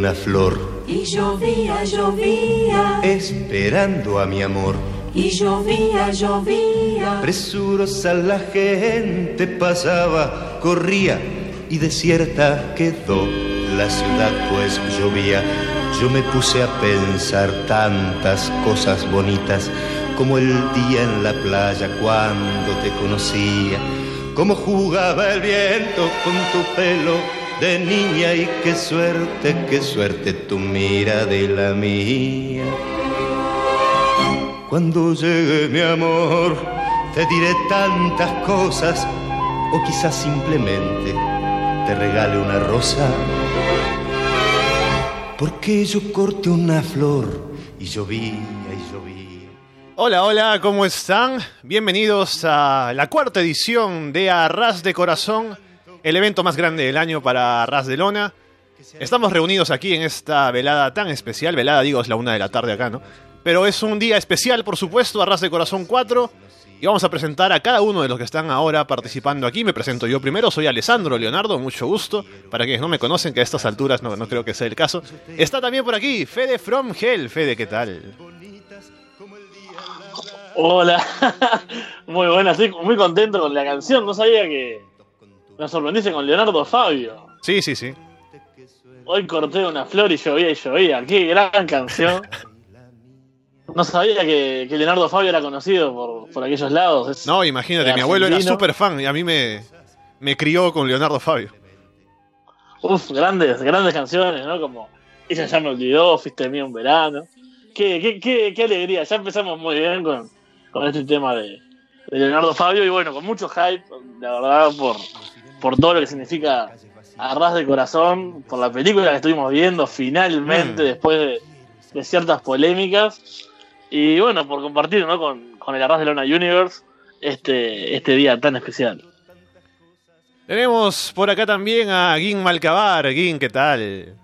una flor. Y llovía, llovía. Esperando a mi amor. Y llovía, llovía. Presurosa la gente pasaba, corría y desierta quedó la ciudad pues llovía. Yo me puse a pensar tantas cosas bonitas como el día en la playa cuando te conocía, como jugaba el viento con tu pelo de niña y qué suerte, qué suerte tu mira de la mía. Cuando llegue mi amor, te diré tantas cosas o quizás simplemente te regale una rosa. Porque yo corté una flor y llovía y llovía. Hola, hola, ¿cómo están? Bienvenidos a la cuarta edición de Arras de Corazón, el evento más grande del año para Arras de Lona. Estamos reunidos aquí en esta velada tan especial, velada digo es la una de la tarde acá, ¿no? Pero es un día especial, por supuesto, Arras de Corazón 4. Y vamos a presentar a cada uno de los que están ahora participando aquí. Me presento yo primero, soy Alessandro Leonardo, mucho gusto. Para quienes no me conocen, que a estas alturas no, no creo que sea el caso. Está también por aquí Fede From Hell. Fede, ¿qué tal? Hola, muy buena, estoy muy contento con la canción. No sabía que nos sorprendiste con Leonardo Fabio. Sí, sí, sí. Hoy corté una flor y llovía y llovía. Qué gran canción. No sabía que, que Leonardo Fabio era conocido por, por aquellos lados. Es- No, imagínate, mi abuelo era súper fan y a mí me, me crió con Leonardo Fabio. Uf, grandes, grandes canciones, ¿no? Como Ella ya me olvidó, fuiste mío un verano. Qué, qué, qué, qué alegría, ya empezamos muy bien con, con este tema de, de Leonardo Fabio y bueno, con mucho hype, la verdad, por, por todo lo que significa Arras de Corazón, por la película que estuvimos viendo finalmente Mm. después de, de ciertas polémicas y bueno, por compartir ¿no? con, con el Arras de Lona Universe este, este día tan especial. Tenemos por acá también a Gin Malcabar. Gin, ¿qué tal?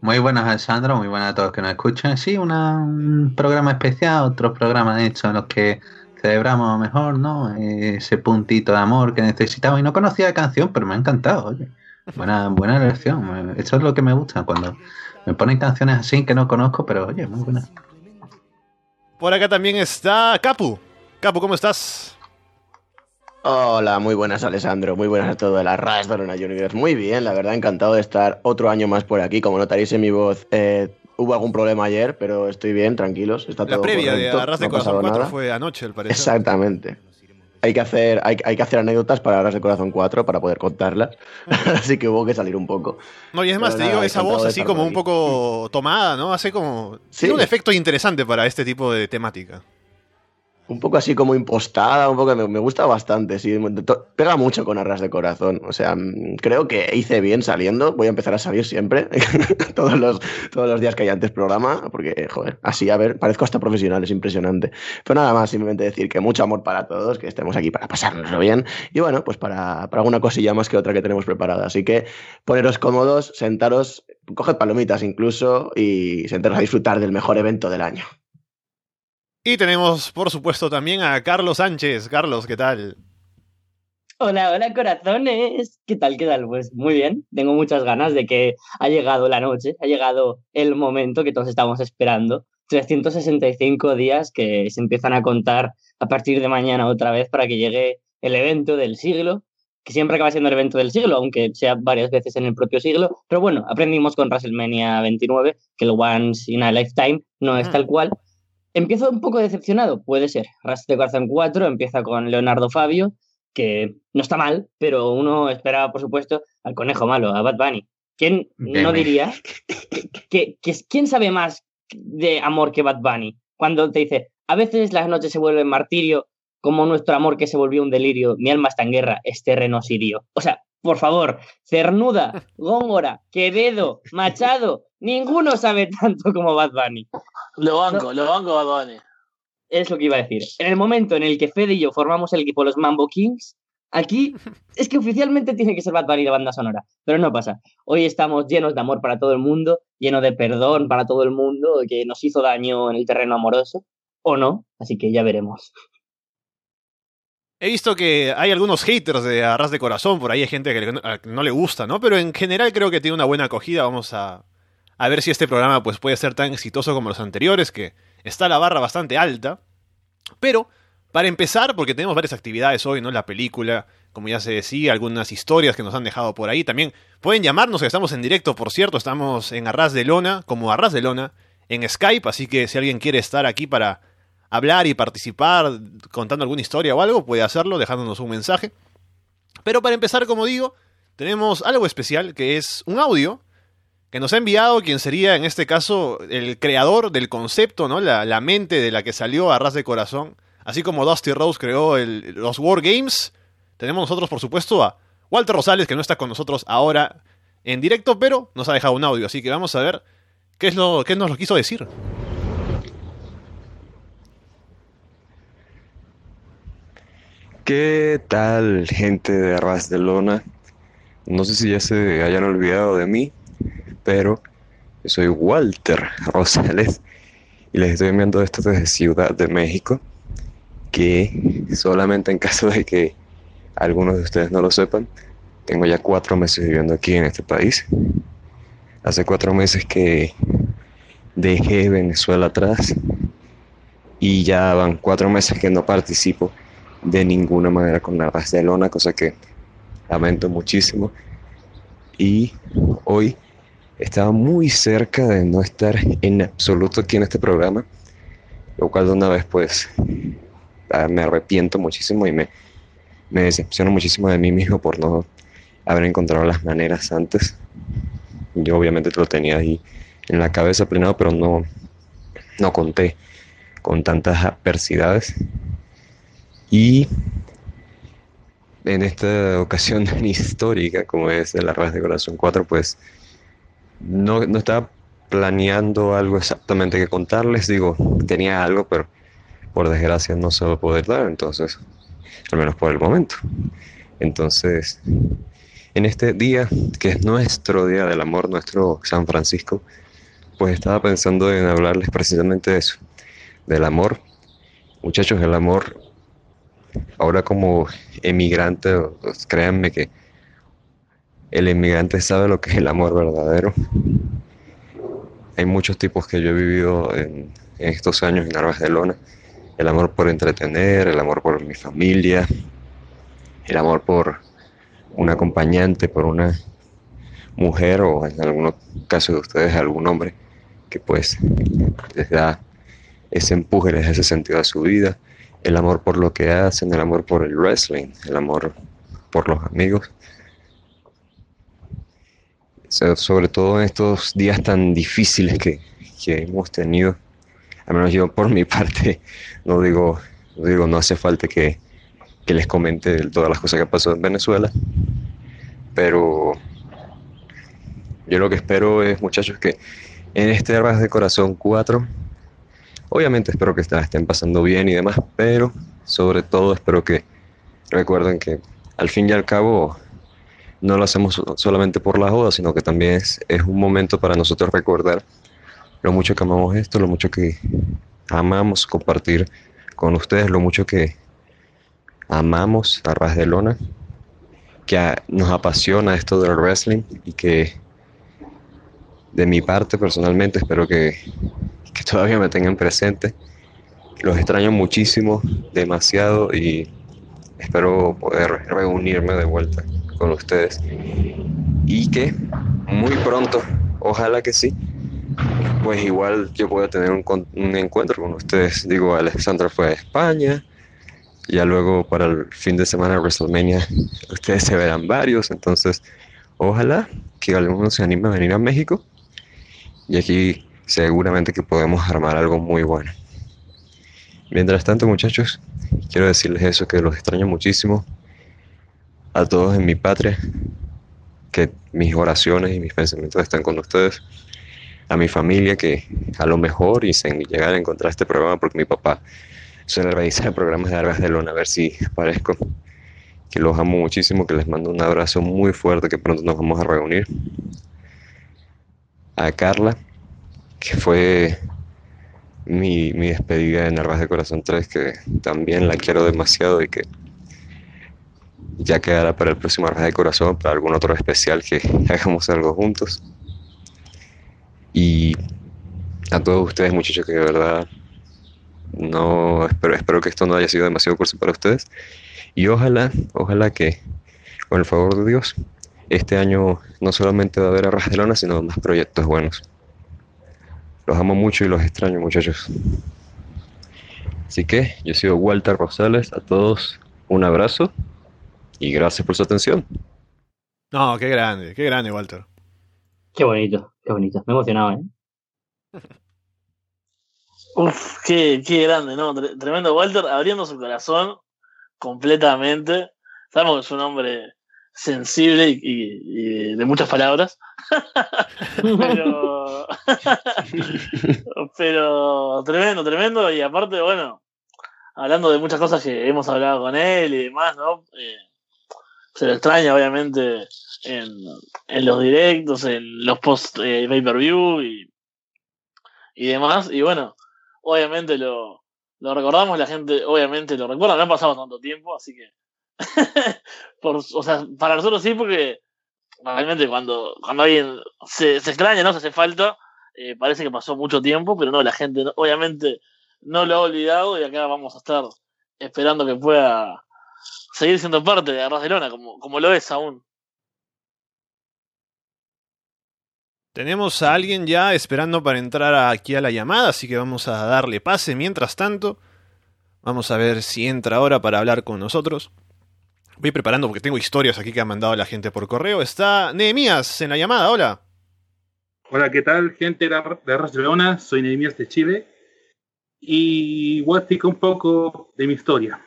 Muy buenas, Alessandro. Muy buenas a todos que nos escuchan. Sí, una- un programa especial, otro programa de hecho en los que celebramos mejor, ¿no? Ese puntito de amor que necesitamos. Y no conocía la canción, pero me ha encantado, oye. Buena, buena elección. Eso es lo que me gusta cuando me ponen canciones así que no conozco, pero oye, muy buena. Por acá también está Capu. Capu, ¿cómo estás? Hola, muy buenas Alessandro, muy buenas a todo el Arras Universe. Muy bien, la verdad, encantado de estar otro año más por aquí. Como notaréis en mi voz, eh, hubo algún problema ayer, pero estoy bien, tranquilos. Está La todo previa correcto, de Arras de no Corazón pasado 4 nada. fue anoche, al parecer. Exactamente. Hay que, hacer, hay, hay que hacer anécdotas para Arras de Corazón 4 para poder contarlas. Así que hubo que salir un poco. No, y es más, Pero te nada, digo, esa voz así como un poco tomada, ¿no? Hace como... Sí. Tiene un efecto interesante para este tipo de temática. Un poco así como impostada, un poco me, gusta bastante, sí, pega mucho con arras de corazón. O sea, mm, creo que hice bien saliendo, voy a empezar a salir siempre, todos, los, todos los días que hay antes programa, porque, joder, así, a ver, parezco hasta profesional, es impresionante. Pero nada más, simplemente decir que mucho amor para todos, que estemos aquí para pasárnoslo bien, y bueno, pues para, para alguna cosilla más que otra que tenemos preparada. Así que poneros cómodos, sentaros, coged palomitas incluso, y sentaros a disfrutar del mejor evento del año. Y tenemos, por supuesto, también a Carlos Sánchez. Carlos, ¿qué tal? Hola, hola corazones. ¿Qué tal? ¿Qué tal? Pues muy bien. Tengo muchas ganas de que ha llegado la noche, ha llegado el momento que todos estamos esperando. 365 días que se empiezan a contar a partir de mañana otra vez para que llegue el evento del siglo, que siempre acaba siendo el evento del siglo, aunque sea varias veces en el propio siglo. Pero bueno, aprendimos con WrestleMania 29 que el Once in a Lifetime no es Mm. tal cual. Empiezo un poco decepcionado, puede ser. Ras de Corazón 4 empieza con Leonardo Fabio, que no está mal, pero uno esperaba, por supuesto, al conejo malo, a Bad Bunny. ¿Quién no diría que- quién sabe más de amor que Bad Bunny? Cuando te dice, a veces las noches se vuelven martirio, como nuestro amor que se volvió un delirio, mi alma está en guerra, es terreno sirio. O sea, por favor, Cernuda, Góngora, Quevedo, Machado, ninguno sabe tanto como Bad Bunny. Lo banco, lo banco Bad Bunny. Es lo que iba a decir. En el momento en el que Fede y yo formamos el equipo Los Mambo Kings, aquí es que oficialmente tiene que ser Bad Bunny la banda sonora, pero no pasa. Hoy estamos llenos de amor para todo el mundo, lleno de perdón para todo el mundo que nos hizo daño en el terreno amoroso, o no, así que ya veremos. He visto que hay algunos haters de Arras de Corazón, por ahí hay gente que no, le gusta, ¿no? Pero en general creo que tiene una buena acogida. Vamos a, a ver si este programa pues, puede ser tan exitoso como los anteriores, que está la barra bastante alta. Pero, para empezar, porque tenemos varias actividades hoy, ¿no? La película, como ya se decía, algunas historias que nos han dejado por ahí. También pueden llamarnos, que estamos en directo, por cierto, estamos en Arras de Lona, como Arras de Lona, en Skype, así que si alguien quiere estar aquí para hablar y participar contando alguna historia o algo, puede hacerlo dejándonos un mensaje. Pero para empezar, como digo, tenemos algo especial que es un audio que nos ha enviado quien sería en este caso el creador del concepto, ¿no? La, mente de la que salió a ras de corazón. Así como Dusty Rose creó los War Games, tenemos nosotros, por supuesto, a Walter Rosales, que no está con nosotros ahora en directo, pero nos ha dejado un audio. Así que vamos a ver qué es lo que nos lo quiso decir. ¿Qué tal, gente de Arras de Lona? No sé si ya se hayan olvidado de mí, pero yo soy Walter Rosales y les estoy enviando esto desde Ciudad de México, que solamente en caso de que algunos de ustedes no lo sepan, tengo ya cuatro meses viviendo aquí en este país. Hace cuatro meses que dejé Venezuela atrás y ya van cuatro meses que no participo de ninguna manera con la Barcelona, cosa que lamento muchísimo. Y hoy estaba muy cerca de no estar en absoluto aquí en este programa, lo cual de una vez pues ah, me arrepiento muchísimo y me, decepciono muchísimo de mí mismo por no haber encontrado las maneras antes. Yo obviamente lo tenía ahí en la cabeza plenado, pero no, no conté con tantas adversidades y en esta ocasión histórica, como es el Arras de Corazón 4, pues no, no estaba planeando algo exactamente que contarles. Digo, tenía algo, pero por desgracia no se va a poder dar, entonces, al menos por el momento. Entonces, en este día, que es nuestro día del amor, nuestro San Francisco, pues estaba pensando en hablarles precisamente de eso, del amor. Muchachos, el amor ahora como emigrante, créanme que el emigrante sabe lo que es el amor verdadero. Hay muchos tipos que yo he vivido en, estos años en Armas de Lona. El amor por entretener, el amor por mi familia, el amor por un acompañante, por una mujer o en algunos casos de ustedes algún hombre que pues les da ese empuje, les da ese sentido a su vida el amor por lo que hacen, el amor por el wrestling, el amor por los amigos. Sobre todo en estos días tan difíciles que, hemos tenido, al menos yo por mi parte, no digo, no, digo, no hace falta que, les comente todas las cosas que pasó en Venezuela, pero yo lo que espero es, muchachos, que en este Armas de Corazón 4 Obviamente espero que estén pasando bien y demás, pero sobre todo espero que recuerden que al fin y al cabo no lo hacemos solamente por la joda, sino que también es, un momento para nosotros recordar lo mucho que amamos esto, lo mucho que amamos compartir con ustedes, lo mucho que amamos a Ras de Lona, que nos apasiona esto del wrestling y que de mi parte personalmente espero que que todavía me tengan presente. Los extraño muchísimo, demasiado y espero poder reunirme de vuelta con ustedes. Y que muy pronto, ojalá que sí, pues igual yo pueda tener un, encuentro con ustedes. Digo, Alexandra fue a España, ya luego para el fin de semana de WrestleMania ustedes se verán varios, entonces ojalá que alguno se anime a venir a México y aquí seguramente que podemos armar algo muy bueno. Mientras tanto, muchachos, quiero decirles eso, que los extraño muchísimo a todos en mi patria, que mis oraciones y mis pensamientos están con ustedes, a mi familia, que a lo mejor y sin llegar a encontrar este programa, porque mi papá suele revisar programas de Argas de Lona, a ver si aparezco, que los amo muchísimo, que les mando un abrazo muy fuerte, que pronto nos vamos a reunir. A Carla, que fue mi, mi despedida de Nervas de Corazón 3, que también la quiero demasiado y que ya quedará para el próximo Arras de Corazón, para algún otro especial que hagamos algo juntos. Y a todos ustedes, muchachos, que de verdad no espero, espero que esto no haya sido demasiado curso para ustedes. Y ojalá, ojalá que, con el favor de Dios, este año no solamente va a haber Arras de Lona, sino más proyectos buenos. Los amo mucho y los extraño, muchachos. Así que yo soy Walter Rosales, a todos un abrazo y gracias por su atención. No, qué grande, qué grande, Walter. Qué bonito, qué bonito. Me he emocionado, ¿eh? Uf, qué, qué grande, ¿no? Tre- Tremendo Walter, abriendo su corazón completamente. Sabemos que es un hombre sensible y, y- y de muchas palabras. pero, pero tremendo, tremendo. Y aparte, bueno, hablando de muchas cosas que hemos hablado con él y demás, ¿no? Eh, se lo extraña, obviamente, en, en los directos, en los post eh, pay-per-view y, y demás. Y bueno, obviamente lo, lo recordamos, la gente obviamente lo recuerda, no ha pasado tanto tiempo, así que. por, o sea, para nosotros sí, porque realmente cuando, cuando alguien se, se extraña, no se hace falta, eh, parece que pasó mucho tiempo, pero no, la gente obviamente no lo ha olvidado y acá vamos a estar esperando que pueda seguir siendo parte de Arras de Lona, como, como lo es aún. Tenemos a alguien ya esperando para entrar aquí a la llamada, así que vamos a darle pase mientras tanto. Vamos a ver si entra ahora para hablar con nosotros. Voy preparando porque tengo historias aquí que ha mandado la gente por correo. Está Nehemías en la llamada, hola. Hola, ¿qué tal, gente de Ar- de Arras de Leona? Soy Nehemías de Chile y voy a explicar un poco de mi historia.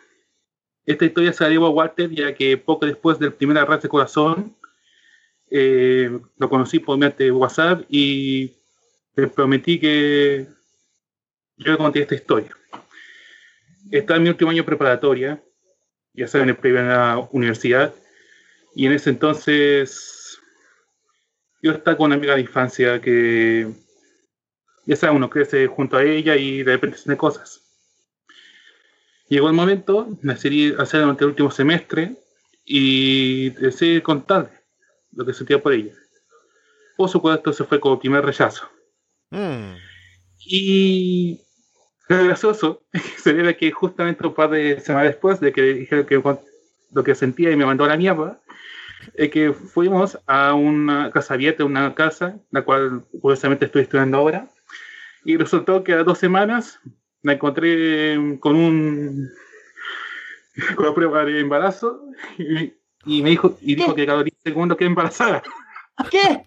Esta historia se la debo a Walter, ya que poco después del primer Arras de Corazón eh, lo conocí por mediante WhatsApp y le prometí que yo le conté esta historia. Estaba en mi último año preparatoria, ya saben, en primera universidad, y en ese entonces yo estaba con una amiga de infancia que, ya sabe, uno crece junto a ella y de repente tiene cosas. Llegó el momento, decidí hacer durante el último semestre y decidí contarle lo que sentía por ella. Por supuesto, eso fue como primer rechazo. Mm, Y lo gracioso sería que justamente un par de semanas después de que dije que, lo que sentía y me mandó a la mierda, es que fuimos a una casa abierta, una casa, la cual curiosamente estoy estudiando ahora, y resultó que a dos semanas me encontré con un con la prueba de embarazo y, y me dijo y dijo que cada 10 segundos quedé embarazada. ¿Qué?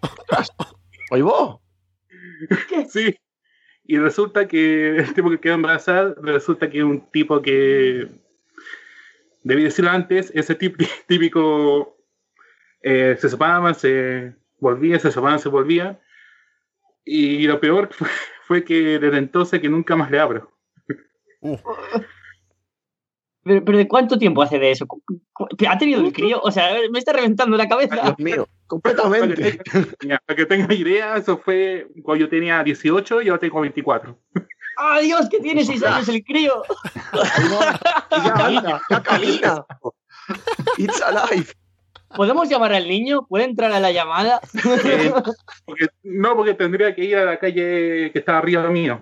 ¿Oye vos? Sí. Y resulta que el tipo que quedó embarazada, resulta que es un tipo que, debí decirlo antes, ese tip- típico, eh, se separaban, se volvía, se separaban, se volvía. Y lo peor fue, fue que desde entonces que nunca más le abro. ¿Pero, pero de cuánto tiempo hace de eso? ¿Cu- cu- ¿Ha tenido el crío? O sea, me está reventando la Ay, cabeza. Dios mío, Para que, completamente. tenga, mira, para que tenga idea, eso fue cuando yo tenía 18 y ahora tengo 24. ¡Ah, Dios, que tiene seis años el crío! ya anda, ya camina. It's alive. ¿Podemos llamar al niño? ¿Puede entrar a la llamada? Eh, porque- no, porque tendría que ir a la calle que está arriba mío.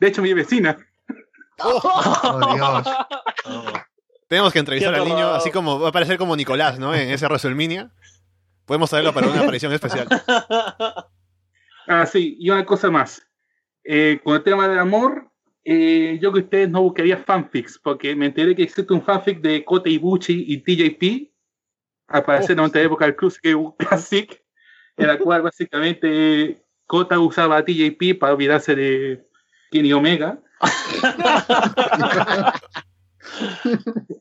De hecho, mi vecina. Oh, Dios. Tenemos que entrevistar al niño, así como va a aparecer como Nicolás, ¿no? En ese WrestleMania. Podemos traerlo para una aparición especial. Ah, sí, y una cosa más. Eh, con el tema del amor, eh, yo que ustedes no buscaría fanfics, porque me enteré que existe un fanfic de Kota Ibuchi y TJP, al parecer en otra época del Cruise Classic, en la cual básicamente Kota usaba a TJP para olvidarse de Kenny Omega.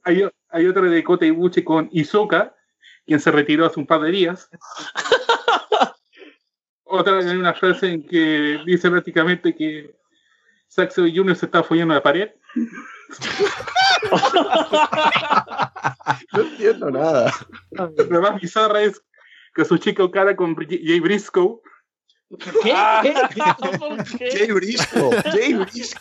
hay, hay otro de Kota Ibuchi con Izuka, quien se retiró hace un par de días. Otra en una frase en que dice prácticamente que Saxo Junior se está follando la pared. No entiendo nada. La más bizarra es que su chico cara con Jay Briscoe ¿Qué? ¿Qué? ¿Por qué? Jay Brisco, Jay Brisco.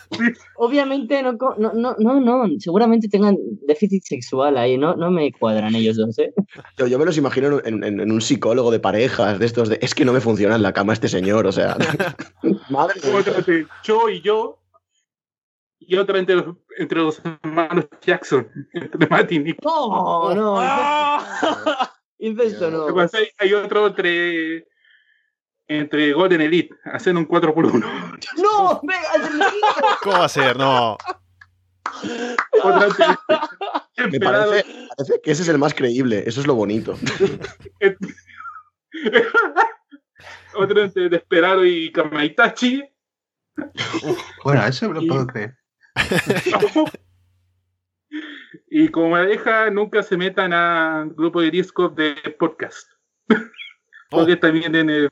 Obviamente no, no, no, no, no, seguramente tengan déficit sexual ahí, no, no me cuadran ellos dos, ¿eh? Yo, yo me los imagino en, en- en un psicólogo de parejas, de estos de, es que no me funciona en la cama este señor, o sea. Madre mía. Yo y yo. Y otra entre los, entre los hermanos Jackson, entre Matt y Nick. No, no, ¡Ah! incesto no. Hay, hay otro entre, entre Golden Elite, haciendo un 4x1. No, venga, es el niño. ¿Cómo va a ser? No. Me parece, parece que ese es el más creíble, eso es lo bonito. otro entre Desperado y Kamaitachi. Bueno, eso me lo puedo creer. y como pareja, nunca se metan al grupo de Discord de podcast. Porque también en el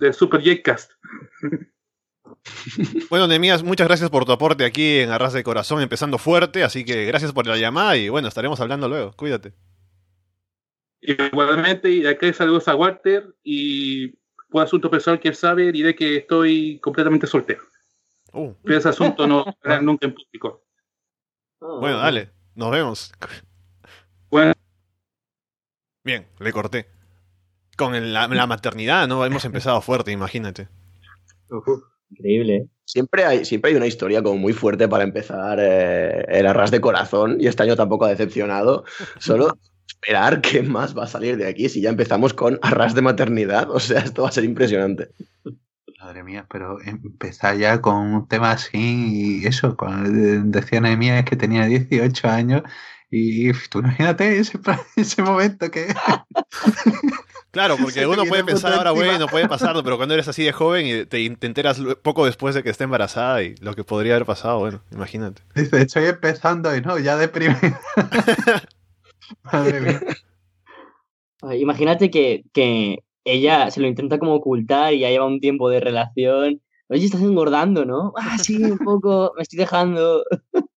del Super J-Cast. Bueno, Nemías, muchas gracias por tu aporte aquí en Arras de Corazón, empezando fuerte, así que gracias por la llamada y bueno, estaremos hablando luego. Cuídate. Igualmente, y acá saludos a Walter y por asunto personal que él sabe, diré que estoy completamente soltero. Uh, Pero ese asunto no será nunca en público. bueno, dale, nos vemos. Bueno, Bien, le corté. Con el- la, la maternidad, ¿no? Hemos empezado fuerte, imagínate. Increíble, ¿eh? Siempre hay, siempre hay una historia como muy fuerte para empezar eh, el arras de corazón y este año tampoco ha decepcionado. Solo esperar qué más va a salir de aquí si ya empezamos con arras de maternidad. O sea, esto va a ser impresionante. Madre mía, pero empezar ya con un tema así y eso, con, decía Nehemías que tenía 18 años y tú imagínate ese, ese momento que... Claro, porque uno puede pensar ahora, encima. bueno, puede pasarlo, pero cuando eres así de joven y te, te enteras poco después de que esté embarazada y lo que podría haber pasado, bueno, imagínate. Dice, estoy empezando y no, ya deprimido. Madre mía. Imagínate que, que ella se lo intenta como ocultar y ya lleva un tiempo de relación. Oye, estás engordando, ¿no? Ah, sí, un poco, me estoy dejando.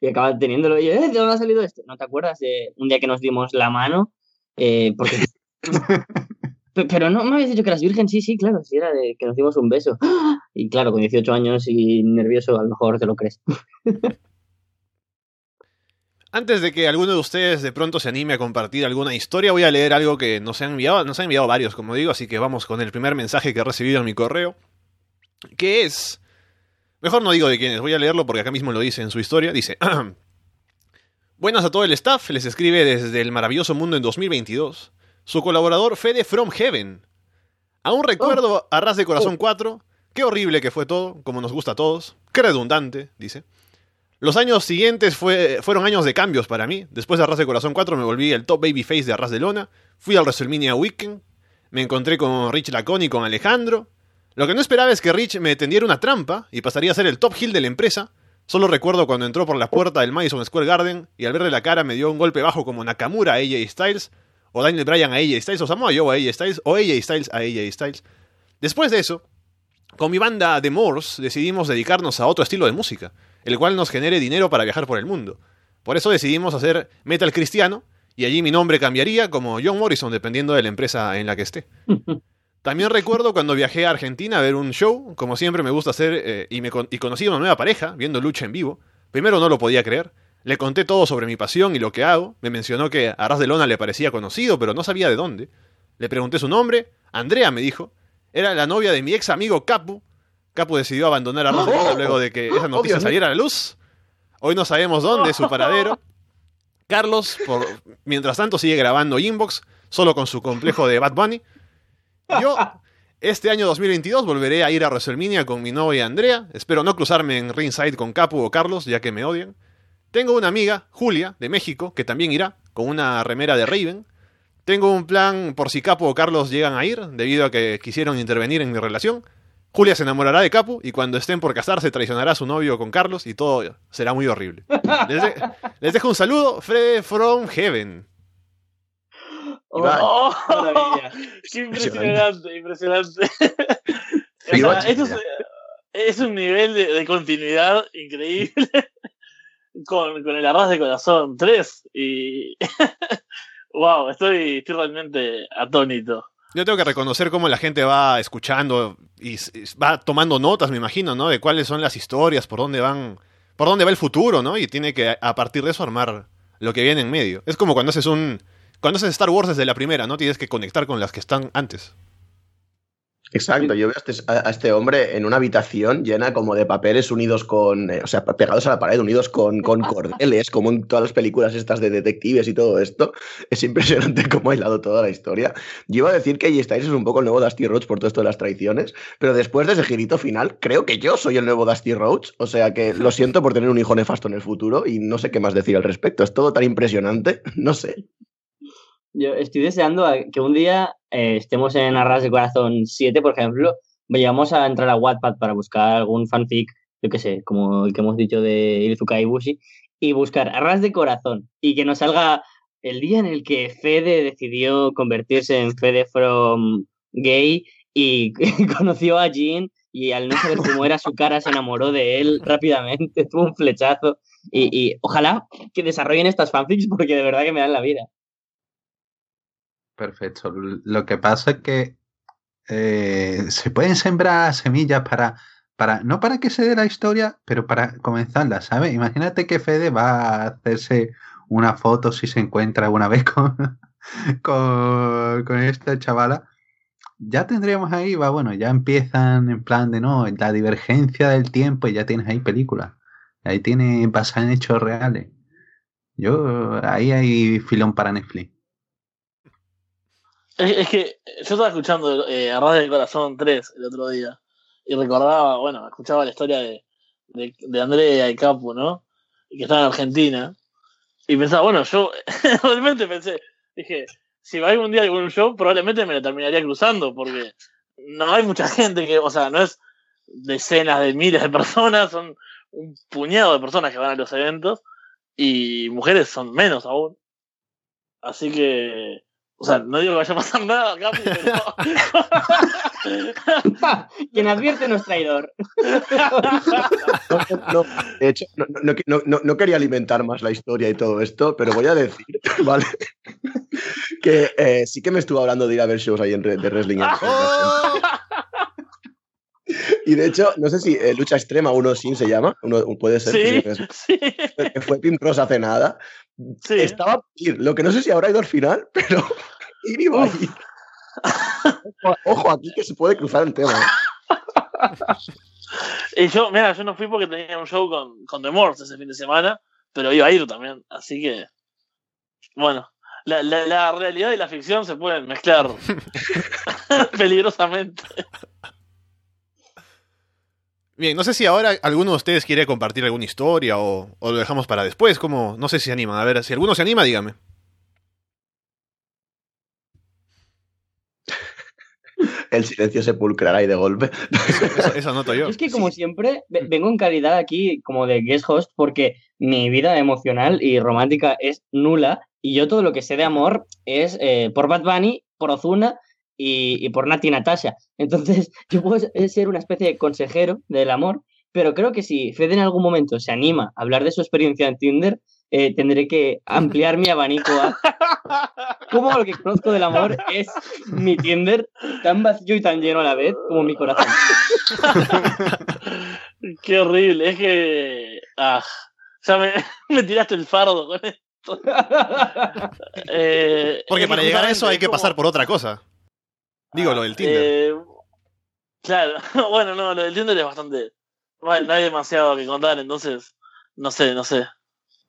y acaba teniéndolo. Y, ¿eh? ¿De dónde ha salido esto? ¿No te acuerdas de un día que nos dimos la mano? Eh, porque... Pe- Pero no me habías dicho que eras virgen, sí, sí, claro, sí, era de que nos dimos un beso. Y claro, con 18 años y nervioso, a lo mejor te lo crees. Antes de que alguno de ustedes de pronto se anime a compartir alguna historia, voy a leer algo que nos han enviado, nos han enviado varios, como digo, así que vamos con el primer mensaje que he recibido en mi correo, que es... Mejor no digo de quién es, voy a leerlo porque acá mismo lo dice en su historia, dice... Buenas a todo el staff, les escribe desde el maravilloso mundo en 2022, su colaborador Fede From Heaven. Aún recuerdo a Ras de Corazón 4, qué horrible que fue todo, como nos gusta a todos, qué redundante, dice. Los años siguientes fue- fueron años de cambios para mí. Después de Arras de Corazón 4 me volví el top babyface de Arras de Lona. Fui al WrestleMania Weekend. Me encontré con Rich Laconi y con Alejandro. Lo que no esperaba es que Rich me tendiera una trampa y pasaría a ser el top heel de la empresa. Solo recuerdo cuando entró por la puerta del Madison Square Garden y al verle la cara me dio un golpe bajo como Nakamura a AJ Styles, o Daniel Bryan a AJ Styles, o Samoa Joe a AJ Styles, o AJ Styles a AJ Styles. Después de eso, con mi banda The Moors decidimos dedicarnos a otro estilo de música, el cual nos genere dinero para viajar por el mundo. Por eso decidimos hacer metal cristiano, y allí mi nombre cambiaría como John Morrison, dependiendo de la empresa en la que esté. También recuerdo cuando viajé a Argentina a ver un show, como siempre me gusta hacer, eh, y, me con- y conocí a una nueva pareja viendo lucha en vivo. Primero no lo podía creer. Le conté todo sobre mi pasión y lo que hago. Me mencionó que a Ras de Lona le parecía conocido, pero no sabía de dónde. Le pregunté su nombre. Andrea me dijo. Era la novia de mi ex amigo Capu. Capu decidió abandonar a Ras de Lona luego de que esa noticia saliera a la luz. Hoy no sabemos dónde es su paradero. Carlos, por, mientras tanto, sigue grabando Inbox, solo con su complejo de Bad Bunny. Yo, este año 2022, volveré a ir a WrestleMania con mi novia Andrea. Espero no cruzarme en ringside con Capu o Carlos, ya que me odian. Tengo una amiga, Julia, de México, que también irá, con una remera de Raven. Tengo un plan por si Capu o Carlos llegan a ir, debido a que quisieron intervenir en mi relación. Julia se enamorará de Capu y cuando estén por casarse traicionará a su novio con Carlos y todo será muy horrible. Les, de- les dejo un saludo, Fred from Heaven. ¡Oh! Maravilla. ¡Qué impresionante! Impresionante. O Viva sea, esto es, un nivel de, de continuidad increíble con, con el arras de corazón 3 y wow, estoy, estoy realmente atónito. Yo tengo que reconocer cómo la gente va escuchando y va tomando notas, me imagino, ¿no? De cuáles son las historias, por dónde van, por dónde va el futuro, ¿no? Y tiene que a partir de eso armar lo que viene en medio. Es como cuando haces un cuando haces Star Wars desde la primera, ¿no? Tienes que conectar con las que están antes. Exacto, yo veo a este, a- este hombre en una habitación llena como de papeles unidos con, eh, o sea, pegados a la pared, unidos con, con cordeles, como en todas las películas estas de detectives y todo esto. Es impresionante cómo ha hilado toda la historia. Yo iba a decir que. Styles es un poco el nuevo Dusty Rhodes por todo esto de las traiciones, pero después de ese girito final, creo que yo soy el nuevo Dusty Rhodes. O sea que lo siento por tener un hijo nefasto en el futuro y no sé qué más decir al respecto. Es todo tan impresionante, no sé. Yo estoy deseando que un día eh, estemos en Arras de Corazón 7, por ejemplo, vayamos a entrar a Wattpad para buscar algún fanfic, yo qué sé, como el que hemos dicho de Izuka Ibushi, y buscar Arras de Corazón y que nos salga el día en el que Fede decidió convertirse en Fede from gay y conoció a Jin y al no saber cómo era su cara se enamoró de él rápidamente, tuvo un flechazo y, y ojalá que desarrollen estas fanfics porque de verdad que me dan la vida. Perfecto. Lo que pasa es que eh, se pueden sembrar semillas para, para, no para que se dé la historia, pero para comenzarla, ¿sabes? Imagínate que Fede va a hacerse una foto si se encuentra alguna vez con, con, con esta chavala. Ya tendríamos ahí, va, bueno, ya empiezan en plan de no, la divergencia del tiempo y ya tienes ahí películas. Ahí tiene basada en hechos reales. Yo, ahí hay filón para Netflix. Es, que yo estaba escuchando eh, Arras del Corazón 3 el otro día y recordaba, bueno, escuchaba la historia de, de, de Andrea y Capu, ¿no? Y que estaba en Argentina. Y pensaba, bueno, yo realmente pensé, dije, si va algún día algún show, probablemente me lo terminaría cruzando, porque no hay mucha gente que, o sea, no es decenas de miles de personas, son un puñado de personas que van a los eventos y mujeres son menos aún. Así que, o sea, no digo que vaya a pasar nada, pero... Quien advierte no es traidor. No, no, de hecho, no, no, no, no, no quería alimentar más la historia y todo esto, pero voy a decir, ¿vale? que eh, sí que me estuvo hablando de ir a ver shows ahí en, de wrestling. Y de hecho, no sé si eh, Lucha Extrema, uno sin se llama, uno puede ser. Sí, que, sí, que fue Pim Ross hace nada. sí. Estaba lo que no sé si habrá ido al final, pero ir iba a ir. Ojo, ojo aquí que se puede cruzar el tema. Y yo, mira, yo no fui porque tenía un show con, con The Morse ese fin de semana, pero iba a ir también, así que, bueno, la, la, la realidad y la ficción se pueden mezclar peligrosamente. Bien, no sé si ahora alguno de ustedes quiere compartir alguna historia o, o lo dejamos para después, como no sé si se animan. A ver, si alguno se anima, dígame. El silencio sepulcral ahí de golpe. Eso, eso anoto yo. Es que como siempre ve- vengo en calidad aquí como de guest host porque mi vida emocional y romántica es nula y yo todo lo que sé de amor es eh, por Bad Bunny, por Ozuna y, y por Nati Natasha. Entonces yo puedo ser una especie de consejero del amor, pero creo que si Fede en algún momento se anima a hablar de su experiencia en Tinder, eh, tendré que ampliar mi abanico a cómo lo que conozco del amor es mi Tinder tan vacío y tan lleno a la vez como mi corazón. Qué horrible, es que. Ah, ya me, me tiraste el fardo con esto. Eh, Porque para llegar a eso hay que como- pasar por otra cosa. Digo, lo del Tinder. Eh, claro, bueno, no, lo del Tinder es bastante. No hay, no hay demasiado que contar, entonces. No sé, no sé.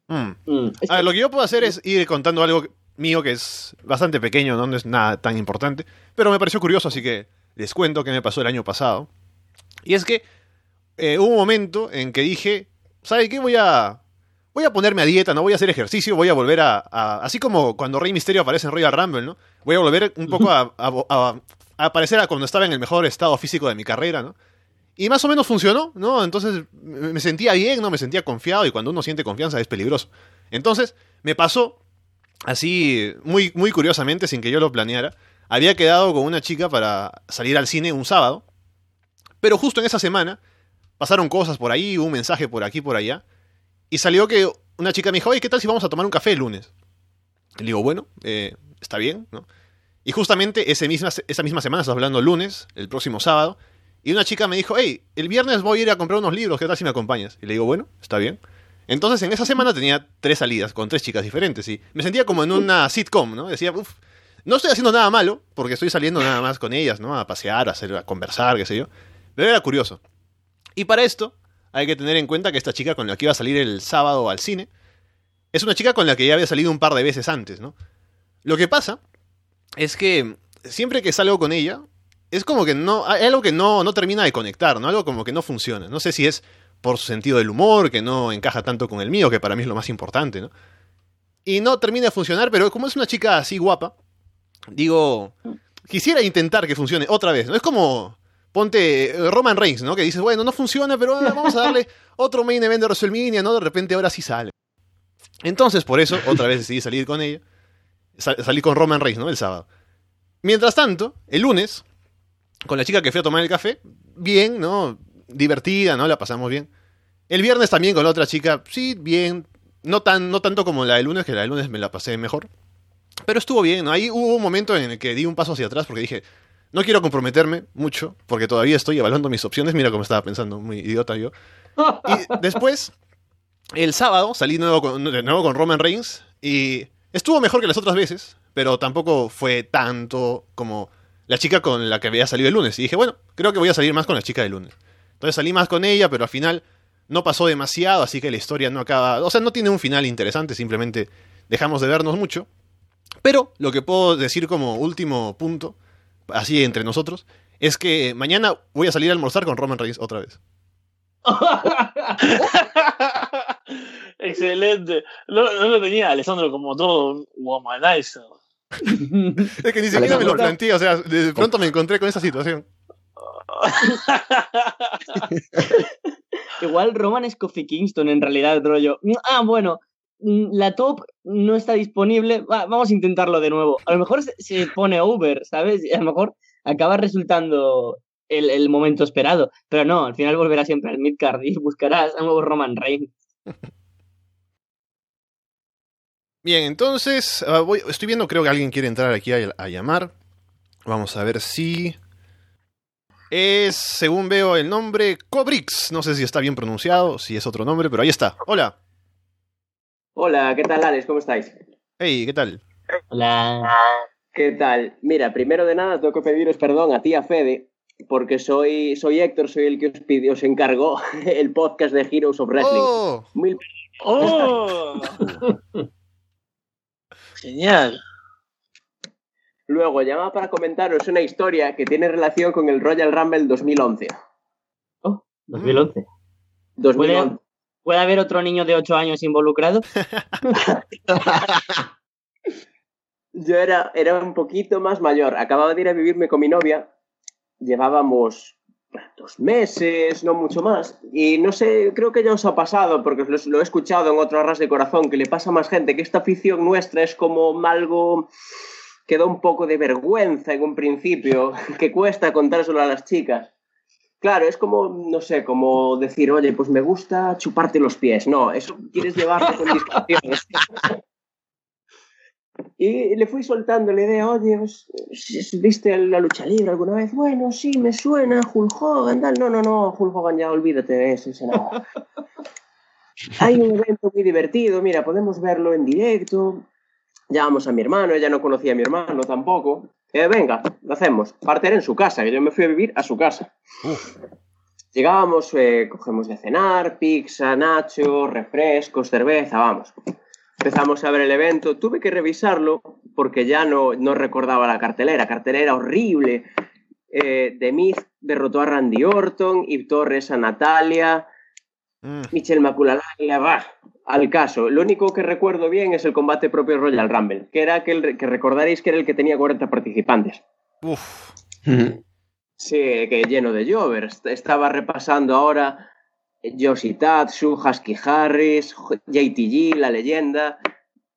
Mm. Mm, A ver, lo que yo puedo hacer es ir contando algo mío que es bastante pequeño, no No es nada tan importante, pero me pareció curioso, así que les cuento qué me pasó el año pasado. Y es que eh, hubo un momento en que dije, ¿sabe qué? Voy a, voy a ponerme a dieta, no voy a hacer ejercicio, voy a volver a, Así como cuando Rey Misterio aparece en Royal Rumble, ¿no? Voy a volver un poco a, a- aparecer a cuando estaba en el mejor estado físico de mi carrera, ¿no? Y más o menos funcionó, ¿no? Entonces me me sentía bien, ¿no? Me sentía confiado y cuando uno siente confianza es peligroso. Entonces me pasó así, muy, muy curiosamente, sin que yo lo planeara. Había quedado con una chica para salir al cine un sábado, pero justo en esa semana pasaron cosas por ahí, un mensaje por aquí, por allá, y salió que una chica me dijo, oye, ¿qué tal si vamos a tomar un café el lunes? Le digo, bueno, eh, está bien, ¿no? Y justamente ese misma, esa misma semana, estamos hablando lunes, el próximo sábado, y una chica me dijo, hey, el viernes voy a ir a comprar unos libros, ¿qué tal si me acompañas? Y le digo, bueno, está bien. Entonces en esa semana tenía tres salidas con tres chicas diferentes y me sentía como en una sitcom, ¿no? Decía, uff, no estoy haciendo nada malo porque estoy saliendo nada más con ellas, ¿no? A pasear, a, hacer, a conversar, qué sé yo. Pero era curioso. Y para esto hay que tener en cuenta que esta chica con la que iba a salir el sábado al cine es una chica con la que ya había salido un par de veces antes, ¿no? Lo que pasa es que siempre que salgo con ella, es como que no, hay algo que no, no termina de conectar, ¿no? Algo como que no funciona. No sé si es por su sentido del humor, que no encaja tanto con el mío, que para mí es lo más importante, ¿no? Y no termina de funcionar, pero como es una chica así guapa, digo, quisiera intentar que funcione otra vez, ¿no? Es como, ponte eh, Roman Reigns, ¿no? Que dices, bueno, no funciona, pero ah, vamos a darle otro main event de WrestleMania, ¿no? De repente ahora sí sale. Entonces, por eso, otra vez decidí salir con ella. salí con Roman Reigns, ¿no? El sábado. Mientras tanto, el lunes, con la chica que fui a tomar el café, bien, ¿no? Divertida, ¿no? La pasamos bien. El viernes también con la otra chica, sí, bien. No, tan, no tanto como la del lunes, que la del lunes me la pasé mejor. Pero estuvo bien, ¿no? Ahí hubo un momento en el que di un paso hacia atrás porque dije, no quiero comprometerme mucho, porque todavía estoy evaluando mis opciones. Mira cómo estaba pensando, muy idiota yo. Y después, el sábado, salí nuevo con, de nuevo con Roman Reigns y estuvo mejor que las otras veces, pero tampoco fue tanto como la chica con la que había salido el lunes. Y dije, bueno, creo que voy a salir más con la chica del lunes. Entonces salí más con ella, pero al final no pasó demasiado, así que la historia no acaba. O sea, no tiene un final interesante, simplemente dejamos de vernos mucho. Pero lo que puedo decir como último punto, así entre nosotros, es que mañana voy a salir a almorzar con Roman Reigns otra vez. Excelente. No, no lo tenía Alessandro como todo un womanizer. es que ni siquiera me lo planteé, o sea, de pronto me encontré con esa situación. Igual Roman es Kofi Kingston en realidad, rollo. Ah, bueno, la top no está disponible, vamos a intentarlo de nuevo. A lo mejor se, pone over, ¿sabes? Y a lo mejor acaba resultando el, momento esperado. Pero no, al final volverá siempre al midcard y buscarás a nuevo Roman Reigns. Bien, entonces ah, voy, estoy viendo, creo que alguien quiere entrar aquí a, llamar. Vamos a ver si... Es, según veo el nombre, Cobrix. No sé si está bien pronunciado, si es otro nombre, pero ahí está. Hola. Hola, ¿qué tal, Alex? ¿Cómo estáis? Hey, ¿qué tal? Hola. ¿Qué tal? Mira, primero de nada tengo que pediros perdón a ti, a Fede, porque soy, soy Héctor, soy el que os, pidió, os encargó el podcast de Heroes of Wrestling. ¡Oh! Mil ¡Oh! Genial. Luego, llama para comentaros una historia que tiene relación con el Royal Rumble 2011. Oh, 2011. 2011. ¿Puede, ¿Puede haber otro niño de 8 años involucrado? Yo era, era un poquito más mayor. Acababa de ir a vivirme con mi novia. Llevábamos dos meses, no mucho más. Y no sé, creo que ya os ha pasado, porque lo, lo he escuchado en otro arras de corazón, que le pasa a más gente, que esta afición nuestra es como algo que da un poco de vergüenza en un principio, que cuesta contárselo a las chicas. Claro, es como, no sé, como decir, oye, pues me gusta chuparte los pies. No, eso quieres llevarlo con discreción. Y le fui soltando la idea, oye, pues, ¿viste la lucha libre alguna vez? Bueno, sí, me suena, Hulk Hogan, tal. No, no, no, Hulk Hogan ya olvídate de eso, nada. Hay un evento muy divertido, mira, podemos verlo en directo. Llamamos a mi hermano, ella no conocía a mi hermano tampoco. Eh, venga, lo hacemos. Partir en su casa, que yo me fui a vivir a su casa. Llegábamos, eh, cogemos de cenar, pizza, nacho, refrescos, cerveza, vamos. Empezamos a ver el evento, tuve que revisarlo porque ya no, no recordaba la cartelera, cartelera horrible. Eh, The derrotó a Randy Orton, y Torres a Natalia, mm. Michelle Maculalaria, va, al caso. Lo único que recuerdo bien es el combate propio Royal Rumble, que era aquel que recordaréis que era el que tenía 40 participantes. Uf. Sí, que lleno de jovers. Estaba repasando ahora Yoshitatsu, Husky Harris, JTG, la leyenda,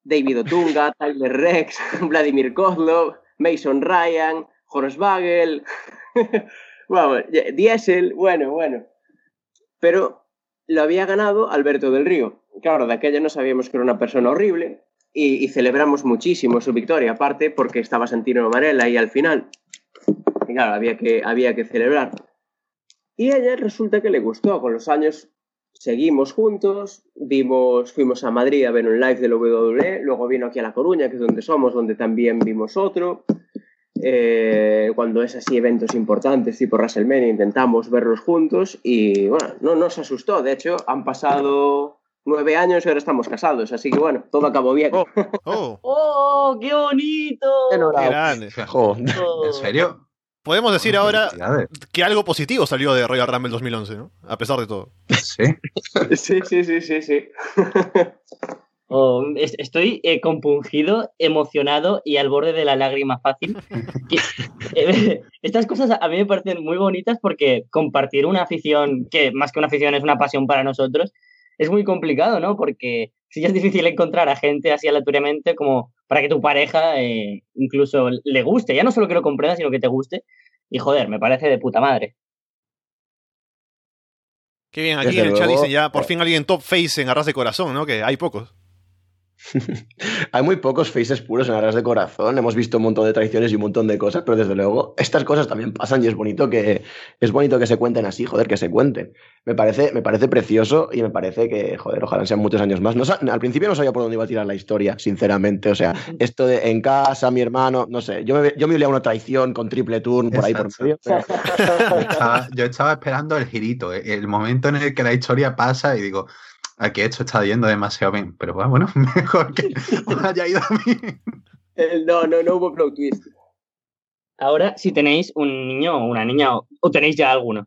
David Otunga, Tyler Rex, Vladimir Kozlov, Mason Ryan, Horace Bagel, bueno, Diesel, bueno, bueno. Pero lo había ganado Alberto del Río. Claro, de aquella no sabíamos que era una persona horrible. y, celebramos muchísimo su victoria, aparte porque estaba Santino Varela ahí al final. Claro, había que, había que celebrar. Y ella resulta que le gustó. Con los años seguimos juntos, vimos, fuimos a Madrid a ver un live del WWE, luego vino aquí a La Coruña, que es donde somos, donde también vimos otro. Eh, cuando es así eventos importantes tipo WrestleMania intentamos verlos juntos y bueno, no nos asustó. De hecho, han pasado nueve años y ahora estamos casados, así que bueno, todo acabó bien. Oh, ¡Oh, qué bonito! qué grande. Jo. ¿En serio? Podemos decir ahora que algo positivo salió de Royal Rumble 2011, ¿no? A pesar de todo. Sí. Sí, sí, sí, sí, sí. Oh, es- estoy eh, compungido, emocionado y al borde de la lágrima fácil. Eh, estas cosas a mí me parecen muy bonitas porque compartir una afición, que más que una afición es una pasión para nosotros, es muy complicado, ¿no? Porque sí que es difícil encontrar a gente así aleatoriamente como para que tu pareja eh, incluso le guste. Ya no solo que lo comprenda, sino que te guste. Y joder, me parece de puta madre. Qué bien, aquí Desde en el chat luego, dicen ya por fin alguien top face en Arras de Corazón, ¿no? Que hay pocos. Hay muy pocos faces puros en Arras de Corazón. Hemos visto un montón de traiciones y un montón de cosas, pero desde luego estas cosas también pasan y es bonito que es bonito que se cuenten así, joder, que se cuenten. Me parece, me parece precioso y me parece que, joder, ojalá sean muchos años más. No al principio no sabía por dónde iba a tirar la historia, sinceramente. O sea, esto de en casa, mi hermano, no sé. Yo me, yo me olía una traición con triple turn por ahí por medio. pero- Yo estaba, yo estaba esperando el girito, eh, el momento en el que la historia pasa y digo, aquí esto está yendo demasiado bien. Pero bueno, bueno, mejor que haya ido a mí. Eh, No, no, no hubo plot twist. Ahora, si tenéis un niño o una niña, o, o tenéis ya alguno,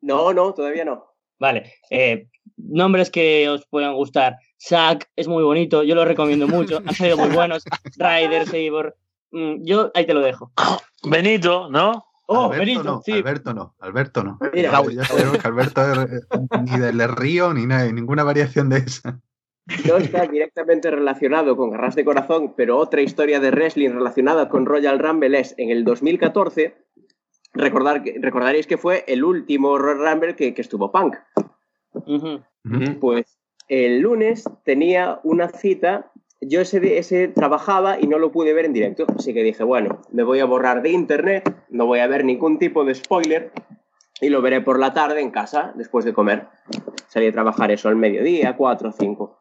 No, no, todavía no. Vale, eh, nombres que os puedan gustar. Zack es muy bonito, yo lo recomiendo mucho, han salido muy buenos. Ryder, Sabor, mm, yo ahí te lo dejo. Benito, ¿no? Oh, Alberto Benito, no, sí. Alberto no, Alberto no. Mira, Ya- ya sabemos que Alberto es- ni del río ni nada, ninguna variación de esa. No está directamente relacionado con Garras de Corazón, pero otra historia de wrestling relacionada con Royal Rumble es en el 2014. Recordar, que- recordaréis que fue el último Royal Rumble que, que estuvo Punk. Pues el lunes tenía una cita. Yo ese, trabajaba y no lo pude ver en directo. Así que dije, bueno, me voy a borrar de internet, no voy a ver ningún tipo de spoiler y lo veré por la tarde en casa después de comer. Salí a trabajar eso al mediodía, 4 o 5.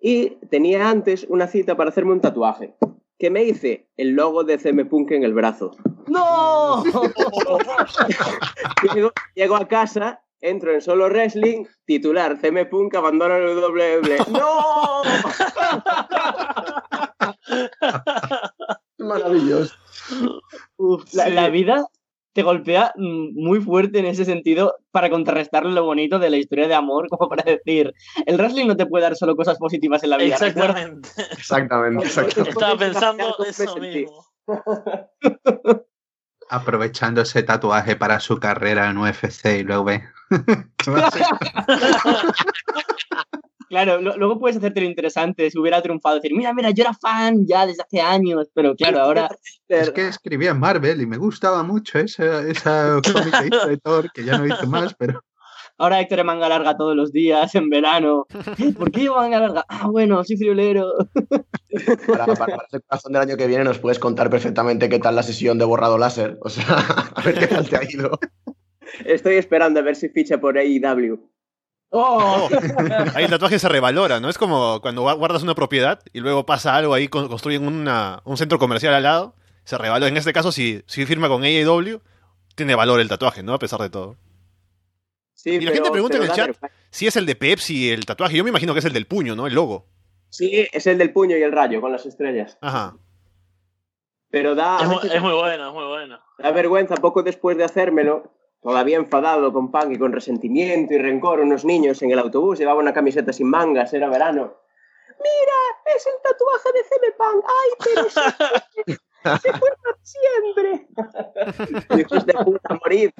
Y tenía antes una cita para hacerme un tatuaje. Que me hice el logo de CM Punk en el brazo. ¡No! Llego, llego a casa, entro en solo wrestling, titular, CM Punk abandona el WWE. ¡No! Maravilloso. Uf, la, Sí. la vida te golpea mm, muy fuerte en ese sentido para contrarrestarle lo bonito de la historia de amor, como para decir, el wrestling no te puede dar solo cosas positivas en la vida. Exactamente. Exactamente, exactamente. Estaba pensando eso mismo. Aprovechando ese tatuaje para su carrera en UFC y luego ve. Claro, lo- luego puedes hacerte lo interesante si hubiera triunfado, decir, mira, mira, yo era fan ya desde hace años, pero claro, ahora Es que escribía en Marvel y me gustaba mucho esa, esa cómic que hizo de Thor, que ya no hizo más, pero Ahora Héctor es manga larga todos los días, en verano. ¿Por qué llevo manga larga? Ah, bueno, soy friolero. Para, para, para ese corazón del año que viene nos puedes contar perfectamente qué tal la sesión de borrado láser. O sea, a ver qué tal te ha ido. Estoy esperando a ver si ficha por AEW. ¡Oh! Ahí el tatuaje se revalora, ¿no? Es como cuando gua- guardas una propiedad y luego pasa algo ahí, con- construyen una- un centro comercial al lado, se revalora. En este caso, si, si firma con AEW, tiene valor el tatuaje, ¿no? A pesar de todo. Sí, Y la gente pregunta en el chat vergüenza. si es el de Pepsi el tatuaje. Yo me imagino que es el del puño, ¿no? El logo. Sí, es el del puño y el rayo con las estrellas. Ajá. Pero da, Es muy, veces es muy bueno, es muy bueno. da vergüenza poco después de hacérmelo. Todavía enfadado con Punk y con resentimiento y rencor, unos niños en el autobús llevaba una camiseta sin mangas, era verano. Mira, es el tatuaje de CM Punk. Ay, pero se, se fue para siempre. Hijos de puta, morid.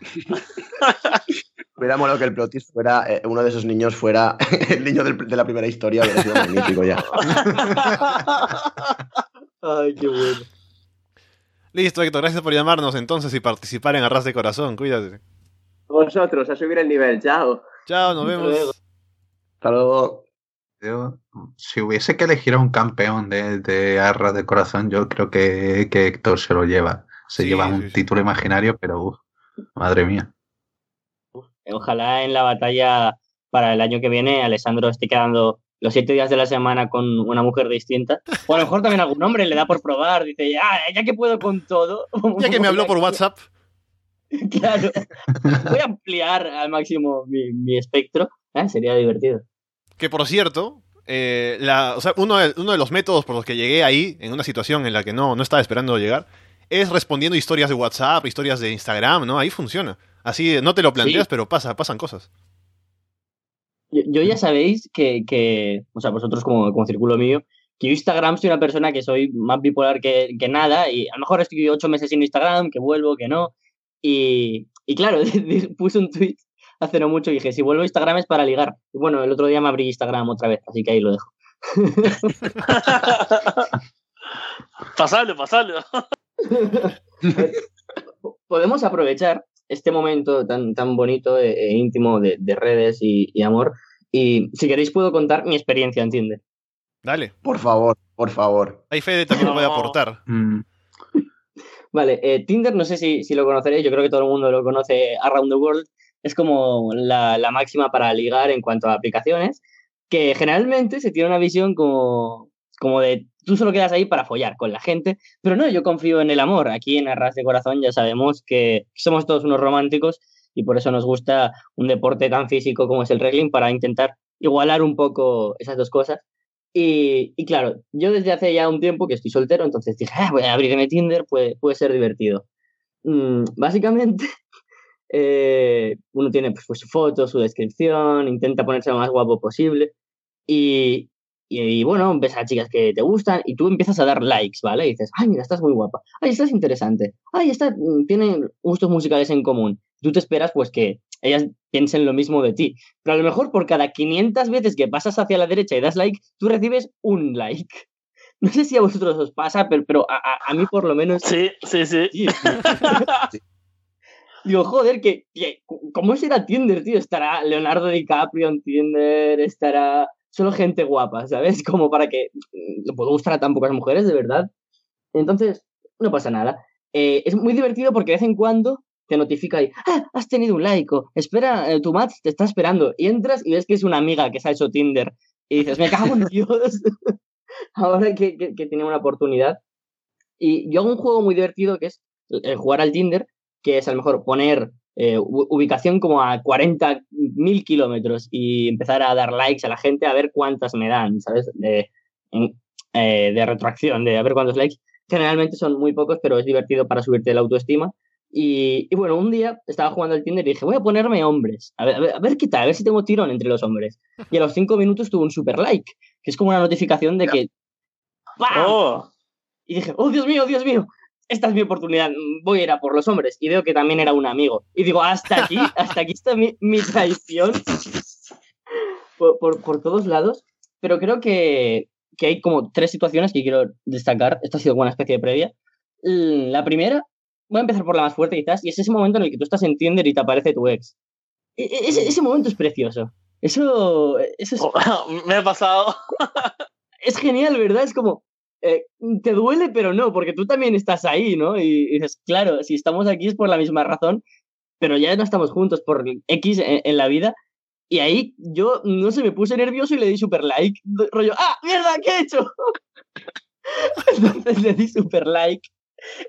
Hubiera molado que el plot twist fuera, eh, uno de esos niños fuera el niño del- de la primera historia, hubiera sido magnífico ya. Ay, qué bueno. Listo, Héctor. Gracias por llamarnos entonces y participar en Arras de Corazón. Cuídate. Vosotros, a subir el nivel, chao. Chao, nos Hasta vemos. luego. Hasta luego. Yo, si hubiese que elegir a un campeón de, de Arras de Corazón, yo creo que, que Héctor se lo lleva. Se Sí, lleva sí, un sí. título imaginario, pero uf, madre mía. Ojalá en la batalla para el año que viene Alessandro esté quedando los siete días de la semana con una mujer distinta. O a lo mejor también algún hombre le da por probar, dice, ya, ya que puedo con todo. Ya que me habló por WhatsApp. Claro. Voy a ampliar al máximo mi, mi espectro. Ah, sería divertido. Que por cierto, eh, la, o sea, uno, de, uno de los métodos por los que llegué ahí, en una situación en la que no, no estaba esperando llegar, es respondiendo historias de WhatsApp, historias de Instagram, ¿no? Ahí funciona. Así no te lo planteas, Sí. pero pasa, pasan cosas. Yo, yo ya sabéis que, que, o sea, vosotros como, como círculo mío, que yo Instagram soy una persona que soy más bipolar que, que nada y a lo mejor estoy ocho meses sin Instagram, que vuelvo, que no. Y, y claro, puse un tweet hace no mucho y dije, si vuelvo a Instagram es para ligar. Y bueno, el otro día me abrí Instagram otra vez, así que ahí lo dejo. pasalo, pasalo. Podemos aprovechar este momento tan, tan bonito e, e íntimo de, de redes y, y amor. Y si queréis puedo contar mi experiencia en Tinder. Dale. Por favor, por favor. Ahí Fede también No. puede aportar. Mm, Vale, eh, Tinder no sé si, si lo conoceréis, yo creo que todo el mundo lo conoce Around the World. Es como la, la máxima para ligar en cuanto a aplicaciones, que generalmente se tiene una visión como, como de tú solo quedas ahí para follar con la gente, pero no, yo confío en el amor. Aquí en Arras de Corazón ya sabemos que somos todos unos románticos y por eso nos gusta un deporte tan físico como es el wrestling para intentar igualar un poco esas dos cosas. Y, y claro, yo desde hace ya un tiempo que estoy soltero, entonces dije, ah, voy a abrirme Tinder, puede, puede ser divertido. Mm, básicamente, eh, uno tiene pues, pues, su foto, su descripción, intenta ponerse lo más guapo posible. Y, y, y, bueno, ves a chicas que te gustan y tú empiezas a dar likes, ¿vale? Y dices, ay, mira, estás muy guapa, ay, estás interesante, ay, esta mm, tiene gustos musicales en común. Tú te esperas, pues, que ellas piensen lo mismo de ti. Pero a lo mejor por cada 500 veces que pasas hacia la derecha y das like, tú recibes un like. No sé si a vosotros os pasa, pero, pero a, a, a mí por lo menos... Sí, sí, sí. Sí. Digo, joder, que, que- ¿cómo será Tinder, tío? Estará Leonardo DiCaprio en Tinder, estará solo gente guapa, ¿sabes? Como para que le puedo gustar a tan pocas mujeres, de verdad. Entonces, no pasa nada. Eh, es muy divertido porque de vez en cuando te notifica ahí, ah, has tenido un like, o espera, eh, tu match te está esperando. Y entras y ves que es una amiga que se ha hecho Tinder. Y dices, me cago en Dios. Ahora que, que, que tiene una oportunidad. Y yo hago un juego muy divertido que es el jugar al Tinder, que es a lo mejor poner eh, ubicación como a 40.000 kilómetros y empezar a dar likes a la gente a ver cuántas me dan, ¿sabes? De, en- eh, de retroacción, de a ver cuántos likes. Generalmente son muy pocos, pero es divertido para subirte la autoestima. Y, y bueno, un día estaba jugando al Tinder y dije, voy a ponerme hombres, a ver, a ver, a ver qué tal, a ver si tengo tirón entre los hombres. Y a los cinco minutos tuve un super like, que es como una notificación de que... ¡Pam! Oh, Y dije, oh Dios mío, Dios mío, esta es mi oportunidad, voy a ir a por los hombres. Y veo que también era un amigo. Y digo, hasta aquí, hasta aquí está mi, mi traición por, por, por todos lados. Pero creo que, que hay como tres situaciones que quiero destacar. Esto ha sido una especie de previa. L- La primera, voy a empezar por la más fuerte quizás, y es ese momento en el que tú estás en Tinder y te aparece tu ex. E- e- Ese, ese momento es precioso. Eso, eso es me ha pasado. es genial, ¿verdad? Es como, eh, te duele, pero no, porque tú también estás ahí, ¿no? Y, y dices, claro, si estamos aquí es por la misma razón, pero ya no estamos juntos por X en, la vida. Y ahí yo, no sé, me puse nervioso y le di super like. Rollo, ¡ah, mierda, qué he hecho! Entonces le di super like.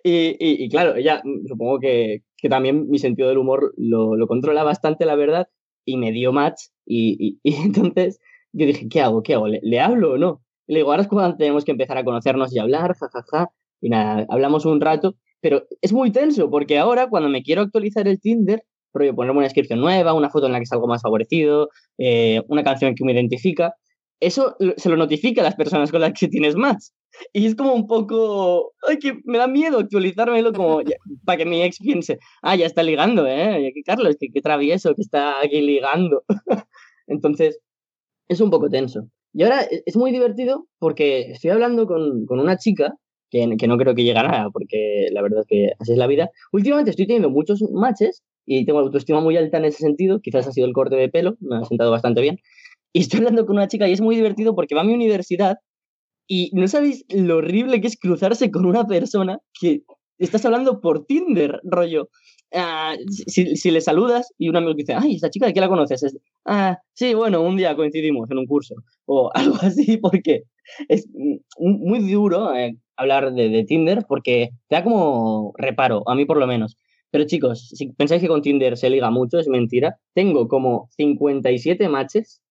Y, y- claro, ella, mm, supongo que, que también mi sentido del humor lo, lo controla bastante, la verdad, y me dio match. Y, y- entonces yo dije, ¿qué hago? ¿Qué hago? ¿Le, le hablo o no? Y le digo, ahora es cuando tenemos que empezar a conocernos y hablar, jajaja. Y nada, hablamos un rato, pero es muy tenso, porque ahora cuando me quiero actualizar el Tinder, rollo ponerme una descripción nueva, una foto en la que salgo más favorecido, eh, una canción que me identifica, eso se lo notifica a las personas con las que tienes más. Y es como un poco, ay, que me da miedo actualizármelo como ya- para que mi ex piense, ah, ya está ligando, ¿eh? Que Carlos, que, que travieso, que está aquí ligando. Entonces, es un poco tenso. Y ahora e- es muy divertido porque estoy hablando con, con una chica que, que no creo que llegue a nada, porque la verdad es que así es la vida. Últimamente estoy teniendo muchos matches y tengo autoestima muy alta en ese sentido. Quizás ha sido el corte de pelo, me ha sentado bastante bien. y estoy hablando con una chica y es muy divertido porque va a mi universidad y no sabéis lo horrible que es cruzarse con una persona que estás hablando por Tinder, rollo. Ah, si, si le saludas y un amigo te dice, ay, esta chica, ¿de qué la conoces? Es, ah, sí, bueno, un día coincidimos en un curso o algo así, porque es muy duro eh, hablar de, de Tinder porque te da como reparo, a mí por lo menos. Pero chicos, si pensáis que con Tinder se liga mucho, es mentira. Tengo como 57 matches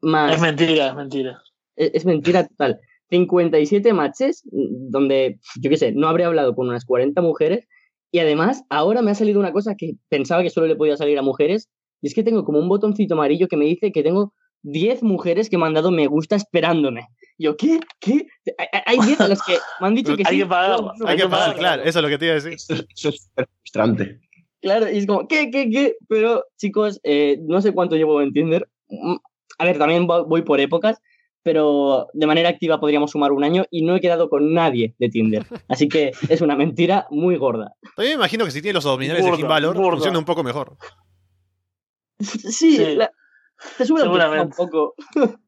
más... Es mentira, es mentira. Es, es mentira total. 57 matches mm, donde, yo qué sé, no habré hablado con unas 40 mujeres y además ahora me ha salido una cosa que pensaba que solo le podía salir a mujeres y es que tengo como un botoncito amarillo que me dice que tengo 10 mujeres que me han dado me gusta esperándome. Yo, ¿qué? ¿Qué? Hay- Hay 10 a los que me han dicho que Hay sí. que pagar, No, no, Hay que pagar, claro, eso es lo que te iba a decir. Eso es súper frustrante. Claro, y es como, ¿qué, qué, qué? Pero, chicos, eh, no sé cuánto llevo en Tinder. Mm, A ver, también vo- voy por épocas, pero de manera activa podríamos sumar un año y no he quedado con nadie de Tinder. Así que es una mentira muy gorda. También me imagino que si tiene los abdominales de Finn Balor, burda. funciona un poco mejor. Sí, Sí. la- te sube la un poco.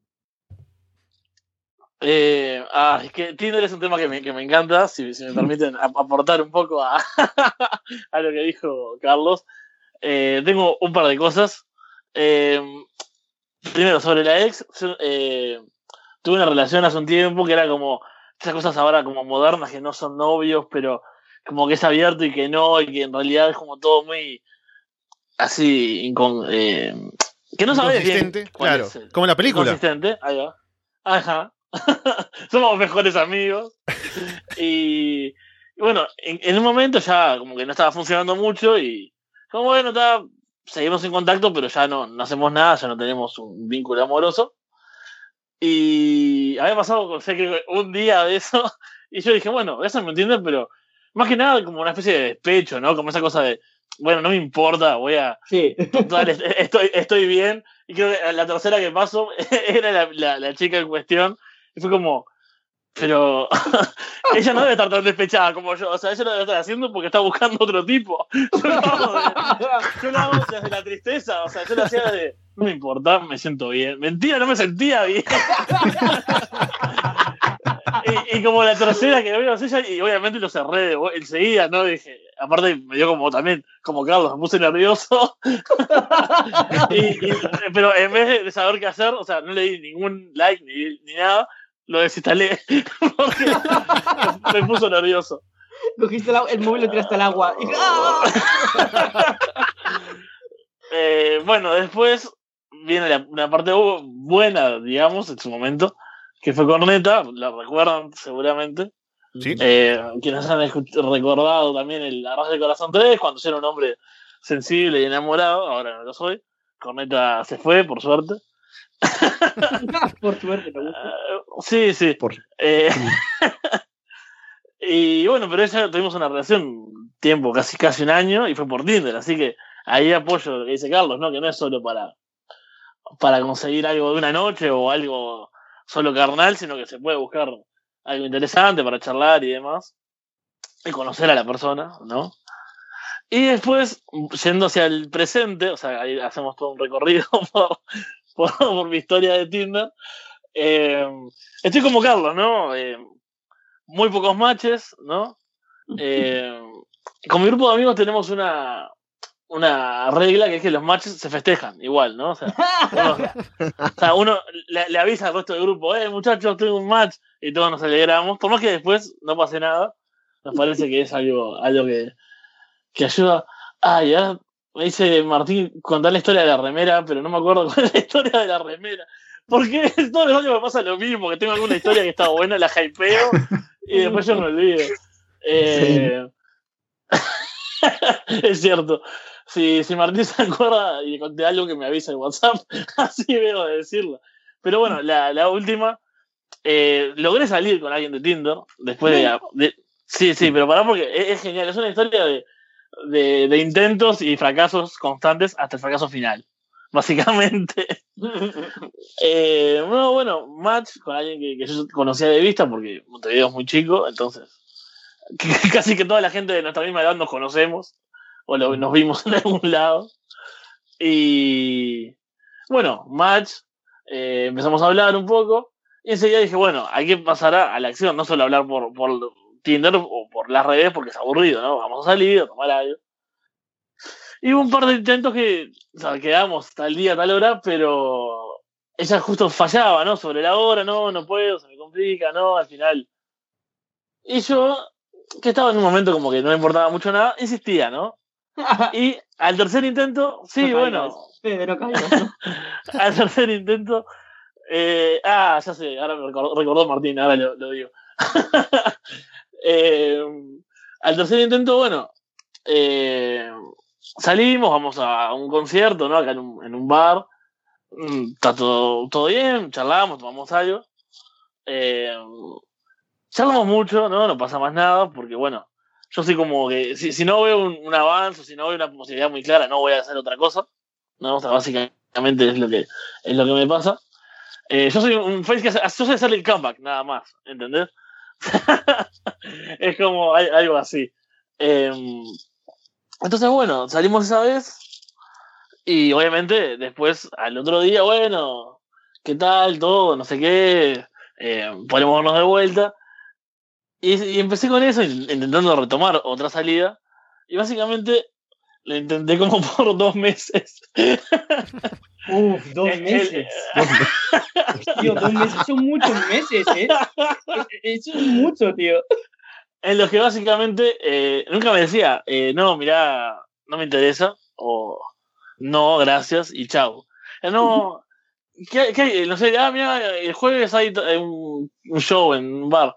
Eh, ah, es que Tinder es un tema que me, que me encanta, si, si me permiten ap- aportar un poco a, a lo que dijo Carlos. Eh, tengo un par de cosas. Eh, primero, sobre la ex, eh, tuve una relación hace un tiempo que era como esas cosas ahora como modernas que no son novios, pero como que es abierto y que no, y que en realidad es como todo muy así, incon- eh, que no sabes bien claro. es Como la película. Consistente, ahí va. Ajá. Somos mejores amigos. Y, y bueno, en, en un momento ya como que no estaba funcionando mucho y como bueno, está, seguimos en contacto, pero ya no, no hacemos nada, ya no tenemos un vínculo amoroso. Y había pasado, creo que un día de eso, y yo dije, bueno, eso me entiendes, pero más que nada como una especie de despecho, ¿no? Como esa cosa de, bueno, no me importa, voy a, Sí. Total, est- estoy, estoy bien. Y creo que la tercera que pasó era la, la, la chica en cuestión. Y fue como, pero ella no debe estar tan despechada como yo. O sea, ella lo debe estar haciendo porque está buscando otro tipo. Yo lo hago, de- yo lo hago desde la tristeza. O sea, yo lo hacía de, no me importa, me siento bien. Mentira, no me sentía bien. y, y como la tercera que veo ella, y obviamente lo cerré de- enseguida, ¿no? Dije, aparte me dio como también, como Carlos, me puse nervioso. Y- y- pero en vez de saber qué hacer, o sea, no le di ningún like ni, ni nada, lo desinstalé porque me puso nervioso. Cogiste el, el móvil y lo tiraste al agua. Y- ¡Ah! Eh, bueno, después viene la, una parte bu- buena, digamos, en su momento, que fue Corneta, la recuerdan seguramente. Sí. Eh, quienes han recordado también el Arras del Corazón 3, cuando yo era un hombre sensible y enamorado, ahora no lo soy. Corneta se fue, por suerte. Por suerte, me gusta. Eh, sí, sí. Por- Eh, y bueno, pero ella tuvimos una relación tiempo, casi casi un año, y fue por Tinder, así que ahí apoyo lo que dice Carlos, ¿no? Que no es solo para, para conseguir algo de una noche o algo solo carnal, sino que se puede buscar algo interesante para charlar y demás. Y conocer a la persona, ¿no? Y después, yendo hacia el presente, o sea, ahí hacemos todo un recorrido por, por, por mi historia de Tinder. Eh, estoy como Carlos, ¿no? Eh, muy pocos matches, ¿no? Eh, con mi grupo de amigos tenemos una, una regla que es que los matches se festejan igual, ¿no? O sea, uno, o sea, uno le, le avisa al resto del grupo, eh, muchachos, tengo un match, y todos nos alegramos, por más que después no pase nada, nos parece que es algo, algo que, que ayuda. Ah, ya me dice Martín contar la historia de la remera, pero no me acuerdo cuál es la historia de la remera. Porque todos los años me pasa lo mismo, que tengo alguna historia que está buena, la hypeo y después yo me olvido. Eh, es cierto. Si, si Martín se acuerda y conté algo que me avisa en WhatsApp, así veo de decirlo. Pero bueno, la, la última, eh, logré salir con alguien de Tinder después de, de- Sí, sí, pero pará porque es, es genial. Es una historia de, de, de intentos y fracasos constantes hasta el fracaso final. Básicamente. Eh, no, bueno, match con alguien que, que yo conocía de vista porque Montevideo es muy chico, entonces que- casi que toda la gente de nuestra misma edad nos conocemos o nos vimos en algún lado. Y bueno, match, eh, empezamos a hablar un poco. Y enseguida dije, bueno, hay que pasar a, la acción, no solo hablar por, por Tinder o por las redes porque es aburrido, ¿no? Vamos a salir, a tomar algo. Y hubo un par de intentos que, o quedamos tal día, tal hora, pero ella justo fallaba, ¿no? Sobre la hora, no, no puedo, se me complica, no, al final. Y yo, que estaba en un momento como que no me importaba mucho nada, insistía, ¿no? Y al tercer intento, sí, No bueno, caigas, Fede, no caigas, ¿no? al tercer intento, eh, ah, ya sé, ahora me recordó, recordó Martín, ahora lo, lo digo. Eh, al tercer intento, bueno, eh, salimos, vamos a un concierto, ¿no? Acá en un, en un bar. Mm, Está todo, todo bien, charlamos, tomamos algo. Eh, charlamos mucho, ¿no? No pasa más nada, porque bueno, yo soy como que, si, si no veo un, un avance, si no veo una posibilidad muy clara, no voy a hacer otra cosa. ¿no? Básicamente es lo que, es lo que me pasa. Eh, yo soy un face que hace, yo sé hacerle el comeback, nada más, ¿entendés? es como algo así. Eh, entonces, bueno, salimos esa vez y obviamente después al otro día, bueno, ¿qué tal? Todo, no sé qué, eh, podemos vernos de vuelta. Y, y empecé con eso, in- intentando retomar otra salida. Y básicamente lo intenté como por dos meses. Uf, dos Eh, meses. Tío, dos meses son muchos meses, ¿eh? Eso es mucho, tío. en los que básicamente eh, nunca me decía, eh, no, mirá, no me interesa, o no, gracias, y chau. Eh, No, ¿qué, qué hay? No sé, ah, mira, el jueves hay un, un show en un bar.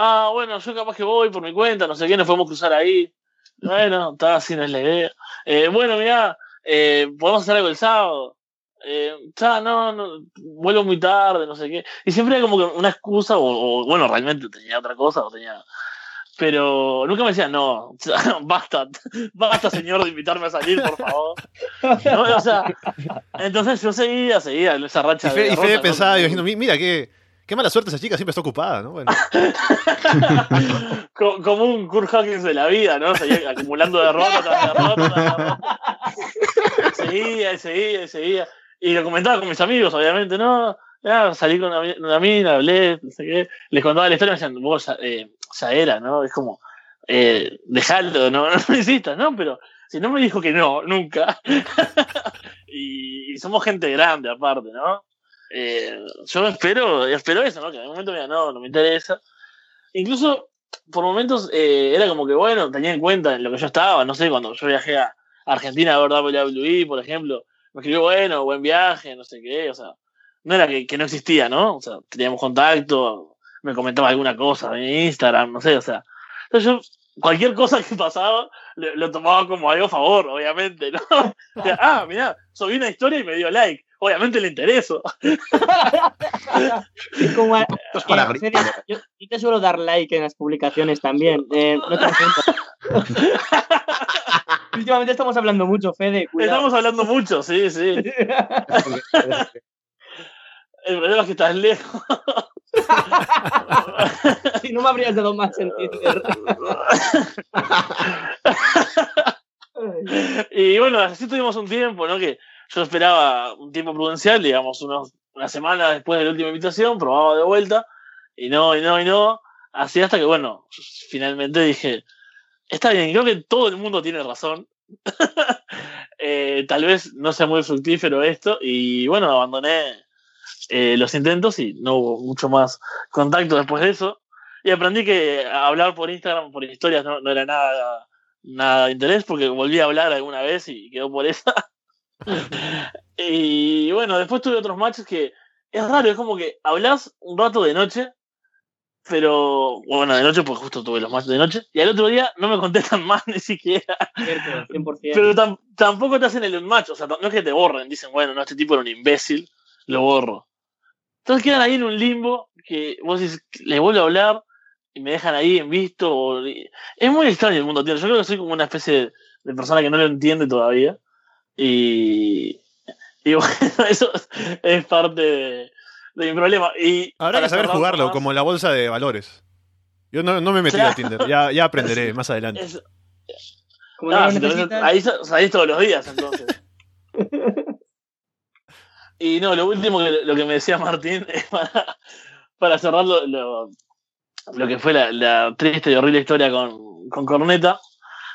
Ah, bueno, yo capaz que voy por mi cuenta, no sé qué, nos podemos cruzar ahí. Bueno, está así, no es la idea. Eh, bueno, mira, eh, podemos hacer algo el sábado. Eh, ya, no, no, vuelvo muy tarde, no sé qué. Y siempre era como que una excusa, o, o, bueno, realmente tenía otra cosa, o tenía. Pero nunca me decían, no, basta, basta, señor, de invitarme a salir, por favor. No, o sea, entonces yo seguía, seguía en esa racha Y Fede, de y Fede pensaba, "Mi- mira, qué, qué mala suerte esa chica, siempre está ocupada, ¿no? Como un Kurt Hawkins de la vida, ¿no? Seguía acumulando derrotas. tras derrotas. Seguía seguía seguía. Y lo comentaba con mis amigos, obviamente, ¿no? Salí con una, una mina, hablé, no sé qué. Les contaba la historia y me decían, vos eh, ya era, ¿no? Es como, eh, dejalo, ¿no? No insistas, ¿no? Pero si no me dijo que no, nunca. y somos gente grande, aparte, ¿no? Eh, yo espero, espero eso, ¿no? Que en algún momento me no, no me interesa. Incluso por momentos eh, era como que, bueno, tenía en cuenta en lo que yo estaba, no sé, cuando yo viajé a Argentina a ver WWE, por ejemplo, me escribió, bueno, buen viaje, no sé qué, o sea, no era que, que no existía, ¿no? O sea, teníamos contacto, me comentaba alguna cosa en Instagram, no sé, o sea, entonces yo, cualquier cosa que pasaba, lo, lo tomaba como algo a favor, obviamente, ¿no? O sea, ah, mirá, subí una historia y me dio like, obviamente le intereso. Es como, eh, para eh, yo, yo te suelo dar like en las publicaciones también. Eh, no te. Últimamente estamos hablando mucho, Fede. Cuidado. Estamos hablando mucho, sí, sí. El problema es que estás lejos. si no me habrías dado más en Tinder. y bueno, así tuvimos un tiempo, ¿no? Que yo esperaba un tiempo prudencial, digamos, unos, una semana después de la última invitación, probaba de vuelta, y no, y no, y no. Así hasta que, bueno, finalmente dije, está bien, creo que todo el mundo tiene razón. Eh, tal vez no sea muy fructífero esto, y bueno, abandoné eh, los intentos y no hubo mucho más contacto después de eso. Y aprendí que hablar por Instagram, por historias, no, no era nada, nada de interés, porque volví a hablar alguna vez y quedó por esa. y bueno, después tuve otros matches que es raro, es como que hablas un rato de noche, pero bueno, de noche, pues justo tuve los matches de noche, y al otro día no me contestan más ni siquiera. Cierto, 100%. Pero tam- tampoco te hacen el unmatch, o sea, no es que te borren, dicen, bueno, no, este tipo era un imbécil, lo borro. Entonces quedan ahí en un limbo que vos decís, les vuelvo a hablar y me dejan ahí en visto. o- Es muy extraño el mundo Tinder. Yo creo que soy como una especie de, de persona que no lo entiende todavía. Y, y bueno, eso es parte de, de mi problema. Y habrá que saber jugarlo, como la bolsa de valores. Yo no, no me he metido a Tinder, ya, ya aprenderé más adelante. es- Como no ah, si necesitas, ahí salís todos los días entonces. Y no, lo último que lo que me decía Martín es para, para cerrar lo, lo, lo que fue la, la triste y horrible historia con, con Corneta.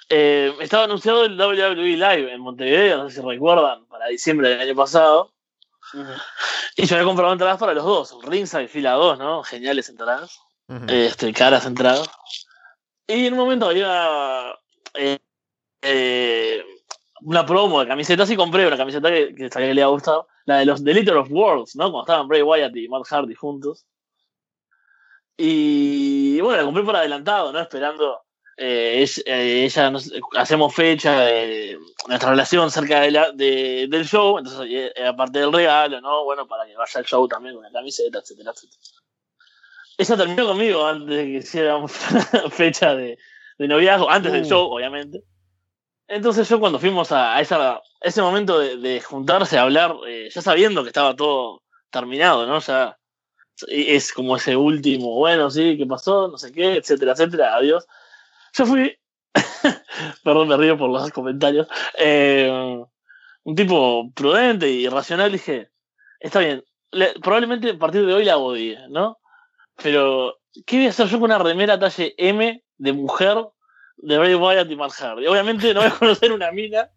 Eh, estaba anunciado el WWE Live en Montevideo, no sé si recuerdan, para diciembre del año pasado. Y yo había comprado entradas para los dos, Ringside fila 2, ¿no? Geniales entradas. Ujú. este, caras entradas. Y en un momento había eh, eh, una promo de camisetas y compré una camiseta que, que sabía que le había gustado, la de los The Litter of Worlds, ¿no? Cuando estaban Bray Wyatt y Matt Hardy juntos. Y bueno, la compré por adelantado, ¿no? Esperando. eh, es- eh, ella, nos- hacemos fecha de nuestra relación cerca de la- de- del show, entonces, eh, aparte del regalo, ¿no? Bueno, para que vaya al show también con la camiseta, etcétera, etcétera. Ella terminó conmigo antes de que hiciéramos fecha de, de noviazgo, antes del Uh. show, obviamente. Entonces yo cuando fuimos a, ese momento de, juntarse a hablar, eh, ya sabiendo que estaba todo terminado, ¿no? Ya es como ese último, bueno, sí, ¿qué pasó? No sé qué, etcétera, etcétera, adiós. Yo fui, perdón, me río por los comentarios, eh, un tipo prudente y racional, dije, está bien, le- probablemente a partir de hoy la odie, ¿no? Pero, ¿qué voy a hacer yo con una remera talle M de mujer de Bray Wyatt y Matt Hardy? Obviamente no voy a conocer una mina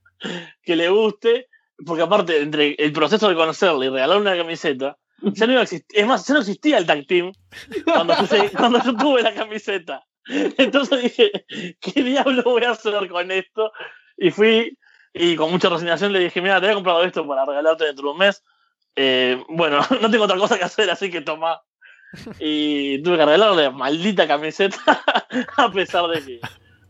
que le guste, porque aparte, entre el proceso de conocerla y regalar una camiseta, ya no iba a existir. Es más, ya no existía el tag team cuando yo tuve la camiseta. Entonces dije, ¿qué diablo voy a hacer con esto? Y fui, y con mucha resignación le dije, mira, te había comprado esto para regalarte dentro de un mes. Eh, bueno, no tengo otra cosa que hacer, así que toma. Y tuve que regalarle la maldita camiseta, a pesar de que,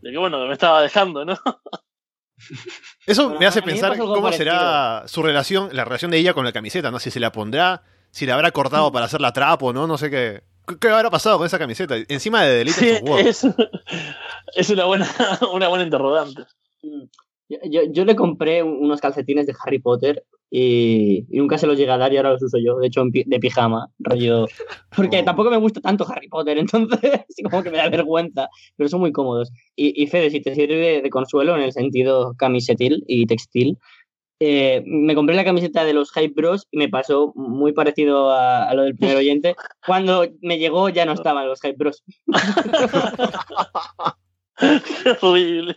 de que, bueno, que me estaba dejando, ¿no? Eso me hace pensar cómo será su relación, la relación de ella con la camiseta, ¿no? Si se la pondrá, si la habrá cortado para hacerla trapo, ¿no? No sé qué. ¿Qué- ¿Qué habrá pasado con esa camiseta? Encima de Delitos Sí, es, es una buena, una buena interrogante. Yo, yo, yo le compré un- unos calcetines de Harry Potter y, y nunca se los llegué a dar y ahora los uso yo, de hecho en pi- de pijama, rollo. Porque Oh. tampoco me gusta tanto Harry Potter, entonces como que me da vergüenza, pero son muy cómodos. Y, y Fede, si te sirve de consuelo en el sentido camisetil y textil, eh, me compré la camiseta de los Hype Bros y me pasó muy parecido a, a lo del primer oyente. Cuando me llegó ya no estaban los Hype Bros. Qué horrible.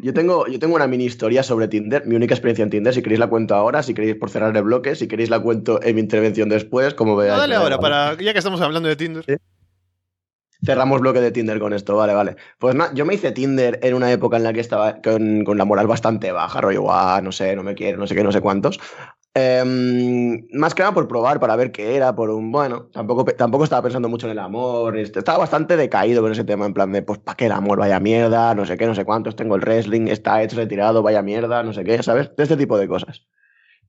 Yo tengo, yo tengo una mini historia sobre Tinder, mi única experiencia en Tinder. Si queréis la cuento ahora, si queréis por cerrar el bloque, si queréis la cuento en mi intervención después, como No, veáis. dale ahora, para, ya que estamos hablando de Tinder. Cerramos bloque de Tinder con esto, vale, vale. Pues yo me hice Tinder en una época en la que estaba con, con la moral bastante baja, rollo, guau, no sé, no me quiero, no sé qué, no sé cuántos. Em, más que nada por probar, para ver qué era, por un, bueno, tampoco, tampoco estaba pensando mucho en el amor, este, estaba bastante decaído con ese tema, en plan de, pues, ¿para qué el amor? Vaya mierda, no sé qué, no sé cuántos, tengo el wrestling, está hecho, retirado, vaya mierda, no sé qué, ¿sabes? De este tipo de cosas.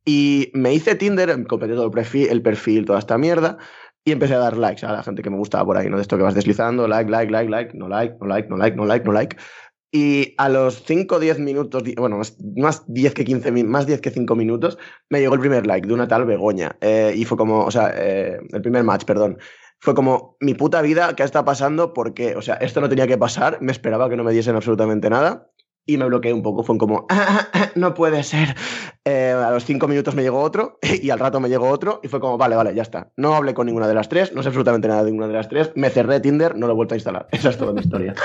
Y me hice Tinder, completé todo el perfil, el perfil, toda esta mierda, y empecé a dar likes a la gente que me gustaba por ahí, ¿no? De esto que vas deslizando, like, like, like, like, no like, no like, no like, no like, no like. Y a los 5 o 10 minutos, bueno, más, más 10 que 15, mi- más 10 que 5 minutos, me llegó el primer like de una tal Begoña. Eh, y fue como, o sea, eh, el primer match, perdón. Fue como, mi puta vida, ¿qué está pasando? Porque, o sea, esto no tenía que pasar, me esperaba que no me diesen absolutamente nada. Y me bloqueé un poco, fue como, "Ah, ah, ah, no puede ser. Eh, a los cinco minutos me llegó otro y al rato me llegó otro y fue como, vale, vale, ya está. No hablé con ninguna de las tres, no sé absolutamente nada de ninguna de las tres, me cerré Tinder, no lo he vuelto a instalar. Esa es toda mi historia.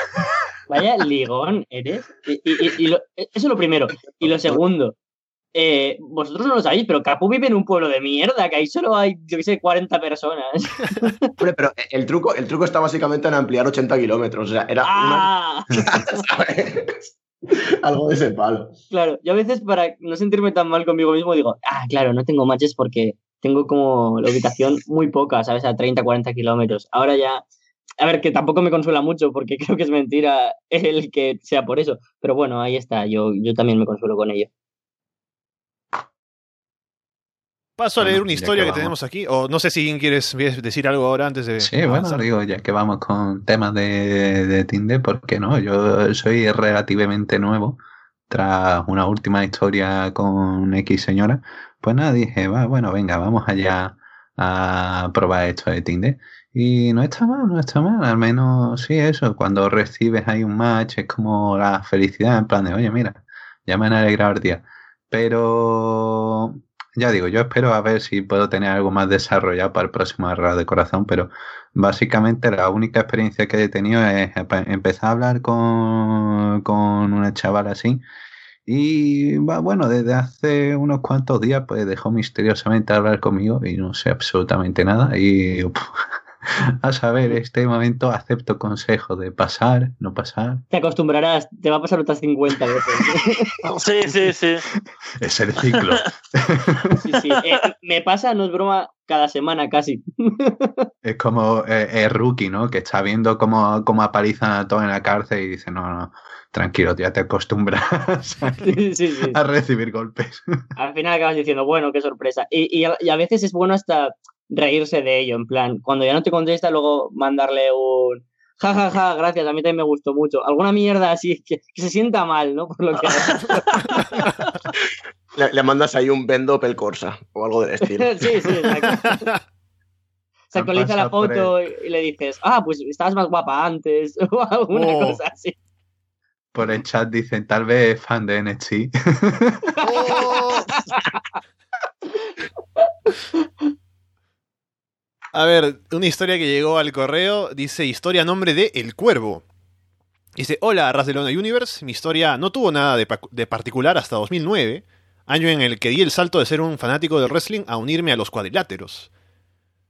Vaya ligón eres. Y, y- y- y lo- eso es lo primero. Y lo segundo, eh, vosotros no lo sabéis, pero Capu vive en un pueblo de mierda, que ahí solo hay, yo qué sé, 40 personas. Hombre, pero el truco, el truco está básicamente en ampliar 80 kilómetros, o sea, era ¡Ah! una... Algo de ese palo. Claro, yo a veces para no sentirme tan mal conmigo mismo digo, ah, claro, no tengo matches porque tengo como la ubicación muy poca, ¿sabes? A 30, 40 kilómetros. Ahora ya, a ver, que tampoco me consuela mucho porque creo que es mentira el que sea por eso. Pero bueno, ahí está, yo, yo también me consuelo con ello. Paso a leer Bueno, una historia que tenemos aquí. O no sé si alguien quieres decir algo ahora antes de. Sí, bueno, digo, ya que vamos con temas de, de Tinder, ¿por qué no? Yo soy relativamente nuevo, tras una última historia con X señora, pues nada, dije, va, bueno, venga, vamos allá a probar esto de Tinder. Y no está mal, no está mal, al menos sí, eso, cuando recibes ahí un match es como la felicidad, en plan de, oye, mira, ya me han alegrado el día. Pero ya digo, yo espero a ver si puedo tener algo más desarrollado para el próximo Arras de Corazón, pero básicamente la única experiencia que he tenido es empe- empezar a hablar con, con una chavala así. Y bueno, desde hace unos cuantos días pues dejó misteriosamente hablar conmigo y no sé absolutamente nada. Y uf, a saber, este momento acepto consejo de pasar, no pasar. Te acostumbrarás, te va a pasar otras 50 veces. Sí, sí, sí. Es el ciclo. Sí, sí. Eh, me pasa, no es broma, cada semana casi. Es como eh, el rookie, ¿no? Que está viendo cómo, cómo apalizan a todos en la cárcel y dice, no, no, tranquilo, ya te acostumbras a, Sí, sí, sí. a recibir golpes. Al final acabas diciendo, bueno, qué sorpresa. Y, y a, y a veces es bueno hasta reírse de ello, en plan, cuando ya no te contesta, luego mandarle un ja, ja, ja, gracias, a mí también me gustó mucho. Alguna mierda así que, que se sienta mal, ¿no? Por lo que Le, le mandas ahí un vendo pel Corsa o algo del estilo. sí, sí, exacto. Se actualiza la foto y le dices, ah, pues estabas más guapa antes, o alguna Oh. cosa así. Por el chat dicen, tal vez fan de NXT. A ver, una historia que llegó al correo dice historia a nombre de El Cuervo. Dice, hola, Ras de Lona Universe. Mi historia no tuvo nada de, pa- de particular hasta 2009, año en el que di el salto de ser un fanático del wrestling a unirme a los cuadriláteros.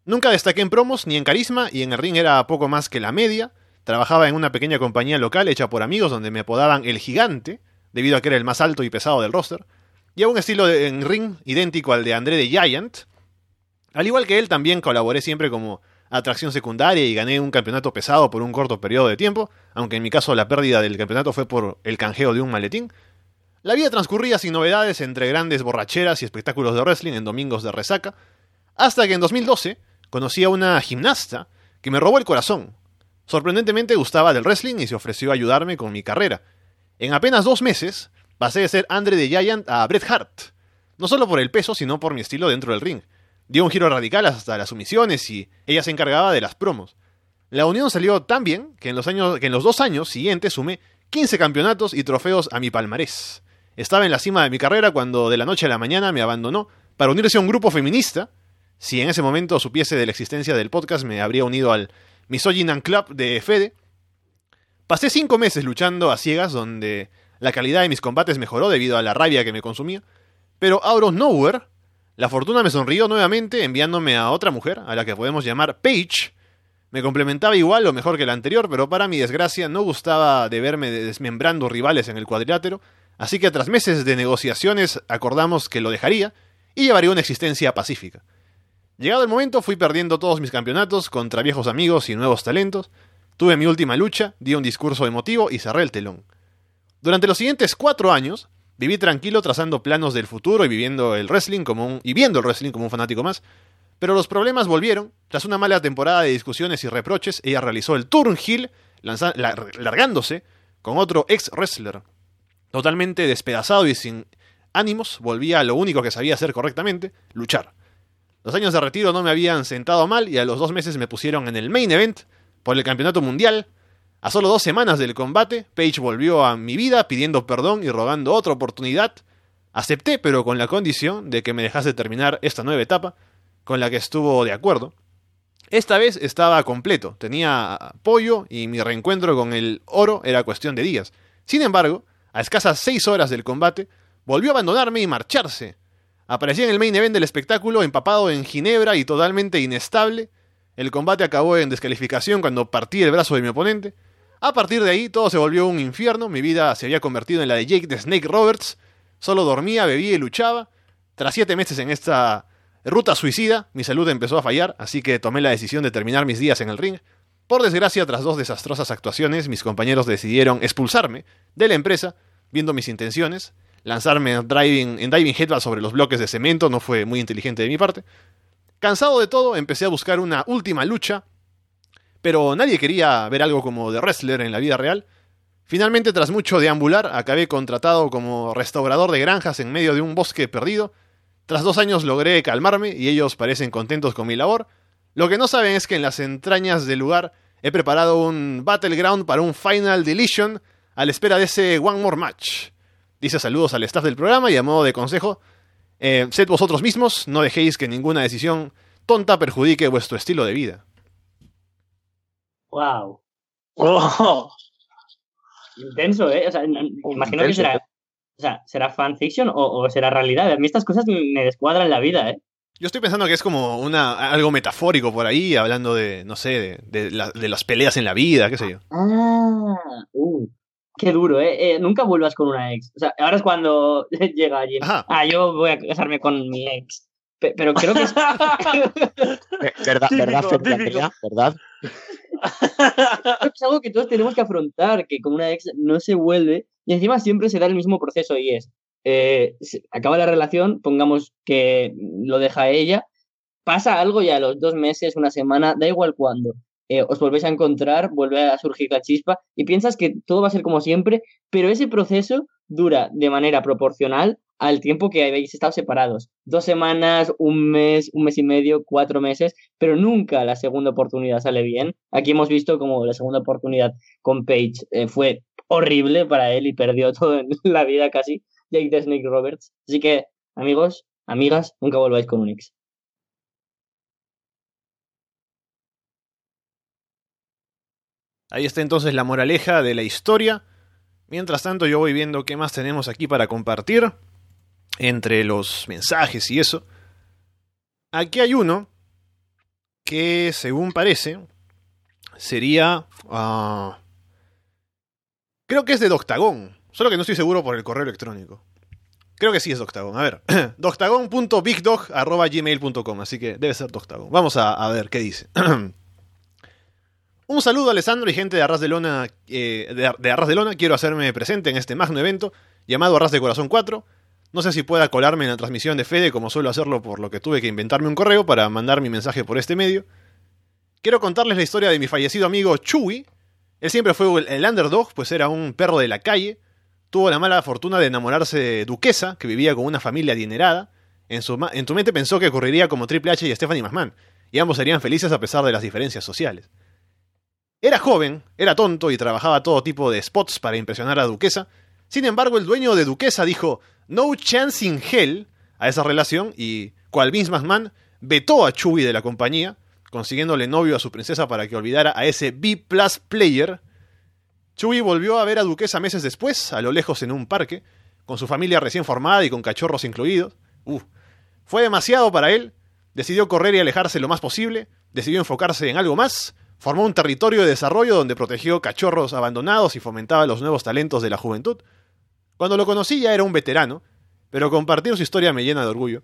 Nunca destaqué en promos ni en carisma y en el ring era poco más que la media. Trabajaba en una pequeña compañía local hecha por amigos donde me apodaban El Gigante, debido a que era el más alto y pesado del roster. Y a un estilo de- en ring idéntico al de André the Giant, al igual que él, también colaboré siempre como atracción secundaria y gané un campeonato pesado por un corto periodo de tiempo, aunque en mi caso la pérdida del campeonato fue por el canjeo de un maletín. La vida transcurría sin novedades entre grandes borracheras y espectáculos de wrestling en domingos de resaca, hasta que en 2012 conocí a una gimnasta que me robó el corazón. Sorprendentemente gustaba del wrestling y se ofreció a ayudarme con mi carrera. En apenas dos meses pasé de ser Andre the Giant a Bret Hart, no solo por el peso, sino por mi estilo dentro del ring dio un giro radical hasta las sumisiones y ella se encargaba de las promos. La unión salió tan bien que en los, años, que en los dos años siguientes sumé 15 campeonatos y trofeos a mi palmarés. Estaba en la cima de mi carrera cuando de la noche a la mañana me abandonó para unirse a un grupo feminista. Si en ese momento supiese de la existencia del podcast me habría unido al Misogynan Club de Fede. Pasé cinco meses luchando a ciegas donde la calidad de mis combates mejoró debido a la rabia que me consumía. Pero of nowhere, la fortuna me sonrió nuevamente enviándome a otra mujer, a la que podemos llamar Paige. Me complementaba igual o mejor que la anterior, pero para mi desgracia no gustaba de verme desmembrando rivales en el cuadrilátero, así que tras meses de negociaciones acordamos que lo dejaría y llevaría una existencia pacífica. Llegado el momento fui perdiendo todos mis campeonatos contra viejos amigos y nuevos talentos, tuve mi última lucha, di un discurso emotivo y cerré el telón. Durante los siguientes cuatro años, Viví tranquilo trazando planos del futuro y viviendo el wrestling como un, y viendo el wrestling como un fanático más. Pero los problemas volvieron. Tras una mala temporada de discusiones y reproches, ella realizó el Turn Hill, largándose con otro ex wrestler. Totalmente despedazado y sin ánimos, volvía a lo único que sabía hacer correctamente, luchar. Los años de retiro no me habían sentado mal y a los dos meses me pusieron en el main event por el campeonato mundial. A solo dos semanas del combate, Paige volvió a mi vida pidiendo perdón y rogando otra oportunidad. Acepté, pero con la condición de que me dejase terminar esta nueva etapa, con la que estuvo de acuerdo. Esta vez estaba completo, tenía apoyo y mi reencuentro con el oro era cuestión de días. Sin embargo, a escasas seis horas del combate, volvió a abandonarme y marcharse. Aparecía en el main event del espectáculo empapado en ginebra y totalmente inestable. El combate acabó en descalificación cuando partí el brazo de mi oponente. A partir de ahí todo se volvió un infierno, mi vida se había convertido en la de Jake the Snake Roberts, solo dormía, bebía y luchaba. Tras siete meses en esta ruta suicida, mi salud empezó a fallar, así que tomé la decisión de terminar mis días en el ring. Por desgracia, tras dos desastrosas actuaciones, mis compañeros decidieron expulsarme de la empresa, viendo mis intenciones. Lanzarme en en diving headball sobre los bloques de cemento no fue muy inteligente de mi parte. Cansado de todo, empecé a buscar una última lucha, pero nadie quería ver algo como de wrestler en la vida real. Finalmente, tras mucho deambular, acabé contratado como restaurador de granjas en medio de un bosque perdido. Tras dos años logré calmarme y ellos parecen contentos con mi labor. Lo que no saben es que en las entrañas del lugar he preparado un Battleground para un Final Deletion a la espera de ese One More Match. Dice saludos al staff del programa y a modo de consejo, Eh, sed vosotros mismos, no dejéis que ninguna decisión tonta perjudique vuestro estilo de vida. Wow. Oh, Intenso, ¿eh? O sea, n- imagino que será, o sea, será fanfiction o, o será realidad. A mí estas cosas me descuadran la vida, ¿eh? Yo estoy pensando que es como una, algo metafórico por ahí, hablando de, no sé, de, de la- de las peleas en la vida, qué sé yo. Ah, uh, qué duro, ¿eh? Eh, Nunca vuelvas con una ex. O sea, ahora es cuando llega allí. Ajá. Ah, yo voy a casarme con mi ex. Pe- Pero creo que es... ¿Verdad, Típico, verdad, típico. ¿Verdad? es algo que todos tenemos que afrontar, que con una ex no se vuelve y encima siempre se da el mismo proceso y es, eh, acaba la relación, pongamos que lo deja ella, pasa algo ya a los dos meses, una semana, da igual cuándo, eh, os volvéis a encontrar, vuelve a surgir la chispa y piensas que todo va a ser como siempre, pero ese proceso dura de manera proporcional al tiempo que habéis estado separados. Dos semanas, un mes, un mes y medio, cuatro meses, pero nunca la segunda oportunidad sale bien. Aquí hemos visto como la segunda oportunidad con Page eh, fue horrible para él y perdió todo en la vida casi. Jake the Snake Roberts. Así que, amigos, amigas, nunca volváis con un ex. Ahí está entonces la moraleja de la historia. Mientras tanto, yo voy viendo qué más tenemos aquí para compartir entre los mensajes y eso. Aquí hay uno que, según parece, sería. ah, creo que es de Doctagon. Solo que no estoy seguro por el correo electrónico. Creo que sí es Doctagon. A ver, doctagon.bigdog.gmail.com. Así que debe ser Doctagon. Vamos a, a ver qué dice. Un saludo a Alessandro y gente de Arras de Lona, eh, de, de Arras de Lona. Quiero hacerme presente en este magno evento llamado Arras de Corazón 4. No sé si pueda colarme en la transmisión de Fede como suelo hacerlo por lo que tuve que inventarme un correo para mandar mi mensaje por este medio. Quiero contarles la historia de mi fallecido amigo Chewie. Él siempre fue el, underdog, pues era un perro de la calle. Tuvo la mala fortuna de enamorarse de Duquesa, que vivía con una familia adinerada. En su, en tu mente pensó que ocurriría como Triple H y Stephanie McMahon, y ambos serían felices a pesar de las diferencias sociales. Era joven, era tonto y trabajaba todo tipo de spots para impresionar a Duquesa. Sin embargo, el dueño de Duquesa dijo No chance in hell a esa relación y, cual Vince McMahon, vetó a Chewie de la compañía, consiguiéndole novio a su princesa para que olvidara a ese B-Plus player. Chewie volvió a ver a Duquesa meses después, a lo lejos en un parque, con su familia recién formada y con cachorros incluidos. Uf. Fue demasiado para él, decidió correr y alejarse lo más posible, decidió enfocarse en algo más, formó un territorio de desarrollo donde protegió cachorros abandonados y fomentaba los nuevos talentos de la juventud. Cuando lo conocí ya era un veterano, pero compartir su historia me llena de orgullo.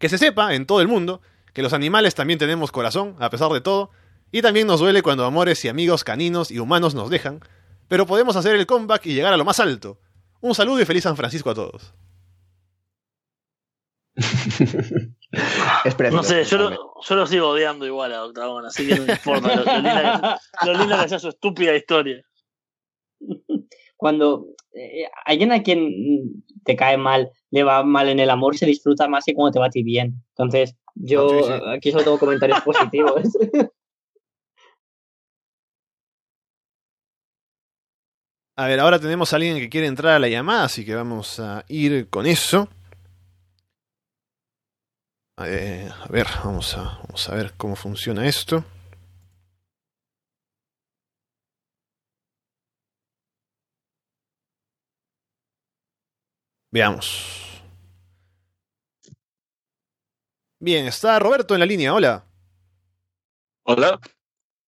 Que se sepa, en todo el mundo, que los animales también tenemos corazón, a pesar de todo, y también nos duele cuando amores y amigos caninos y humanos nos dejan, pero podemos hacer el comeback y llegar a lo más alto. Un saludo y feliz San Francisco a todos. No sé, yo lo, yo lo sigo odiando igual a Octagon, así que no me importa lo, lo linda que, lo linda que sea su estúpida historia. Cuando eh, alguien a quien te cae mal, le va mal en el amor, se disfruta más que cuando te va a ti bien. Entonces, yo Ah, sí, sí. aquí solo tengo comentarios positivos. A ver, ahora tenemos a alguien que quiere entrar a la llamada, así que vamos a ir con eso. Eh, a ver, vamos a, vamos a ver cómo funciona esto. Veamos. Bien, está Roberto en la línea, hola. Hola,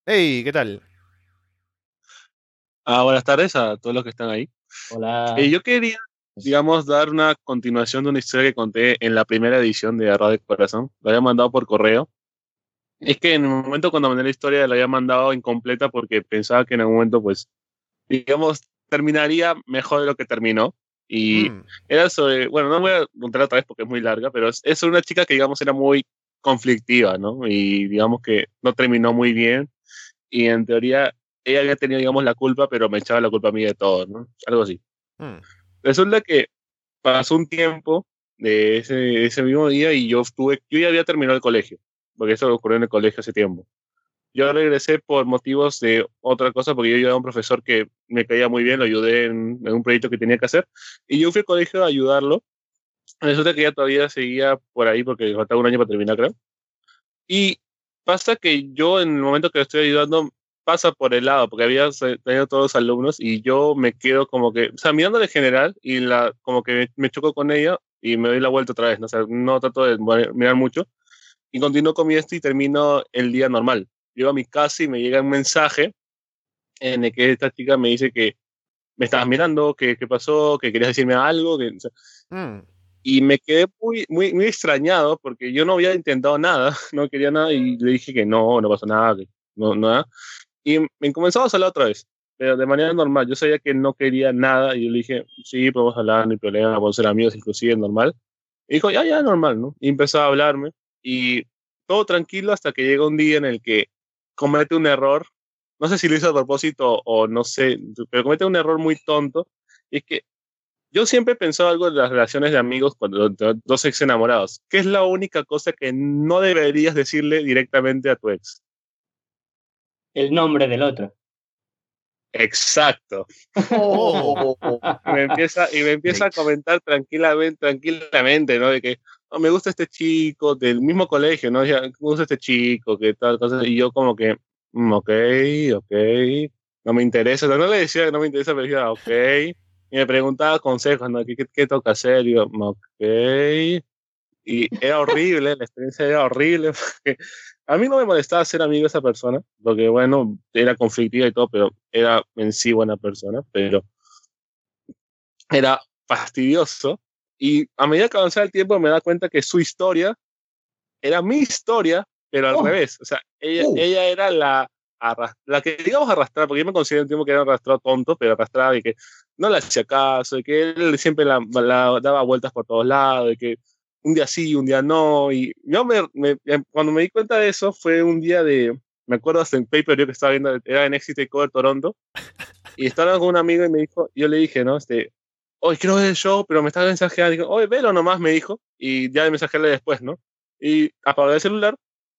Hey, ¿qué tal? ah, buenas tardes a todos los que están ahí. Hola. Eh, yo quería, digamos, dar una continuación de una historia que conté en la primera edición de Radio Corazón. Lo había mandado por correo. Es que en el momento cuando mandé la historia la había mandado incompleta porque pensaba que en algún momento, pues, digamos, terminaría mejor de lo que terminó. Y Mm, era sobre, bueno, no voy a contar otra vez porque es muy larga, pero es, es una chica que, digamos, era muy conflictiva, ¿no? Y digamos que no terminó muy bien. Y en teoría, ella había tenido, digamos, la culpa, pero me echaba la culpa a mí de todo, ¿no? Algo así. mm. Resulta que pasó un tiempo de ese, ese mismo día y yo estuve, yo ya había terminado el colegio, porque eso ocurrió en el colegio hace tiempo. Yo regresé por motivos de otra cosa, porque yo ayudaba a un profesor que me caía muy bien, lo ayudé en, en un proyecto que tenía que hacer, y yo fui al colegio a ayudarlo, Resulta que ella todavía seguía por ahí porque faltaba un año para terminar, creo. Y pasa que yo en el momento que le estoy ayudando pasa por el lado, porque había tenido todos los alumnos y yo me quedo como que, o sea, mirando de general y la, como que me, me choco con ella y me doy la vuelta otra vez, ¿no? O sea, no trato de mirar mucho y continúo con mi esto y termino el día normal. Llego a mi casa y me llega un mensaje en el que esta chica me dice que me estabas mirando, que qué pasó, que querías decirme algo, que, o sea, Mm. y me quedé muy, muy, muy extrañado porque yo no había intentado nada, no quería nada y le dije que no, no pasó nada, que no, nada. Y me comenzamos a hablar otra vez, pero de manera normal. Yo sabía que no quería nada y yo le dije, sí, podemos hablar, hay problema, podemos ser amigos, inclusive normal. Y dijo, ya, ya, normal, ¿no? Y empezó a hablarme y todo tranquilo hasta que llega un día en el que comete un error. No sé si lo hizo a propósito o no sé, pero comete un error muy tonto. Y es que yo siempre he pensado algo de las relaciones de amigos cuando de dos ex enamorados. ¿Qué es la única cosa que no deberías decirle directamente a tu ex? El nombre del otro. Exacto. Y me empieza, y me empieza a comentar tranquilamente, tranquilamente, ¿no? De que "Oh, me gusta este chico del mismo colegio, ¿no? Me gusta este chico, que tal cosa. Y yo como que, "Mm, ok, ok, no me interesa. O sea, no le decía que no me interesa, pero decía, ok. Y me preguntaba consejos, ¿no? ¿Qué, qué, qué toca hacer? Y yo, ok. Y era horrible, la experiencia era horrible. Porque a mí no me molestaba ser amigo de esa persona, porque bueno, era conflictiva y todo, pero era en sí buena persona, pero era fastidioso. Y a medida que avanzaba el tiempo me da cuenta que su historia era mi historia, pero al Oh. revés. O sea, ella, Oh. ella era la, la que digamos arrastrar, porque yo me considero un tiempo que era arrastrado tonto, pero arrastraba y que no le hacía caso, de que él siempre la, la daba vueltas por todos lados, de que un día sí, un día no. Y yo me, me- em, cuando me di cuenta de eso fue un día de, me acuerdo hasta en Paper yo que estaba viendo, era en Exit Cover Toronto, y estaba con un amigo y me dijo, yo le dije, ¿no? Este, hoy quiero ver el show, pero me está mensajeando, dijo, oye, velo nomás, me dijo, y ya de mensajearle después, ¿no? Y apagué el celular,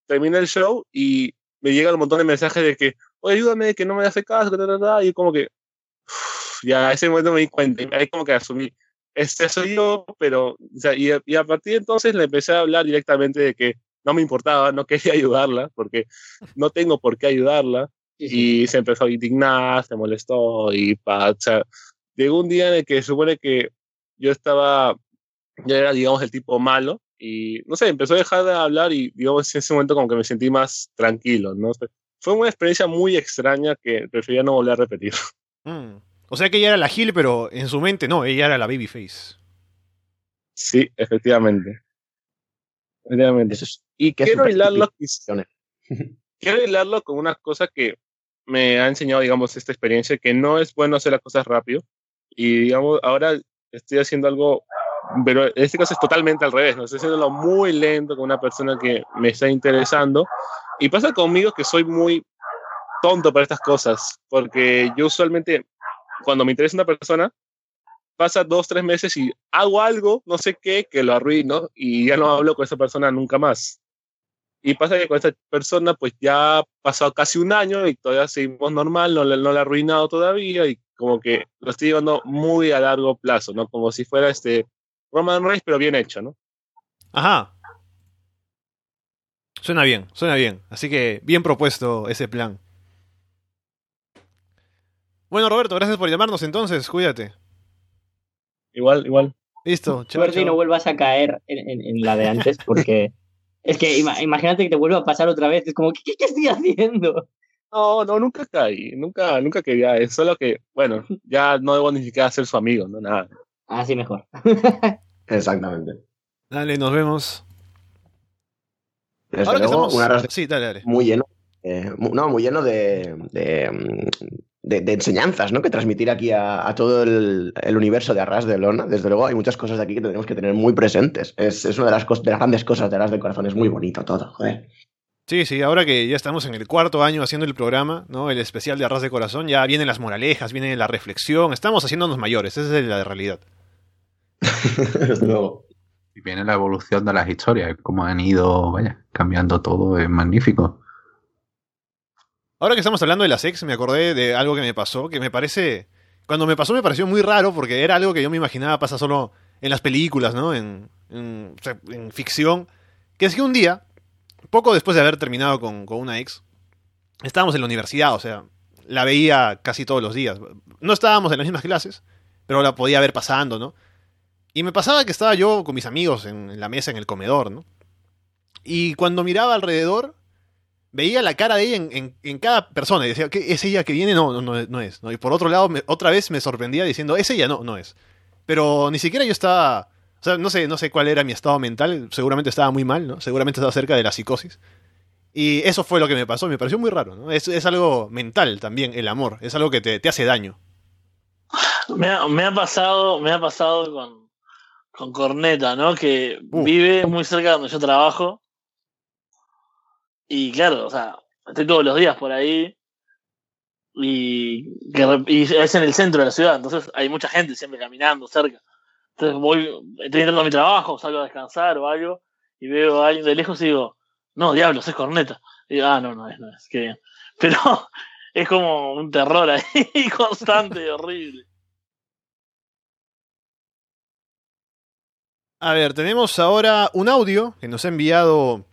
terminé el show y me llegan un montón de mensajes de que, oye, ayúdame, que no me hace caso, que ta, ta, ta", y como que, uf, ya a ese momento me di cuenta, y ahí como que asumí, este soy yo, pero, o sea, y, a- y a partir de entonces le empecé a hablar directamente de que no me importaba, no quería ayudarla, porque no tengo por qué ayudarla, y se empezó a indignar, se molestó, y pa, o sea, llegó un día en el que supone que yo estaba, ya era, digamos, el tipo malo, y no sé, empezó a dejar de hablar y, digamos, en ese momento como que me sentí más tranquilo, ¿no? Fue una experiencia muy extraña que prefería no volver a repetir. Mm. O sea que ella era la Gil, pero en su mente no, ella era la Babyface. Sí, efectivamente. Efectivamente. Es- y quiero hilarlo, quiero hilarlo con una cosa que me ha enseñado, digamos, esta experiencia, que no es bueno hacer las cosas rápido. Y, digamos, ahora estoy haciendo algo, pero en este caso es totalmente al revés, ¿no? Estoy haciéndolo muy lento con una persona que me está interesando. Y pasa conmigo que soy muy tonto para estas cosas, porque yo usualmente, cuando me interesa una persona, pasa dos, tres meses y hago algo, no sé qué, que lo arruino y ya no hablo con esa persona nunca más. Y pasa que con esta persona, pues ya ha pasado casi un año y todavía seguimos normal, no, no le he arruinado todavía y como que lo estoy llevando muy a largo plazo, ¿no? Como si fuera este Roman Reigns, pero bien hecho, ¿no? Ajá. Suena bien, suena bien. Así que bien propuesto ese plan. Bueno, Roberto, gracias por llamarnos entonces. Cuídate. Igual, igual. Listo, chao. Suerte y no vuelvas a caer en, en- en la de antes, porque es que ima- imagínate que te vuelva a pasar otra vez. Es como, ¿qué, qué- qué estoy haciendo? No, no, nunca caí, nunca, nunca quería, es solo que, bueno, ya no debo ni siquiera ser su amigo, no nada. Así mejor. Exactamente. Dale, nos vemos. Desde Ahora que estamos... una Sí, dale, dale. muy lleno, eh, no, muy lleno de, de, mm, de- de enseñanzas, ¿no? Que transmitir aquí a, a todo el, el universo de Arras de Lona. Desde luego, hay muchas cosas de aquí que tenemos que tener muy presentes. Es, es una de las, de las grandes cosas de Arras de Corazón. Es muy bonito todo, joder. Sí, sí, ahora que ya estamos en el cuarto año haciendo el programa, ¿no? El especial de Arras de Corazón, ya vienen las moralejas, viene la reflexión, estamos haciéndonos mayores, esa es la realidad. Luego. Y viene la evolución de las historias, cómo han ido, vaya, cambiando todo, es magnífico. Ahora que estamos hablando de las ex, me acordé de algo que me pasó, que me parece... Cuando me pasó me pareció muy raro porque era algo que yo me imaginaba pasa solo en las películas, ¿no? En, en, en ficción. Que es que un día, poco después de haber terminado con, una ex, estábamos en la universidad, o sea, la veía casi todos los días. No estábamos en las mismas clases, pero la podía ver pasando, ¿no? Y me pasaba que estaba yo con mis amigos en, la mesa, en el comedor, ¿no? Y cuando miraba alrededor, veía la cara de ella en, cada persona y decía, ¿qué, ¿es ella que viene? No, no, no, es-. Y por otro lado, otra vez me sorprendía diciendo, ¿es ella? No, no es. Pero ni siquiera yo estaba... O sea, no sé, no sé cuál era mi estado mental, seguramente estaba muy mal, ¿no? Seguramente estaba cerca de la psicosis. Y eso fue lo que me pasó, me pareció muy raro, ¿no? Es, es algo mental también, el amor, es algo que te, te hace daño. Me ha, me ha pasado, me ha pasado con, con Corneta, ¿no? Que vive muy cerca de donde yo trabajo. Y claro, o sea, estoy todos los días por ahí. Y, que y es en el centro de la ciudad, entonces hay mucha gente siempre caminando cerca. Entonces voy, estoy entrando a mi trabajo, salgo a descansar o algo, y veo a alguien de lejos y digo, no, diablos, es corneta. Y digo, ah, no, no es, no es, qué bien. Pero es como un terror ahí constante, horrible. A ver, tenemos ahora un audio que nos ha enviado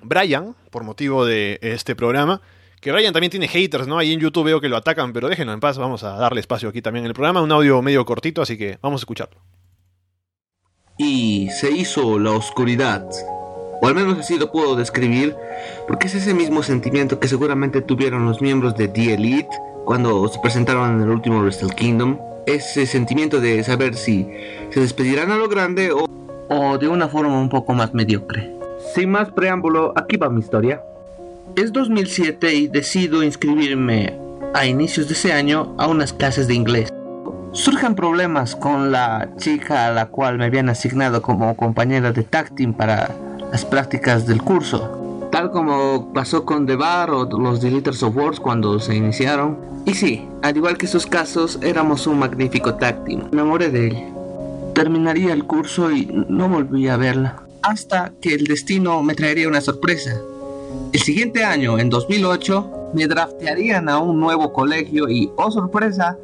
Brian por motivo de este programa. Que Brian también tiene haters, ¿no? Ahí en YouTube veo que lo atacan, pero déjenlo en paz. Vamos a darle espacio aquí también en el programa. Un audio medio cortito, así que vamos a escucharlo. Y se hizo la oscuridad. O al menos así lo puedo describir, porque es ese mismo sentimiento que seguramente tuvieron los miembros de The Elite cuando se presentaron en el último Wrestle Kingdom. Ese sentimiento de saber si se despedirán a lo grande o, o de una forma un poco más mediocre. Sin más preámbulo, aquí va mi historia. Es 2007 y decido inscribirme a inicios de ese año a unas clases de inglés. Surgen problemas con la chica a la cual me habían asignado como compañera de team para las prácticas del curso. Tal como pasó con The Bar o los Deleters of Wars cuando se iniciaron. Y sí, al igual que esos casos, éramos un magnífico team. Me enamoré de ella. Terminaría el curso y no volví a verla. Hasta que el destino me traería una sorpresa. El siguiente año, en 2008, me draftearían a un nuevo colegio y, oh sorpresa,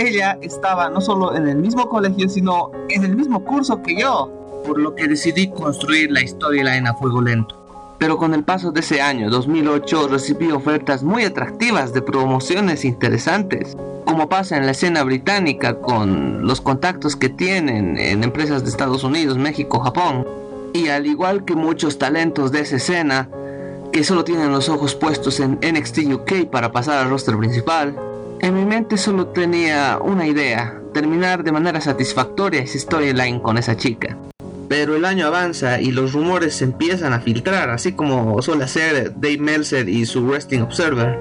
ella estaba no solo en el mismo colegio, sino en el mismo curso que yo, por lo que decidí construir la storyline a fuego lento. Pero con el paso de ese año, 2008, recibí ofertas muy atractivas de promociones interesantes, como pasa en la escena británica con los contactos que tienen en empresas de Estados Unidos, México, Japón. Y al igual que muchos talentos de esa escena, que solo tienen los ojos puestos en NXT UK para pasar al roster principal, en mi mente solo tenía una idea, terminar de manera satisfactoria esa storyline con esa chica. Pero el año avanza y los rumores se empiezan a filtrar, así como suele hacer Dave Meltzer y su Wrestling Observer.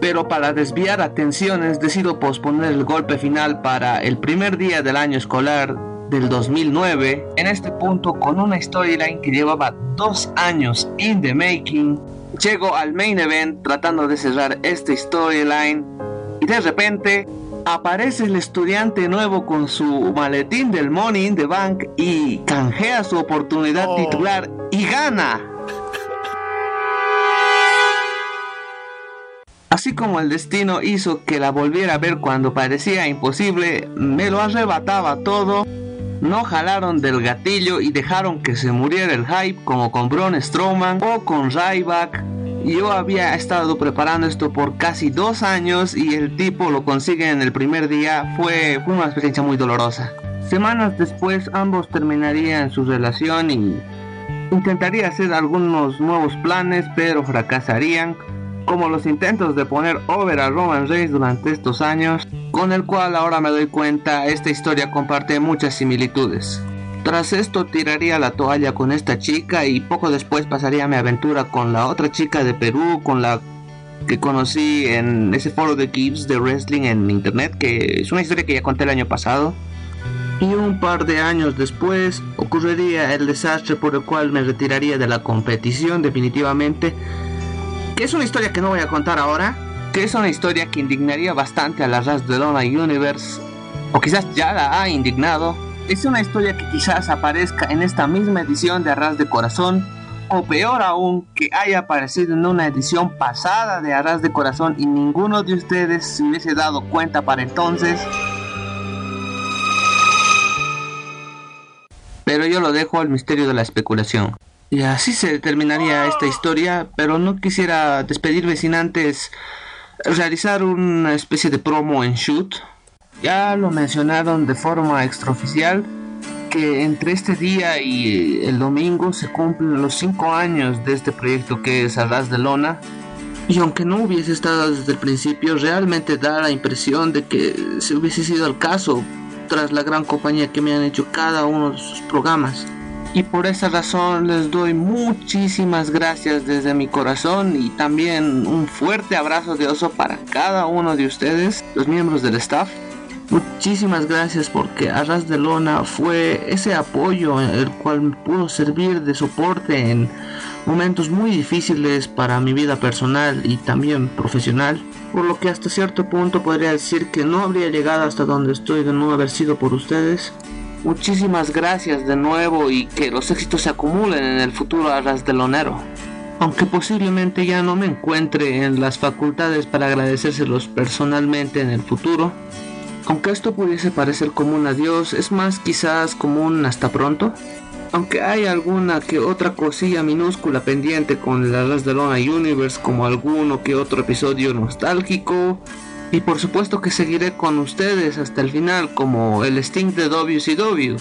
Pero para desviar atenciones decido posponer el golpe final para el primer día del año escolar del 2009, en este punto con una storyline que llevaba dos años in the making. Llego al main event tratando de cerrar esta storyline y de repente aparece el estudiante nuevo con su maletín del Money in the Bank y canjea su oportunidad titular y gana. Así como el destino hizo que la volviera a ver cuando parecía imposible, me lo arrebataba todo. No jalaron del gatillo y dejaron que se muriera el hype como con Braun Strowman o con Ryback. Yo había estado preparando esto por casi dos años y el tipo lo consigue en el primer día. Fue, una experiencia muy dolorosa. Semanas después ambos terminarían su relación y intentaría hacer algunos nuevos planes pero fracasarían como los intentos de poner over a Roman Reigns durante estos años, con el cual ahora me doy cuenta esta historia comparte muchas similitudes. Tras esto tiraría la toalla con esta chica y poco después pasaría mi aventura con la otra chica de Perú, con la que conocí en ese foro de GIFs de wrestling en internet, que es una historia que ya conté el año pasado. Y un par de años después ocurriría el desastre por el cual me retiraría de la competición definitivamente, que es una historia que no voy a contar ahora, que es una historia que indignaría bastante a la de Lona Universe, o quizás ya la ha indignado. Es una historia que quizás aparezca en esta misma edición de Arras de Corazón, o peor aún, que haya aparecido en una edición pasada de Arras de Corazón y ninguno de ustedes se hubiese dado cuenta para entonces. pero yo lo dejo al misterio de la especulación. Y así se terminaría esta historia, pero no quisiera despedirme sin antes realizar una especie de promo en shoot. Ya lo mencionaron de forma extraoficial que entre este día y el domingo se cumplen los cinco años de este proyecto que es Arras de Lona. Y aunque no hubiese estado desde el principio, realmente da la impresión de que se hubiese sido el caso tras la gran compañía que me han hecho cada uno de sus programas. Y por esa razón les doy muchísimas gracias desde mi corazón y también un fuerte abrazo de oso para cada uno de ustedes, los miembros del staff. Muchísimas gracias porque Arras de Lona fue ese apoyo el cual pudo servir de soporte en momentos muy difíciles para mi vida personal y también profesional, por lo que hasta cierto punto podría decir que no habría llegado hasta donde estoy de no haber sido por ustedes. Muchísimas gracias de nuevo y que los éxitos se acumulen en el futuro Arras de Lonero. Aunque posiblemente ya no me encuentre en las facultades para agradecérselos personalmente en el futuro, aunque esto pudiese parecer como un adiós, es más quizás como un hasta pronto. Aunque hay alguna que otra cosilla minúscula pendiente con el Alas de Lona Universe, como alguno que otro episodio nostálgico. Y por supuesto que seguiré con ustedes hasta el final, como el Sting de WCW,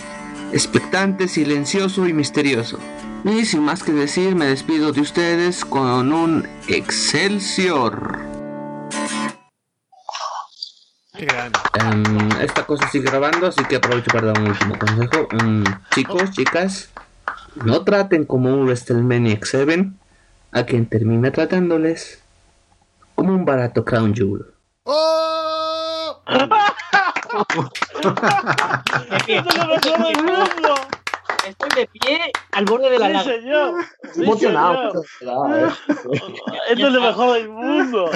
expectante, silencioso y misterioso. Y sin más que decir, me despido de ustedes con un Excelsior. Em, esta cosa sigue grabando, así que aprovecho para dar un último consejo. Em, chicos, chicas, no traten como un WrestleMania 7 a quien termine tratándoles como un barato Crown Jewel. ¡Oh! Estoy de pie al borde de la Sí, señor. Sí, Emocionado. señor. Esto es lo mejor del mundo.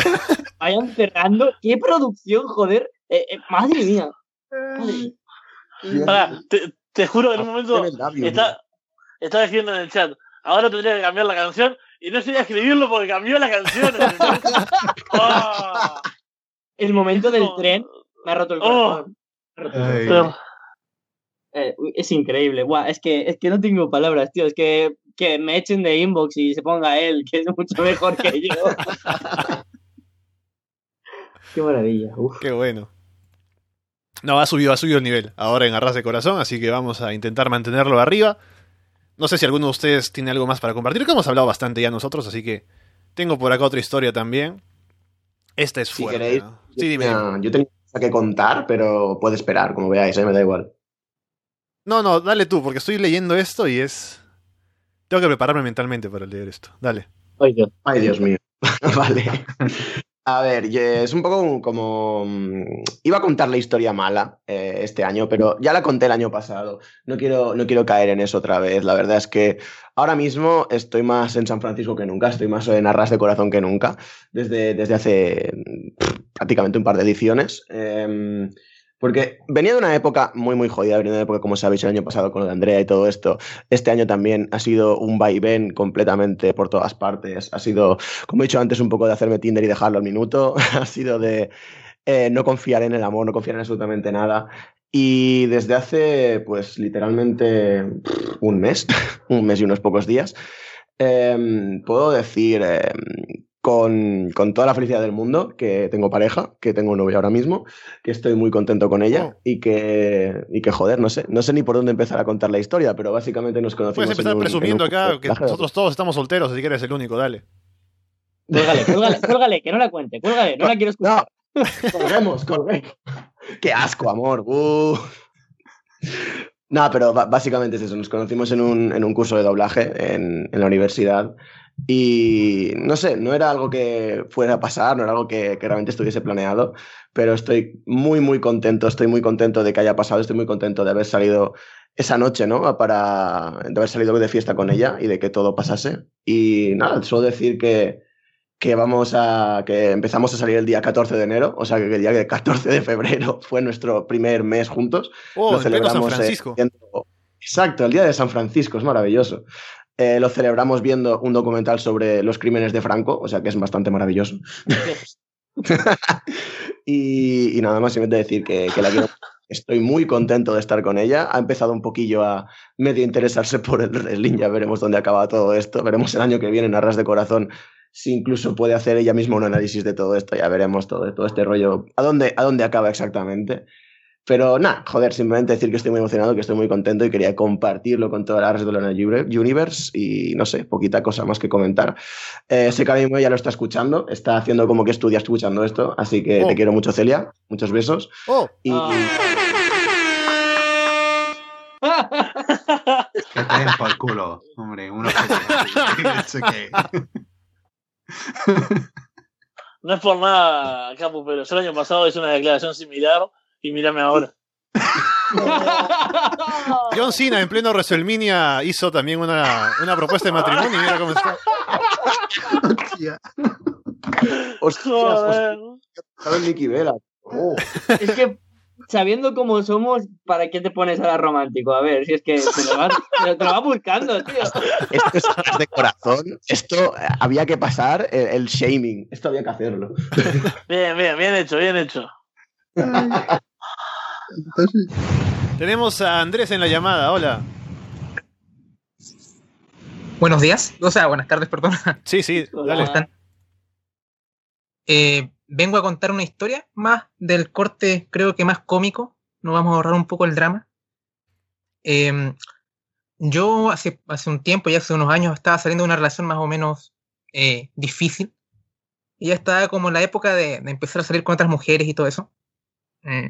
Vayan cerrando. ¡Qué producción, joder! Eh, eh, madre mía. Madre. Pará, te, te juro que en un momento Qué labio, está, estaba escribiendo en el chat. Ahora tendría que cambiar la canción y no sería escribirlo porque cambió la canción. Ah, El momento del tren me ha roto el corazón. Me ha roto el Ay. corazón. Eh, es increíble. Buah, es, que, es que no tengo palabras, tío. Es que, que me echen de inbox y se ponga él, que es mucho mejor que yo. Qué maravilla. Uf. Qué bueno. No, ha subido, ha subido el nivel ahora en Arras de Corazón, así que vamos a intentar mantenerlo arriba. No sé si alguno de ustedes tiene algo más para compartir, que hemos hablado bastante ya nosotros, así que tengo por acá otra historia también. Esta es Si fuerte. queréis, ¿no? yo Sí, dime. yo que contar, pero puede esperar, como veáis, ¿eh? me da igual. No, no, dale tú, porque estoy leyendo esto y es... Tengo que prepararme mentalmente para leer esto. Dale. Ay, Dios. Ay, Dios mío. vale. A ver, es un poco como... mm, Iba a contar la historia mala eh, este año, pero ya la conté el año pasado. No quiero, no quiero caer en eso otra vez. La verdad es que ahora mismo estoy más en San Francisco que nunca, estoy más en arras de corazón que nunca, desde, desde hace pff, prácticamente un par de ediciones. Em, porque venía de una época muy, muy jodida, venía de una época, como sabéis, el año pasado con lo de Andrea y todo esto. Este año también ha sido un vaivén completamente por todas partes. Ha sido, como he dicho antes, un poco de hacerme Tinder y dejarlo al minuto. ha sido de eh, no confiar en el amor, no confiar en absolutamente nada. Y desde hace, pues, literalmente un mes, un mes y unos pocos días, em, puedo decir em, con, con toda la felicidad del mundo que tengo pareja, que tengo novia ahora mismo, que estoy muy contento con ella Oh. y, que, y que, joder, no sé, no sé ni por dónde empezar a contar la historia, pero básicamente nos conocimos. Puedes en empezar un- en presumiendo un acá que nosotros todos estamos solteros, así que eres el único, dale. Cuélgale, cuélgale, cuélgale, que no la cuente, cuélgale, no la quiero escuchar. Colguemos, colguemos. Qué asco, amor. Uh. No, pero básicamente es eso. Nos conocimos en un, en un curso de doblaje en, en la universidad y no sé, no era algo que fuera a pasar, no era algo que, que realmente estuviese planeado, pero estoy muy, muy contento, estoy muy contento de que haya pasado, estoy muy contento de haber salido esa noche, ¿no? Para, de haber salido de fiesta con ella y de que todo pasase. Y nada, suelo decir que, que vamos a que empezamos a salir el día 14 de enero, o sea que el día 14 de febrero fue nuestro primer mes juntos. Oh, Lo pleno San celebramos, eh, Francisco. Exacto, el día de San Francisco, es maravilloso. Eh, lo celebramos viendo un documental sobre los crímenes de Franco, o sea que es bastante maravilloso. y, nada más, simplemente decir que, que Estoy muy contento de estar con ella. Ha empezado un poquillo a medio interesarse por el wrestling. Ya veremos dónde acaba todo esto. Veremos el año que viene en Arras de Corazón si incluso puede hacer ella misma un análisis de todo esto. Ya veremos todo, todo este rollo. ¿A dónde, a dónde acaba exactamente? Pero nada, joder, simplemente decir que estoy muy emocionado, que estoy muy contento y quería compartirlo con toda la Arras de la Universe y no sé, poquita cosa más que comentar. Eh, sé que a mí ya lo está escuchando, está haciendo como que estudia escuchando esto, así que Oh. te quiero mucho, Celia. Muchos besos. Oh, Y, Que te den por culo, hombre. Uno que Eso que- No es por nada, Capu, pero el año pasado hice una declaración similar y mírame ahora. John Cena en pleno WrestleMania hizo también una, una propuesta de matrimonio y mira cómo está. Hostia. ¿sabes Nicky Vela? Oh. Es que, sabiendo cómo somos, ¿para qué te pones ahora romántico? A ver, si es que te lo vas, te lo- te lo vas buscando, tío. Esto es de corazón. Esto eh, había que pasar el, el shaming. Esto había que hacerlo. Bien, bien, bien hecho, bien hecho. Tenemos a Andrés en la llamada, hola. Buenos días, o sea, buenas tardes, perdón. Sí, sí, Hola. dale. están? Eh, vengo a contar una historia más del corte, creo que más cómico. Nos vamos a ahorrar un poco el drama. Eh, yo hace, hace un tiempo, ya hace unos años, estaba saliendo de una relación más o menos eh, difícil. Y ya estaba como en la época de, de empezar a salir con otras mujeres y todo eso. Mm.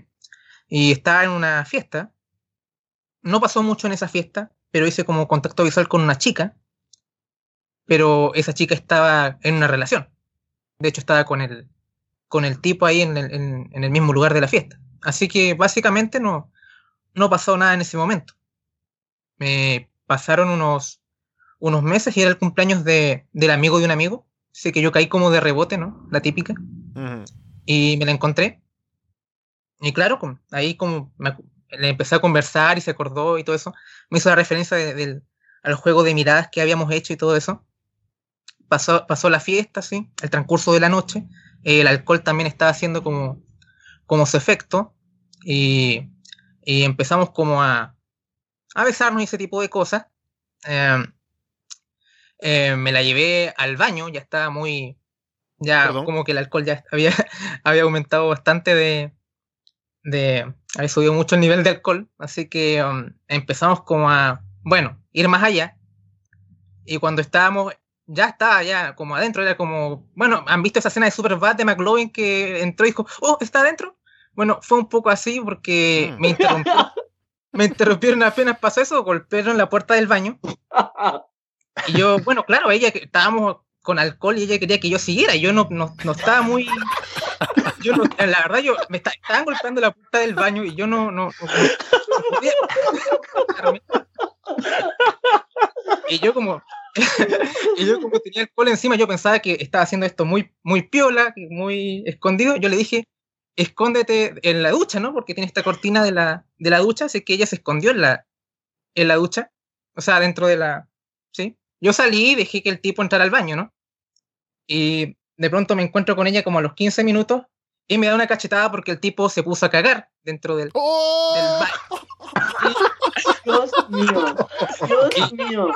Y estaba en una fiesta. No pasó mucho en esa fiesta, pero hice como contacto visual con una chica pero esa chica estaba en una relación. De hecho, estaba con el, con el tipo ahí en el, en- en el mismo lugar de la fiesta. Así que básicamente no, no pasó nada en ese momento. Me pasaron unos, unos meses y era el cumpleaños de, del amigo de un amigo. Así que yo caí como de rebote, ¿no? La típica. Y me la encontré. Y claro, ahí como me le empecé a conversar y se acordó y todo eso. Me hizo la referencia de- del, al juego de miradas que habíamos hecho y todo eso. Pasó, pasó la fiesta, sí, el transcurso de la noche. El alcohol también estaba haciendo como, como su efecto. Y, y empezamos como a, a besarnos y ese tipo de cosas. Eh, eh, me la llevé al baño, ya estaba muy, ya Perdón. como que el alcohol ya había, había aumentado bastante de, de, había subido mucho el nivel de alcohol, así que um, empezamos como a, bueno, ir más allá. Y cuando estábamos, ya estaba ya como adentro, era como, bueno, ¿han visto esa escena de Superbad de McLovin que entró y dijo, oh, está adentro? Bueno, fue un poco así porque Mm. me interrumpió. Me interrumpieron apenas pasó eso, golpearon la puerta del baño. Y yo, bueno, claro, ella que estábamos con alcohol y ella quería que yo siguiera. y Yo no, no, no estaba muy. Yo la verdad, yo me esta- estaban golpeando la puerta del baño y yo no. no. Y yo como. y yo como tenía alcohol encima, yo pensaba que estaba haciendo esto muy, muy piola, muy escondido. Yo le dije, escóndete en la ducha, ¿no? Porque tiene esta cortina de la, de la ducha, así que ella se escondió en la, en la ducha. O sea, dentro de la. ¿Sí? Yo salí y dejé que el tipo entrara al baño, ¿no? Y de pronto me encuentro con ella como a los 15 minutos y me da una cachetada porque el tipo se puso a cagar dentro del, del baño. Dios mío, Dios mío.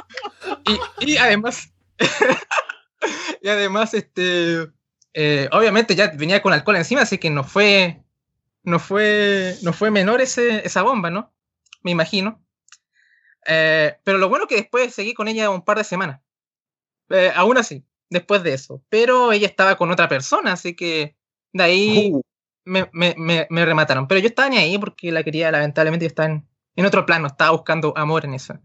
Y, y además, y además, este, eh, obviamente ya venía con alcohol encima, así que no fue, no fue, no fue menor ese, esa bomba, ¿no? Me imagino. Eh, pero lo bueno que después seguí con ella un par de semanas. Eh, aún así, después de eso. Pero ella estaba con otra persona, así que de ahí me, me, me, me remataron. Pero yo estaba ni ahí porque la quería, lamentablemente, yo estaba en, en otro plano, estaba buscando amor en eso.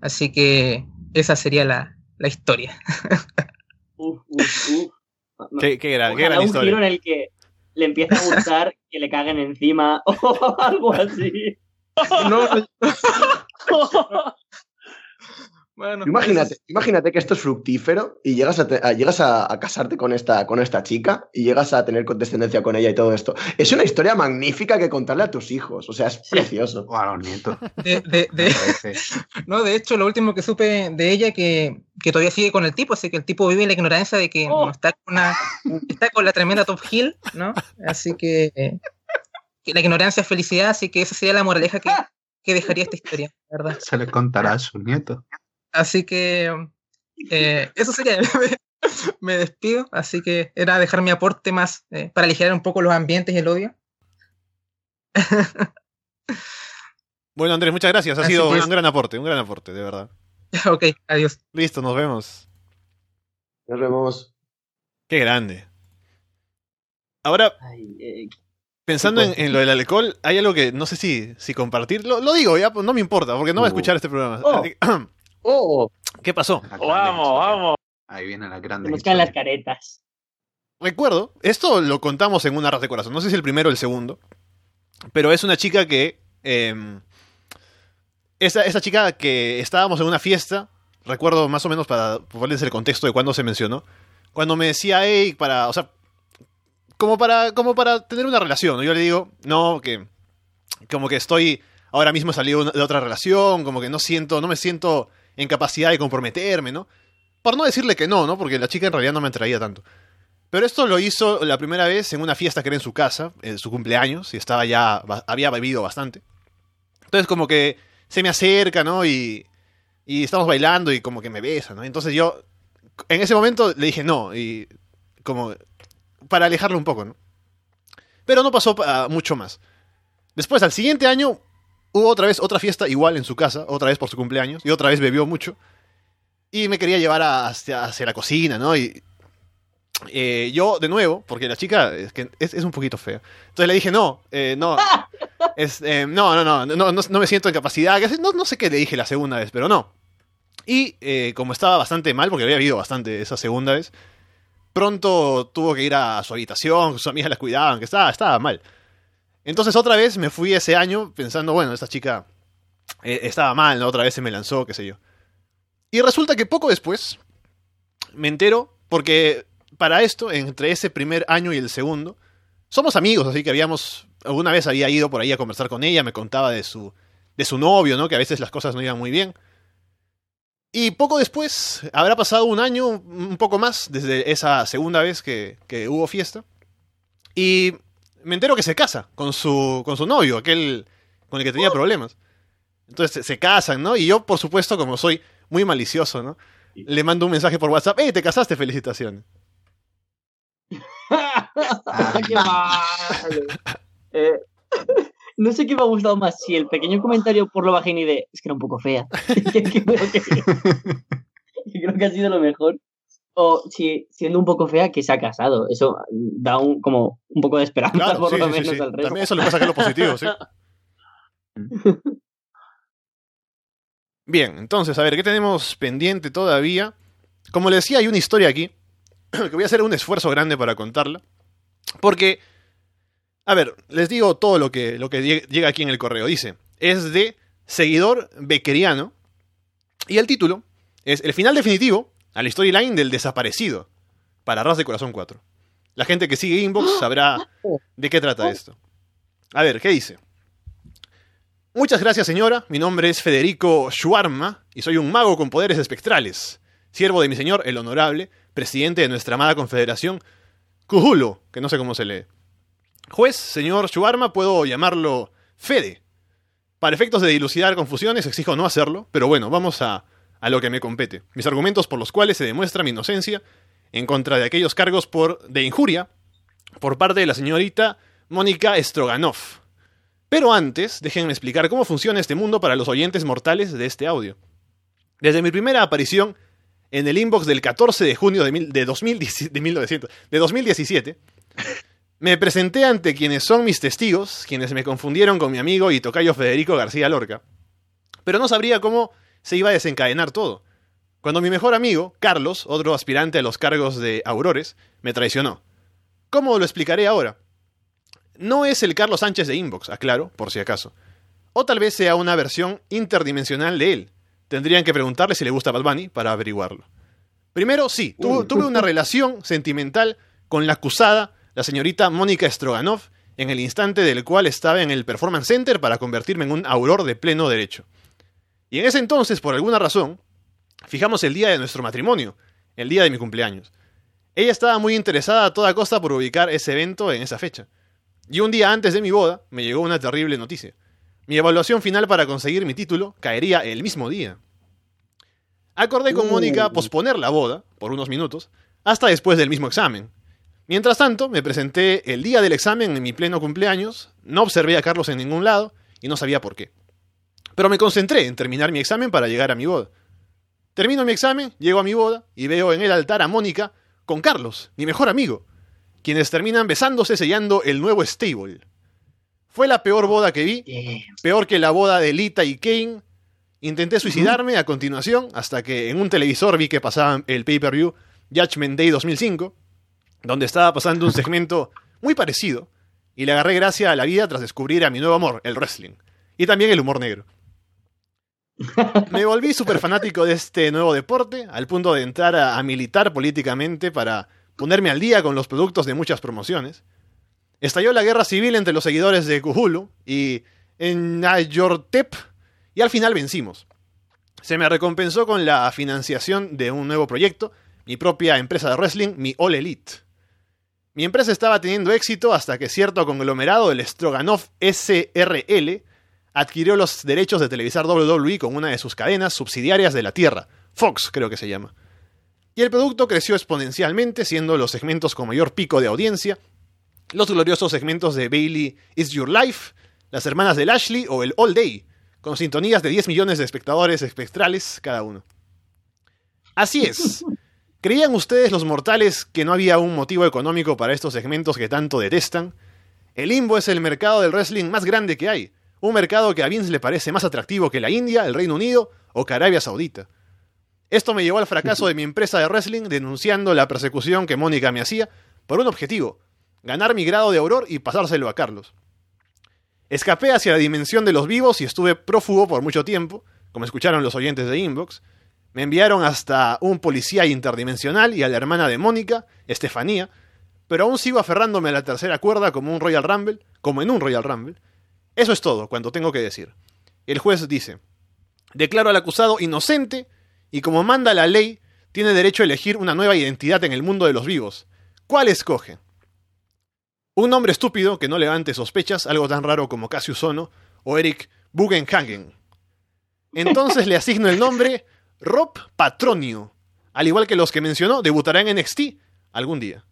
Así que esa sería la, la historia. Uf, uf, uf. Qué, qué gran, qué gran un giro historia. en el que le empieza a gustar que le caguen encima o algo así. No, bueno, Imagínate, imagínate que esto es fructífero y llegas a, te- a- llegas a, a casarte con esta, con esta chica y llegas a tener descendencia con ella y todo esto. Es una historia magnífica que contarle a tus hijos. O sea, es precioso. O a los nietos. de, de- de- no, de hecho, lo último que supe de ella que, que todavía sigue con el tipo, así que el tipo vive en la ignorancia de que no está con una, está con la tremenda Top Hill, ¿no? Así que eh, que la ignorancia es felicidad, así que esa sería la moraleja que, que dejaría esta historia, ¿verdad? Se le contará a sus nietos. Así que eh, eso sería. me despido, así que era dejar mi aporte más eh, para aligerar un poco los ambientes y el odio. Bueno, Andrés, muchas gracias. Ha Así sido un gran aporte, un gran aporte, de verdad. ok, adiós. Listo, nos vemos. Nos vemos. Qué grande. Ahora, eh, pensando en, en lo del alcohol, hay algo que no sé si, si compartir. Lo, lo digo, ya, pues no me importa, porque no voy a Uh. escuchar este programa. Oh. ¿Qué pasó? Vamos, vamos. Ahí viene la grande. Nos caen las caretas. Recuerdo, esto lo contamos en una ras de corazón, no sé si el primero o el segundo, pero es una chica que... eh, esa, esa chica que estábamos en una fiesta, recuerdo más o menos para ponerles el contexto de cuándo se mencionó, cuando me decía, hey, para, o sea, como para, como para tener una relación, ¿no? yo le digo, no, que como que estoy, ahora mismo he salido de otra relación, como que no siento, no me siento en capacidad de comprometerme, ¿no? Por no decirle que no, ¿no? Porque la chica en realidad no me atraía tanto. Pero esto lo hizo la primera vez en una fiesta que era en su casa, en su cumpleaños, y estaba ya, había bebido bastante. Entonces como que se me acerca, ¿no? Y, y estamos bailando y como que me besa, ¿no? Entonces yo, en ese momento le dije no, y como para alejarlo un poco, ¿no? Pero no pasó ah, mucho más. Después, al siguiente año, hubo otra vez otra fiesta igual en su casa, otra vez por su cumpleaños, y otra vez bebió mucho. Y me quería llevar a- hacia, hacia la cocina, ¿no? Y eh, yo, de nuevo, porque la chica es, que es, es un poquito fea. Entonces le dije, no, eh, no, es, eh, no, no, no, no, no, no me siento en capacidad. No, no sé qué le dije la segunda vez, pero no. Y eh, como estaba bastante mal, porque había habido bastante esa segunda vez, pronto tuvo que ir a su habitación, sus amigas la cuidaban, que estaba, estaba mal. Entonces otra vez me fui ese año pensando, bueno, esta chica eh, estaba mal, otra vez se me lanzó, qué sé yo. Y resulta que poco después me entero, porque para esto, entre ese primer año y el segundo, somos amigos, así que habíamos, alguna vez había ido por ahí a conversar con ella, me contaba de su, de su novio, ¿no? Que a veces las cosas no iban muy bien. Y poco después, habrá pasado un año, un poco más, desde esa segunda vez que, que hubo fiesta. Y me entero que se casa con su, con su novio, aquel con el que tenía problemas. Entonces se, se casan, ¿no? Y yo, por supuesto, como soy muy malicioso, ¿no? Le mando un mensaje por WhatsApp, ¡Hey, te casaste! ¡Felicitaciones! ¡Qué malo! Eh, no sé qué me ha gustado más, si el pequeño comentario por lo bajini de es que era un poco fea, creo que creo que ha sido lo mejor, o si siendo un poco fea que se ha casado. Eso da un, como un poco de esperanza Claro, por sí, lo sí, menos sí. al resto. También eso le puede sacar lo positivo, sí. Bien, entonces, a ver, ¿qué tenemos pendiente todavía? Como le decía, hay una historia aquí, que voy a hacer un esfuerzo grande para contarla. Porque, a ver, les digo todo lo que, lo que lleg- llega aquí en el correo. Dice, es de seguidor bequeriano. Y el título es El final definitivo a la storyline del desaparecido para Ras de Corazón 4. La gente que sigue Inbox sabrá de qué trata esto. A ver, ¿qué dice? Muchas gracias, señora. Mi nombre es Federico Schwarma y soy un mago con poderes espectrales, siervo de mi señor, el honorable, presidente de nuestra amada confederación, Cujulo, que no sé cómo se lee. Juez, señor Schwarma, puedo llamarlo Fede. Para efectos de dilucidar confusiones, exijo no hacerlo, pero bueno, vamos a, a lo que me compete. Mis argumentos por los cuales se demuestra mi inocencia en contra de aquellos cargos por de injuria por parte de la señorita Mónica Stroganov. Pero antes, déjenme explicar cómo funciona este mundo para los oyentes mortales de este audio. Desde mi primera aparición en el inbox del 14 de junio de, mil- de, 2010 de 1900 de 2017, me presenté ante quienes son mis testigos, quienes me confundieron con mi amigo y tocayo Federico García Lorca. Pero no sabría cómo se iba a desencadenar todo. Cuando mi mejor amigo, Carlos, otro aspirante a los cargos de Aurores, me traicionó. ¿Cómo lo explicaré ahora? No es el Carlos Sánchez de Inbox, aclaro, por si acaso. O tal vez sea una versión interdimensional de él. Tendrían que preguntarle si le gusta Bad Bunny para averiguarlo. Primero, sí, tu- tuve una relación sentimental con la acusada, la señorita Mónica Stroganov, en el instante del cual estaba en el Performance Center para convertirme en un auror de pleno derecho. Y en ese entonces, por alguna razón, fijamos el día de nuestro matrimonio, el día de mi cumpleaños. Ella estaba muy interesada a toda costa por ubicar ese evento en esa fecha. Y un día antes de mi boda me llegó una terrible noticia. Mi evaluación final para conseguir mi título caería el mismo día. Acordé con. Mónica posponer la boda, por unos minutos, hasta después del mismo examen. Mientras tanto, me presenté el día del examen en mi pleno cumpleaños, no observé a Carlos en ningún lado y no sabía por qué. Pero me concentré en terminar mi examen para llegar a mi boda. Termino mi examen, llego a mi boda y veo en el altar a Mónica con Carlos, mi mejor amigo, quienes terminan besándose sellando el nuevo stable. Fue la peor boda que vi, peor que la boda de Lita y Kane. Intenté suicidarme a continuación hasta que en un televisor vi que pasaba el pay-per-view Judgment Day 2005, donde estaba pasando un segmento muy parecido y le agarré gracia a la vida tras descubrir a mi nuevo amor, el wrestling, y también el humor negro. Me volví súper fanático de este nuevo deporte, al punto de entrar a, militar políticamente para ponerme al día con los productos de muchas promociones. Estalló la guerra civil entre los seguidores de Cthulhu y en Nayortep, y al final vencimos. Se me recompensó con la financiación de un nuevo proyecto, mi propia empresa de wrestling, mi All Elite. Mi empresa estaba teniendo éxito hasta que cierto conglomerado del Stroganov SRL adquirió los derechos de televisar WWE con una de sus cadenas subsidiarias de la Tierra, Fox creo que se llama. Y el producto creció exponencialmente, siendo los segmentos con mayor pico de audiencia, los gloriosos segmentos de Bailey Is Your Life, las hermanas de Lashley o el All Day, con sintonías de 10 millones de espectadores espectrales cada uno. Así es. ¿Creían ustedes los mortales que no había un motivo económico para estos segmentos que tanto detestan? El limbo es el mercado del wrestling más grande que hay. Un mercado que a Vince le parece más atractivo que la India, el Reino Unido o que Arabia Saudita. Esto me llevó al fracaso de mi empresa de wrestling denunciando la persecución que Mónica me hacía por un objetivo, ganar mi grado de auror y pasárselo a Carlos. Escapé hacia la dimensión de los vivos y estuve prófugo por mucho tiempo, como escucharon los oyentes de Inbox. Me enviaron hasta un policía interdimensional y a la hermana de Mónica, Estefanía, pero aún sigo aferrándome a la tercera cuerda como un Royal Rumble, como en un Royal Rumble. Eso es todo cuanto tengo que decir. El juez dice, declaro al acusado inocente y como manda la ley, tiene derecho a elegir una nueva identidad en el mundo de los vivos. ¿Cuál escoge? Un nombre estúpido que no levante sospechas, algo tan raro como Cassius Ono o Eric Bugenhagen. Entonces le asigno el nombre Rob Patronio. Al igual que los que mencionó, debutará en NXT algún día.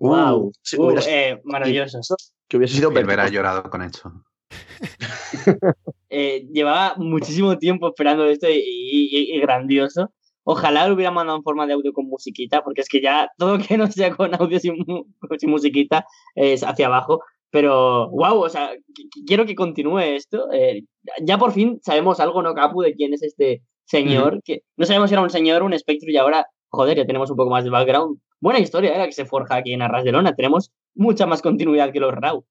Wow, Uh, hubiera- eh, maravilloso. Que hubiese sido verá llorado con eso. Eh, llevaba muchísimo tiempo esperando esto y, y- y grandioso. Ojalá lo hubiera mandado en forma de audio con musiquita, porque es que ya todo que no sea con audio sin, mu- sin musiquita es hacia abajo. Pero, wow, o sea, qu- qu- quiero que continúe esto. Eh, ya por fin sabemos algo, ¿no, Capu, de quién es este señor? que No sabemos si era un señor o un espectro y ahora, joder, ya tenemos un poco más de background. Buena historia, ¿eh? la que se forja aquí en Arras de Lona. Tenemos mucha más continuidad que los Raw.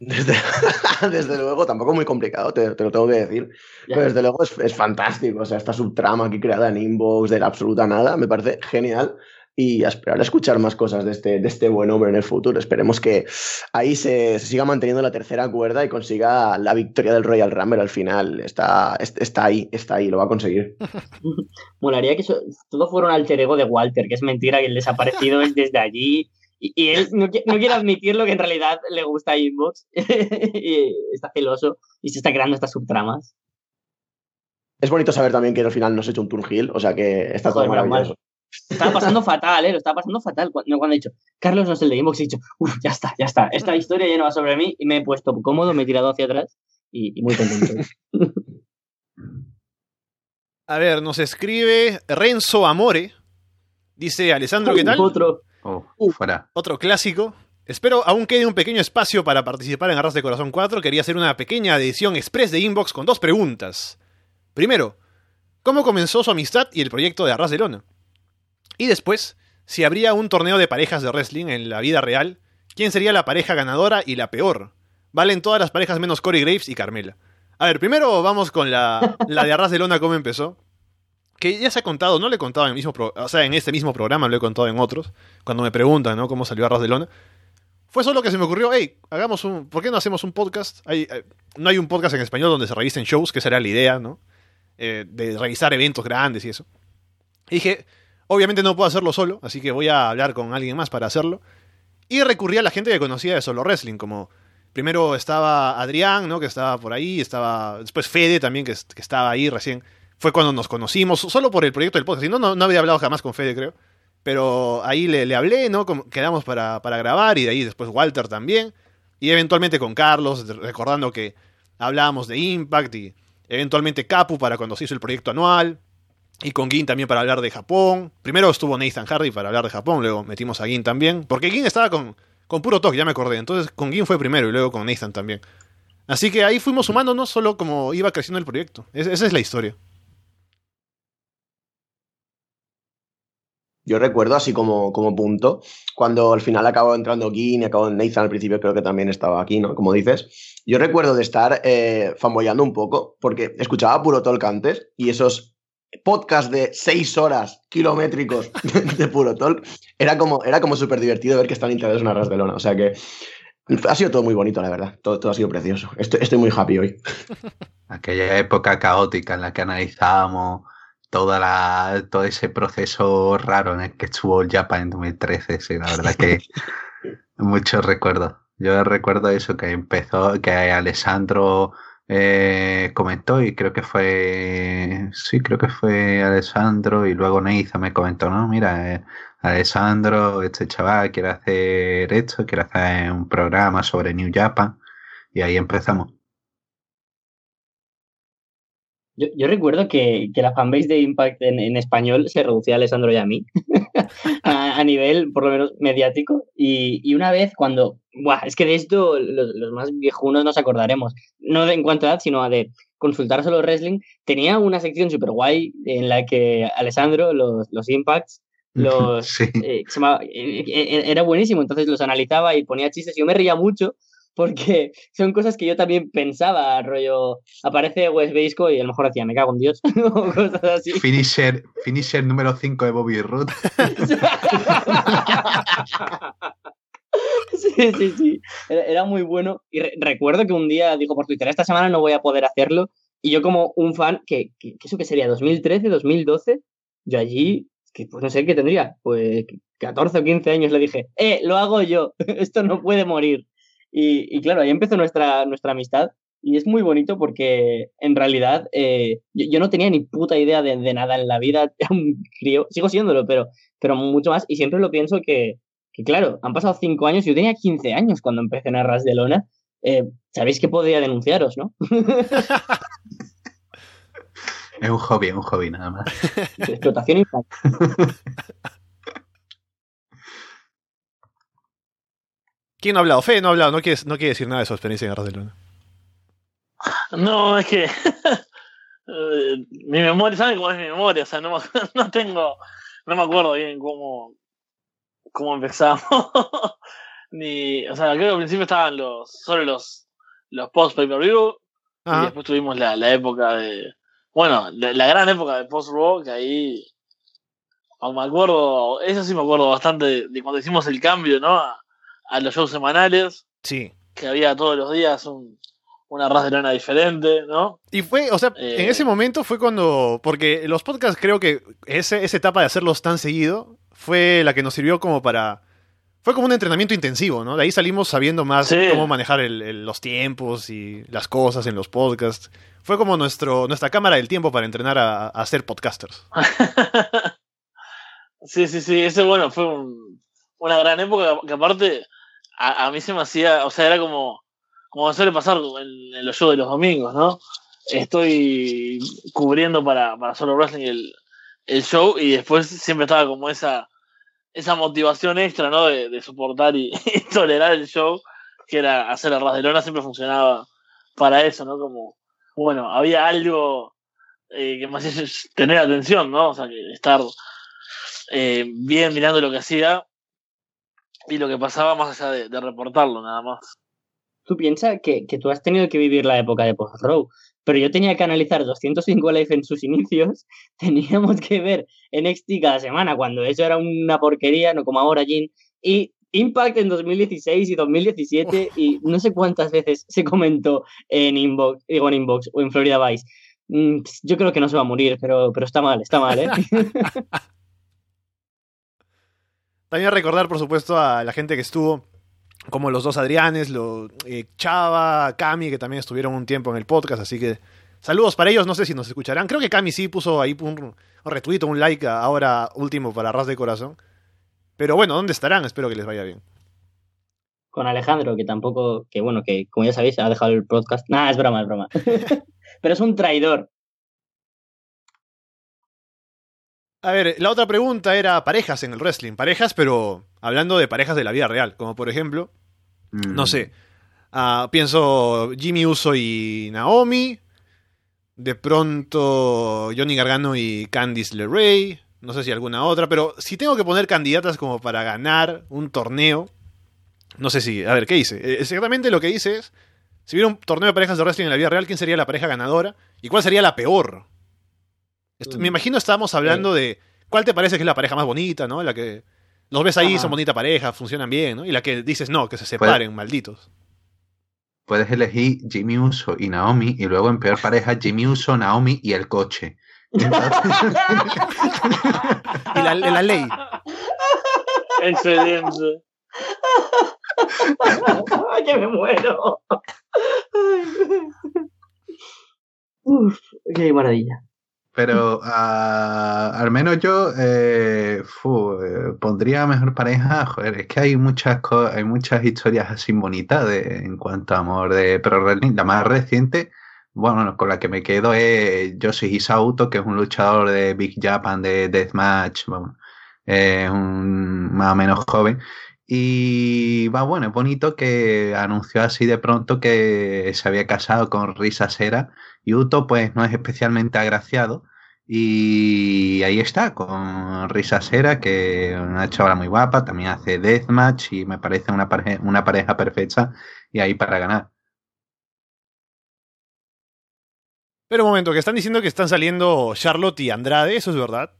Desde, desde luego, tampoco muy complicado, te, te lo tengo que decir. Ya. Pero desde luego es, es fantástico. O sea, esta subtrama aquí creada en Inbox de la absoluta nada me parece genial. Y a esperar a escuchar más cosas de este, de este buen hombre en el futuro. Esperemos que ahí se, se siga manteniendo la tercera cuerda y consiga la victoria del Royal Rumble al final. Está, es- está ahí, está ahí, lo va a conseguir. Molaría que eso, todo fuera un alter ego de Walter, que es mentira, que el desaparecido es desde allí. Y, y él no, qui- no quiere admitirlo que en realidad le gusta Inbox. y está celoso y se está creando estas subtramas. Es bonito saber también que al final no se ha hecho un tour heel, o sea que está todo Joder, maravilloso. Estaba pasando fatal, ¿eh? Lo estaba pasando fatal. Cuando, cuando he dicho, Carlos no es el de Inbox, he dicho, uff, ya está, ya está. Esta historia ya no va sobre mí y me he puesto cómodo, me he tirado hacia atrás y, y muy contento. A ver, nos escribe Renzo Amore. Dice Alessandro, ¿qué tal? Otro. Oh, fuera. Otro clásico. Espero aún quede un pequeño espacio para participar en Arras de Corazón 4. Quería hacer una pequeña edición express de Inbox con dos preguntas. Primero, ¿cómo comenzó su amistad y el proyecto de Arras de Lona? Y después, si habría un torneo de parejas de wrestling en la vida real, ¿quién sería la pareja ganadora y la peor? Valen todas las parejas menos Corey Graves y Carmela. A ver, primero vamos con la, la de Arras de Lona, cómo empezó. Que ya se ha contado, no lo he contado en el mismo pro- o sea, en este mismo programa, lo he contado en otros, cuando me preguntan, ¿no? Cómo salió Arras de Lona. Fue solo que se me ocurrió, hey, hagamos un. ¿Por qué no hacemos un podcast? Hay, eh, no hay un podcast en español donde se revisten shows, que esa era la idea, ¿no? Eh, de revisar eventos grandes y eso. Y dije, obviamente no puedo hacerlo solo, así que voy a hablar con alguien más para hacerlo. Y recurría a la gente que conocía de Solo Wrestling, como primero estaba Adrián, ¿no? Que estaba por ahí, estaba después Fede también, que, estaba ahí recién. Fue cuando nos conocimos, solo por el proyecto del podcast. No, no, había hablado jamás con Fede, creo. Pero ahí le, le hablé, ¿no? Quedamos para, para grabar y de ahí después Walter también. Y eventualmente con Carlos, recordando que hablábamos de Impact y eventualmente Capu para cuando se hizo el proyecto anual. Y con Gin también para hablar de Japón. Primero estuvo Nathan Hardy para hablar de Japón, luego metimos a Gin también. Porque Gin estaba con, con puro talk, ya me acordé. Entonces con Gin fue primero y luego con Nathan también. Así que ahí fuimos sumándonos solo como iba creciendo el proyecto. Es- esa es la historia. Yo recuerdo así como, como punto, cuando al final acabó entrando Gin y acabó Nathan al principio, creo que también estaba aquí, ¿no? Como dices. Yo recuerdo de estar eh, fanboyando un poco, porque escuchaba Puro Talk antes y esos podcasts de seis horas kilométricos de Puro Talk, era como, era como súper divertido ver que están integrados en Arras de Lona. O sea que ha sido todo muy bonito, la verdad. Todo, todo ha sido precioso. Estoy, estoy muy happy hoy. Aquella época caótica en la que analizábamos toda la, todo ese proceso raro en el que estuvo el Japan en 2013. Sí, la verdad que muchos recuerdos. Yo recuerdo eso que empezó, que Alessandro eh, comentó y creo que fue, sí, creo que fue Alessandro y luego Neiza me comentó, no, mira, eh, Alessandro, este chaval quiere hacer esto, quiere hacer un programa sobre New Japan y ahí empezamos. Yo, recuerdo que, que la fanbase de Impact en, en español se reducía a Alessandro y a mí, a, a nivel por lo menos mediático. Y, y una vez cuando, buah, es que de esto los, los más viejunos nos acordaremos, no de, en cuanto a edad, sino a de consultar solo wrestling, tenía una sección super guay en la que Alessandro, los, los Impacts, los, Sí. eh, se llamaba- eh, eh, era buenísimo, entonces los analizaba y ponía chistes. Yo me reía mucho porque son cosas que yo también pensaba, rollo, aparece Wes Beisco y a lo mejor decía, me cago en Dios, o cosas así. Finisher, finisher número 5 de Bobby Roode. Sí, sí, sí, era, era muy bueno. Y re- recuerdo que un día dijo por Twitter, esta semana no voy a poder hacerlo. Y yo como un fan, que, que, que eso que sería 2013, 2012, yo allí, que pues no sé qué tendría, pues 14 o 15 años le dije, eh, lo hago yo, esto no puede morir. Y, y claro, ahí empezó nuestra, nuestra amistad. Y es muy bonito porque en realidad eh, yo, yo no tenía ni puta idea de, de nada en la vida, era un crío, sigo siéndolo, pero, pero mucho más. Y siempre lo pienso que, que claro, han pasado cinco años, yo tenía 15 años cuando empecé en Arras de Lona. Eh, Sabéis que podría denunciaros, ¿no? Es un hobby, es un hobby nada más. Explotación infantil. ¿Quién no ha hablado? Fede no ha hablado, no quiere, no quiere decir nada de su experiencia en Arras de Luna. No, es que eh, mi memoria, ¿saben cómo es mi memoria? O sea, no, me- no tengo, no me acuerdo bien cómo, cómo empezamos. Ni, o sea, creo que al principio estaban los, solo los, los post pay per view y después tuvimos la, la época de, bueno, la, la gran época de post raw que ahí, aún me acuerdo, eso sí me acuerdo bastante de, de cuando hicimos el cambio, ¿no? A, a los shows semanales, Sí. que había todos los días un, una raza de lana diferente, ¿no? Y fue, o sea, Eh. en ese momento fue cuando. Porque los podcasts creo que ese, esa etapa de hacerlos tan seguido fue la que nos sirvió como para. Fue como un entrenamiento intensivo, ¿no? De ahí salimos sabiendo más Sí. cómo manejar el- el- los tiempos y las cosas en los podcasts. Fue como nuestro, nuestra cámara del tiempo para entrenar a, a ser podcasters. Sí, sí, sí, ese bueno, fue un- una gran época que aparte a, a mí se me hacía, o sea, era como, como suele pasar en, en los shows de los domingos, ¿no? Estoy cubriendo para, para Solo Wrestling el, el show y después siempre estaba como esa, esa motivación extra, ¿no? De, de soportar y, tolerar el show, que era hacer el de lona, siempre funcionaba para eso, ¿no? Como, bueno, había algo eh, que me hacía tener atención, ¿no? O sea, que estar eh, bien mirando lo que hacía y lo que pasaba más allá de, de reportarlo, nada más. Tú piensas que, que tú has tenido que vivir la época de post-row, pero yo tenía que analizar 205 Live en sus inicios, teníamos que ver NXT cada semana, cuando eso era una porquería, no como ahora, Jin, y Impact en 2016 y 2017, y no sé cuántas veces se comentó en Inbox, digo en Inbox o en Florida Vice. Mm, Yo creo que no se va a morir, pero, pero está mal, está mal, ¿eh? También recordar, por supuesto, a la gente que estuvo, como los dos Adrianes, lo, eh, Chava, Cami, que también estuvieron un tiempo en el podcast, así que saludos para ellos, no sé si nos escucharán. Creo que Cami sí puso ahí un, retweet, un like ahora último para Ras de Corazón. Pero bueno, ¿dónde estarán? Espero que les vaya bien. Con Alejandro, que tampoco, que bueno, que como ya sabéis, ha dejado el podcast. Nada, es broma, es broma. Pero es un traidor. A ver, la otra pregunta era parejas en el wrestling. Parejas, pero hablando de parejas de la vida real. Como por ejemplo, Mm. no sé. ah, pienso Jimmy Uso y Naomi. De pronto Johnny Gargano y Candice LeRae. No sé si alguna otra. Pero si tengo que poner candidatas como para ganar un torneo. No sé si. A ver, ¿qué hice? Eh, Exactamente lo que hice es. Si hubiera un torneo de parejas de wrestling en la vida real, ¿quién sería la pareja ganadora? ¿Y cuál sería la peor? Esto- Me imagino estábamos hablando de cuál te parece que es la pareja más bonita, ¿no? La que los ves ahí, Ajá. son bonita pareja, funcionan bien, ¿no? Y la que dices, no, que se separen, malditos. Puedes elegir Jimmy Uso y Naomi y luego en peor pareja Jimmy Uso, Naomi y el coche. Y la, la ley. Excelente. que me muero. Uf, qué maravilla. Pero ah, al menos yo eh, eh, pondría mejor pareja. Joder, es que hay muchas hay muchas historias así bonitas de, en cuanto a amor de Wrestling. La más reciente, bueno, con la que me quedo es Yoshi Isauto, que es un luchador de Big Japan de Deathmatch, vamos, es un más o menos joven. Y va bueno, es bonito que anunció así de pronto que se había casado con Risa Sera. Y Uto, pues, no es especialmente agraciado. Y ahí está, con Risa Sera, que es una chavala muy guapa, también hace Deathmatch y me parece una pareja, una pareja perfecta y ahí para ganar. Pero un momento, que están diciendo que están saliendo Charlotte y Andrade, ¿eso es verdad?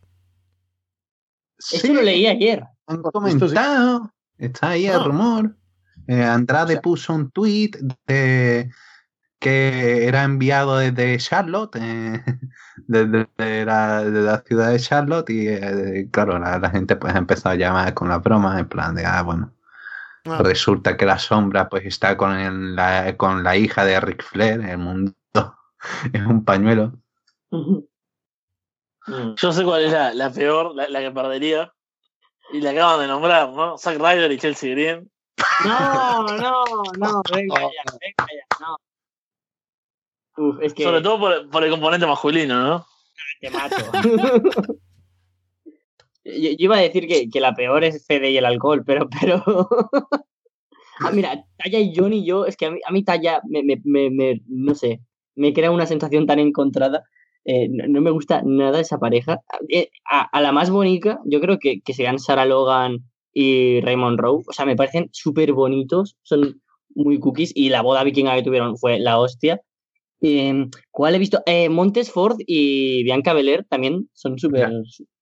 Eso lo leí ayer. Han comentado, está ahí el Ah. rumor. Eh, Andrade puso un tweet de que era enviado desde Charlotte, eh, desde, la, de la ciudad de Charlotte, y eh, claro, la, la gente pues empezó a llamar con las bromas, en plan de, ah, bueno, Ah. resulta que la sombra pues está con, el- la, con la hija de Ric Flair, el mundo es un pañuelo. Yo sé cuál es la, la peor, la, la que perdería. Y la acaban de nombrar, ¿no? Zack Ryder y Chelsea Green. No, no, no, venga ya, venga ya, no. Uf, es que Sobre todo por, por el componente masculino, ¿no? te mato. yo, yo iba a decir que, que la peor es Fede y el alcohol, pero, pero. ah, mira, Talla y Johnny, yo, es que a mí, a mí Talla me, me, me, me- no sé, me crea una sensación tan encontrada. Eh, no, no me gusta nada esa pareja. Eh, a, a la más bonita, yo creo que, que sean Sarah Logan y Raymond Rowe. O sea, me parecen súper bonitos, son muy cookies y la boda vikinga que tuvieron fue la hostia. Eh, ¿Cuál he visto? Eh, Montes Ford y Bianca Belair también son súper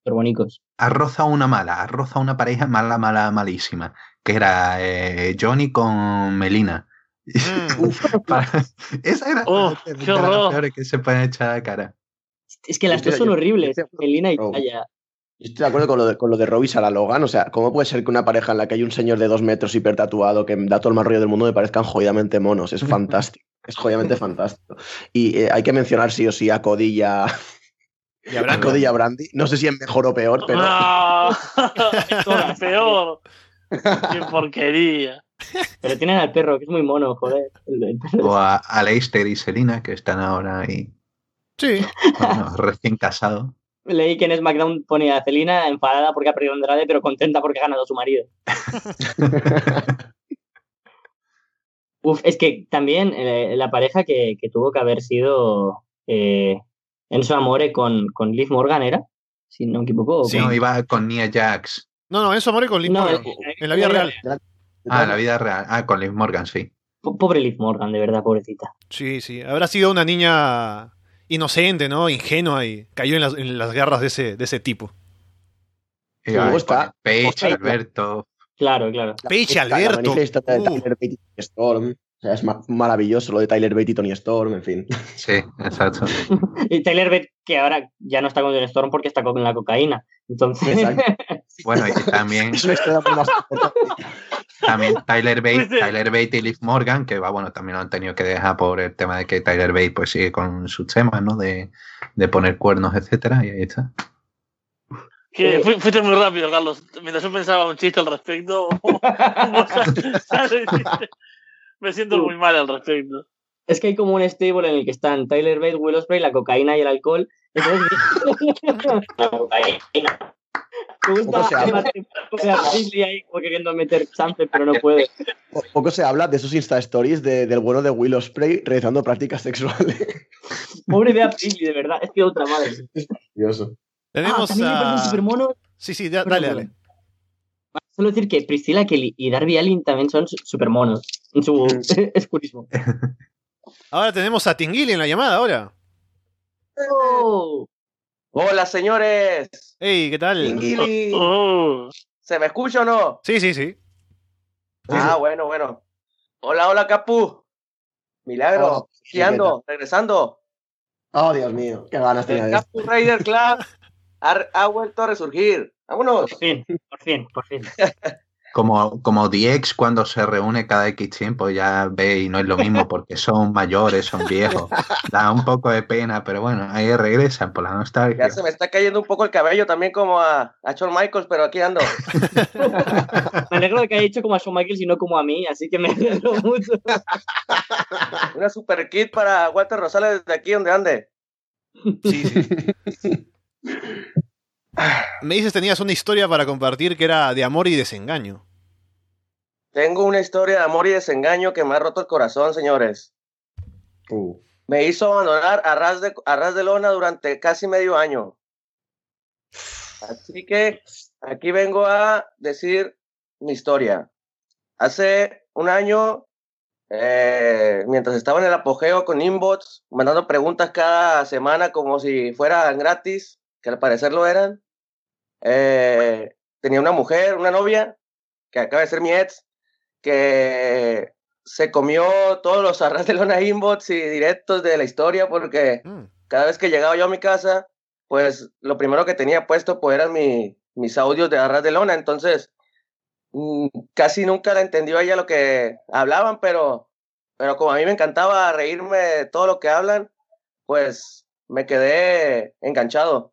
bonitos. Ha rozado una mala, ha rozado una pareja mala, mala, malísima, que era eh, Johnny con Melina. Para- esa era Oh, de las peores que se pueden echar a la cara. Es que las dos son yo- horribles, yo- Melina y Rowe. Taya. Yo Estoy de acuerdo con lo de, con lo de Robbie Sarah Logan. O sea, ¿cómo puede ser que una pareja en la que hay un señor de dos metros hiper tatuado que da todo el mal rollo del mundo me parezcan jodidamente monos? Es fantástico. Es jodidamente fantástico. Y eh, hay que mencionar sí o sí a Cody y a, Y a habrán- Cody y a Brandy. No sé si es mejor o peor, pero. ¡No! Son peor. ¡Qué porquería! Pero tienen al perro, que es muy mono, joder. O a, a Leicester y Selina, que están ahora ahí Sí. bueno, recién casados. Leí que en SmackDown pone a Celina enfadada porque ha perdido Andrade, pero contenta porque ha ganado su marido. Uf, es que también eh, la pareja que, que tuvo que haber sido eh, Enzo Amore con, con Liv Morgan era, si no me equivoco. Sí. con- No, iba con Nia Jax. No, no, eso amor con Liv No, Morgan. eh, En la vida real. Ah, en la vida real. Ah, con Liv Morgan, sí. Po- Pobre Liv Morgan, de verdad, pobrecita. Sí, sí. Habrá sido una niña inocente, ¿no? Ingenua y cayó en las, en las garras de ese, de ese tipo. Y Paige, Hostia, Alberto. Claro, claro. La- la Alberto. historia de. Tyler Bate y Tony Storm. O sea, es ma- maravilloso lo de Tyler Bate y Tony Storm, en fin. Sí, exacto. Y Tyler Bate, que ahora ya no está con Tony Storm porque está con la cocaína. Entonces. Bueno, y también, Es una historia muy más también Tyler Bate, Viste. Tyler Bate y Liv Morgan, que va, bueno, también lo han tenido que dejar por el tema de que Tyler Bate pues sigue con sus temas, ¿no? De, de poner cuernos, etcétera, y ahí está. Que Eh. fui- fuiste muy rápido, Carlos. Mientras yo pensaba un chiste al respecto, me siento muy mal al respecto. Es que hay como un stable en el que están Tyler Bate, Will Ospreay, la cocaína y el alcohol. Entonces, la cocaína. Me gusta Poco se habla. ahí como queriendo meter sample, pero no puede. Po- Poco se habla de esos Insta Stories de- del bueno de Will Ospreay realizando prácticas sexuales. Pobre de Beasley, de verdad. Es que otra madre. Curioso. Tenemos ah, también hay a... personas supermonos. Sí, sí, dale, dale. Solo decir que Priscilla Kelly y Darby Allin también son super monos en su escurismo. Ahora tenemos a Tinguili en la llamada, ahora. Oh, Hola, señores. Hey, ¿qué tal? Tinguili. Oh, ¿Se me escucha o no? Sí, sí, sí. Ah, bueno, bueno. Hola, hola, Capu. Milagro. Ando, regresando. Oh, Dios mío, qué ganas tenía. Capu Raider Club ha, ha vuelto a resurgir. Vámonos. por fin, por fin, por fin. Como, como DX cuando se reúne cada X tiempo, ya ve y no es lo mismo porque son mayores, son viejos. Da un poco de pena, pero bueno, ahí regresan por la nostalgia. Ya se me está cayendo un poco el cabello también como a, a Shawn Michaels, pero aquí ando. Me alegro de que haya hecho como a Shawn Michaels y no como a mí, así que me alegro mucho. Una super kit para Walter Rosales desde aquí donde ande. Sí, sí. Me dices tenías una historia para compartir que era de amor y desengaño. Tengo una historia de amor y desengaño que me ha roto el corazón, señores. Uh, Me hizo abandonar a ras de, a ras de lona durante casi medio año. Así que aquí vengo a decir mi historia. Hace un año, eh, mientras estaba en el apogeo con inbots, mandando preguntas cada semana como si fueran gratis, que al parecer lo eran, eh, tenía una mujer, una novia, que acaba de ser mi ex, que se comió todos los arras de lona inbots y directos de la historia porque Mm. cada vez que llegaba yo a mi casa, pues lo primero que tenía puesto pues eran mi- mis audios de arras de lona, entonces mm, casi nunca la entendió ella lo que hablaban, pero, pero como a mí me encantaba reírme de todo lo que hablan, pues me quedé enganchado.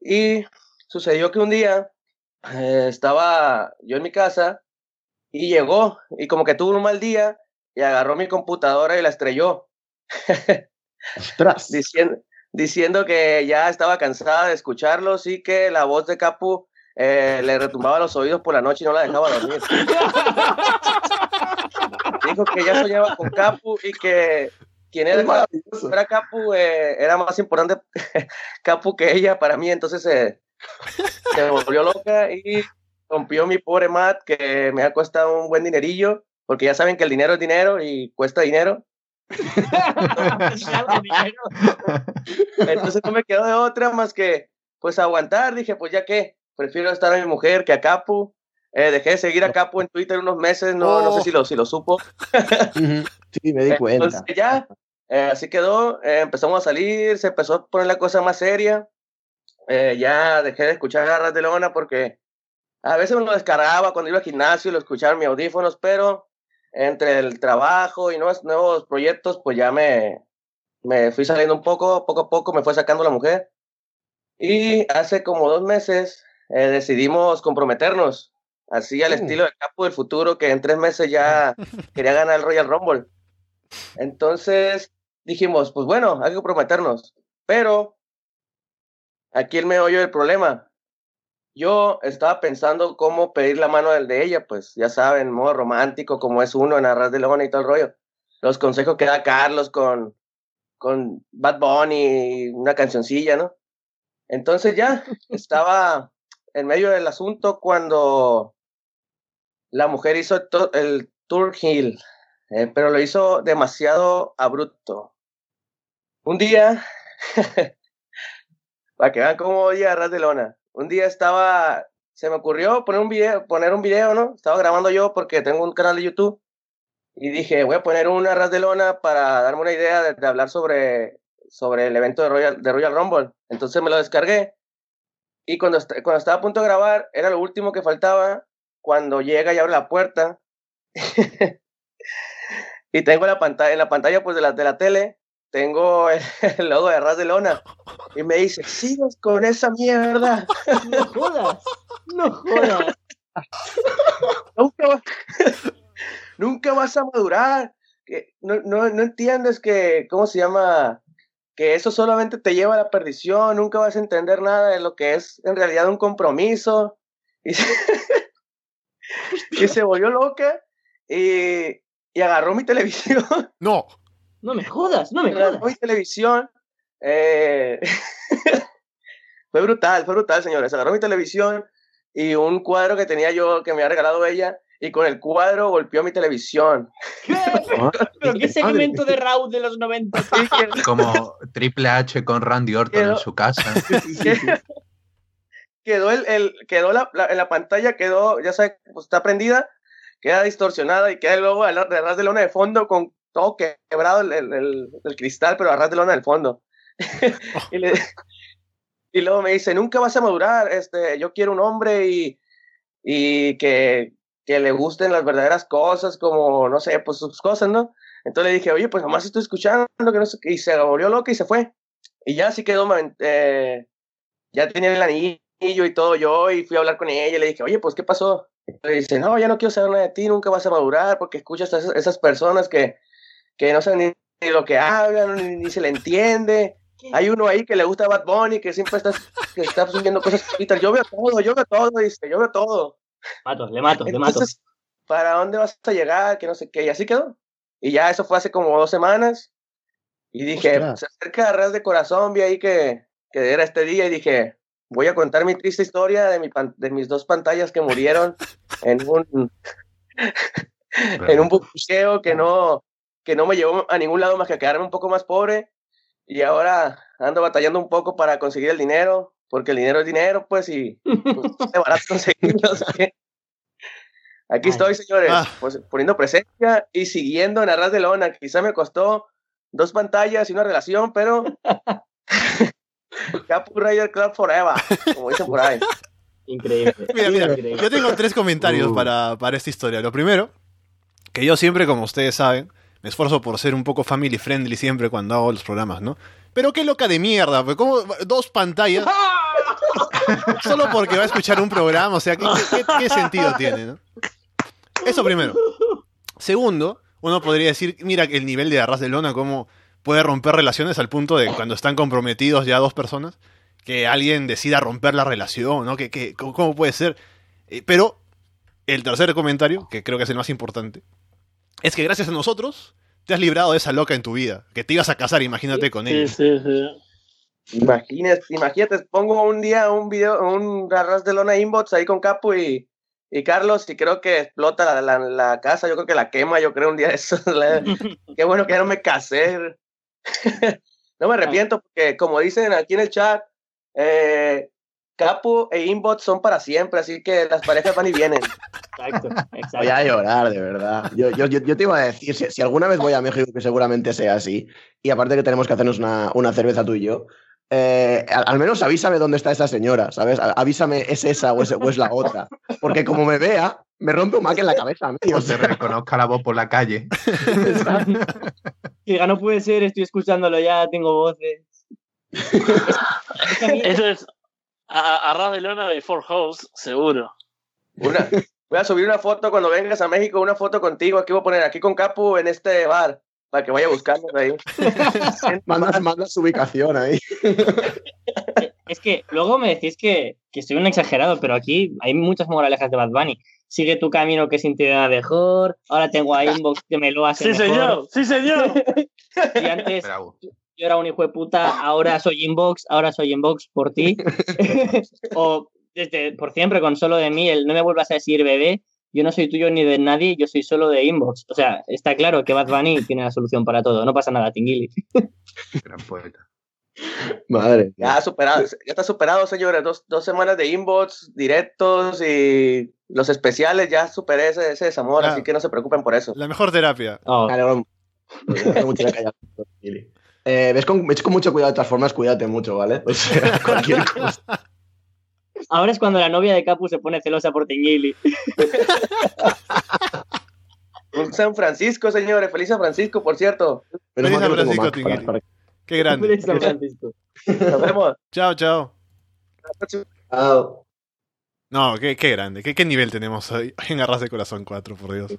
Y sucedió que un día eh, estaba yo en mi casa y llegó y como que tuvo un mal día y agarró mi computadora y la estrelló. diciendo, diciendo que ya estaba cansada de escucharlos y que la voz de Capu eh, le retumbaba los oídos por la noche y no la dejaba dormir. Dijo que ya soñaba con Capu y que quien era, maravilloso. era Capu eh, era más importante Capu que ella para mí, entonces eh, se volvió loca y rompió mi pobre Matt que me ha costado un buen dinerillo, porque ya saben que el dinero es dinero y cuesta dinero. Entonces no me quedó de otra más que pues aguantar. Dije, pues ya que prefiero estar a mi mujer que a Capu. Eh, dejé de seguir a Capu en Twitter unos meses, no, no sé si lo, si lo supo. Sí, me di cuenta. Entonces ya, eh, así quedó. eh, empezamos a salir, se empezó a poner la cosa más seria. Eh, ya dejé de escuchar garras de lona porque a veces me lo descargaba cuando iba al gimnasio y lo escuchaba en mis audífonos, pero entre el trabajo y nuevos, nuevos proyectos, pues ya me, me fui saliendo un poco, poco a poco me fue sacando la mujer. Y hace como dos meses eh, decidimos comprometernos, así al Uh. estilo del Capo del Futuro, que en tres meses ya quería ganar el Royal Rumble. Entonces dijimos, pues bueno, hay que comprometernos. Pero aquí el meollo del problema. Yo estaba pensando cómo pedir la mano del de ella, pues ya saben, modo romántico, como es uno en Arras de Lona y todo el rollo. Los consejos que da Carlos con, con Bad Bunny, una cancioncilla, ¿no? Entonces ya estaba en medio del asunto cuando la mujer hizo el Tour Hill, eh, pero lo hizo demasiado abrupto. Un día, para que vean cómo oye a ras de lona, un día estaba, se me ocurrió poner un video, poner un video, ¿no? Estaba grabando yo porque tengo un canal de YouTube y dije, voy a poner una ras de lona para darme una idea de, de hablar sobre, sobre el evento de Royal, de Royal Rumble. Entonces me lo descargué Y cuando, cuando estaba a punto de grabar, era lo último que faltaba. Cuando llega y abre la puerta. y tengo la pantalla, en la pantalla pues, de, la, de la tele, tengo el, el logo de Ras de Lona. Y me dice, sigues con esa mierda. No jodas. No jodas. nunca, va- nunca vas a madurar. Que no, no, no entiendes que, ¿cómo se llama? Que eso solamente te lleva a la perdición. Nunca vas a entender nada de lo que es en realidad un compromiso. Y y se volvió loca y, y agarró mi televisión. No. No me jodas, no me agarró jodas. mi televisión. eh, fue brutal, fue brutal, señores. Agarró mi televisión y un cuadro que tenía yo, que me había regalado ella, y con el cuadro golpeó mi televisión. ¿Pero qué segmento de Raúl de los 90? Como Triple H con Randy Orton en su casa. Quedó el, el- quedó la, la- la pantalla, quedó, ya sabes, pues, está prendida, queda distorsionada y queda el logo de lona de fondo con todo quebrado el, el- el- cristal, pero a de lona del fondo. y, le- y luego me dice, nunca vas a madurar, este, yo quiero un hombre y, y que, que le gusten las verdaderas cosas, como, no sé, pues sus cosas, ¿no? Entonces le dije, oye, pues nomás estoy escuchando, que no sé qué", y se volvió loca y se fue. Y ya así quedó, eh, ya tenía el anillo y todo yo, y fui a hablar con ella y le dije, oye, pues, ¿qué pasó? Y dice, no, ya no quiero saber nada de ti, nunca vas a madurar porque escuchas a esas, esas personas que, que no saben ni, ni lo que hablan, ni, ni se le entiende. Hay uno ahí que le gusta Bad Bunny, que siempre está, que está subiendo cosas chiquitas. Yo veo todo, yo veo todo, dice, yo veo todo. Mato, le mato, le mato. Entonces, ¿para dónde vas a llegar? Que no sé qué, y así quedó. Y ya eso fue hace como dos semanas. Y dije, Ostras. se acerca a Ras de Corazón, vi ahí que, que era este día y dije, voy a contar mi triste historia de, mi pan- de mis dos pantallas que murieron en un en un buqueo que no que no me llevó a ningún lado más que a quedarme un poco más pobre. Y ahora ando batallando un poco para conseguir el dinero porque el dinero es dinero pues y pues, es barato conseguirlo aquí estoy señores Ah. pues, poniendo presencia y siguiendo en Arras de Lona. Quizá me costó dos pantallas y una relación pero Capu Rider Club Forever como dicen por ahí Increíble. Mira, mira, Increíble. yo tengo tres comentarios Uh. para, para esta historia. Lo primero, que yo siempre, como ustedes saben, me esfuerzo por ser un poco family friendly siempre cuando hago los programas, ¿no? Pero qué loca de mierda, pues como dos pantallas solo porque va a escuchar un programa, o sea, ¿qué, qué- qué sentido tiene, no? Eso primero. Segundo, uno podría decir, mira el nivel de arras de lona, cómo puede romper relaciones al punto de cuando están comprometidos ya dos personas, que alguien decida romper la relación, ¿no? Que, que- ¿Cómo cómo puede ser? Eh, pero el tercer comentario, que creo que es el más importante, es que gracias a nosotros te has librado de esa loca en tu vida, que te ibas a casar, imagínate con Sí, ella. sí, sí. Imagínate, imagínate, pongo un día un video, un arras de lona inbox ahí con Capu y, y Carlos y creo que explota la, la, la casa, yo creo que la quema, yo creo un día eso. la- Qué bueno que ya no me casé. No me arrepiento porque como dicen aquí en el chat, eh, Capu e inbox son para siempre, así que las parejas van y vienen. Exacto, exacto. Voy a llorar, de verdad. Yo, yo, yo, yo te iba a decir, si, si alguna vez voy a México, que seguramente sea así, y aparte que tenemos que hacernos una, una cerveza tú y yo, eh, al, al menos avísame dónde está esa señora, ¿sabes? Avísame, ¿es esa o es, o es la otra? Porque como me vea, me rompe un mac en la cabeza mí. O O se sea, reconozca la voz por la calle. Diga, no puede ser, estoy escuchándolo ya, tengo voces. Eso es a, a ras de lona de Four House, seguro. Una, voy a subir una foto cuando vengas a México, una foto contigo, aquí voy a poner aquí con Capu en este bar, para que vaya buscando ahí. mandas, mandas su ubicación ahí. Es que luego me decís que, que soy un exagerado, pero aquí hay muchas moralejas de Bad Bunny. Sigue tu camino que sin ti nada mejor. Ahora tengo a Inbox que me lo hace Sí, mejor. señor, sí, señor. Y antes Bravo. yo era un hijo de puta, ahora soy Inbox, ahora soy Inbox por ti. o desde por siempre con solo de mí, el no me vuelvas a decir bebé, yo no soy tuyo ni de nadie, yo soy solo de Inbox. O sea, está claro que Bad Bunny tiene la solución para todo, no pasa nada, Tinguili. Gran poeta. Madre. Ya superado, ya está superado, señores. Dos, dos semanas de inbox, directos y los especiales, ya superé ese, ese desamor, Ah. así que no se preocupen por eso. La mejor terapia. Oh, Eh, ves, con, ves con mucho cuidado de todas formas, cuídate mucho, ¿vale? O sea, cualquier cosa. Ahora es cuando la novia de Capu se pone celosa por Tingili. Un San Francisco, señores. Feliz San Francisco, por cierto. Feliz San Francisco, para- Qué grande. Nos vemos. Chao, chao. Chao. No, qué, qué grande. ¿Qué, qué nivel tenemos ahí en Arras de Corazón 4, por Dios.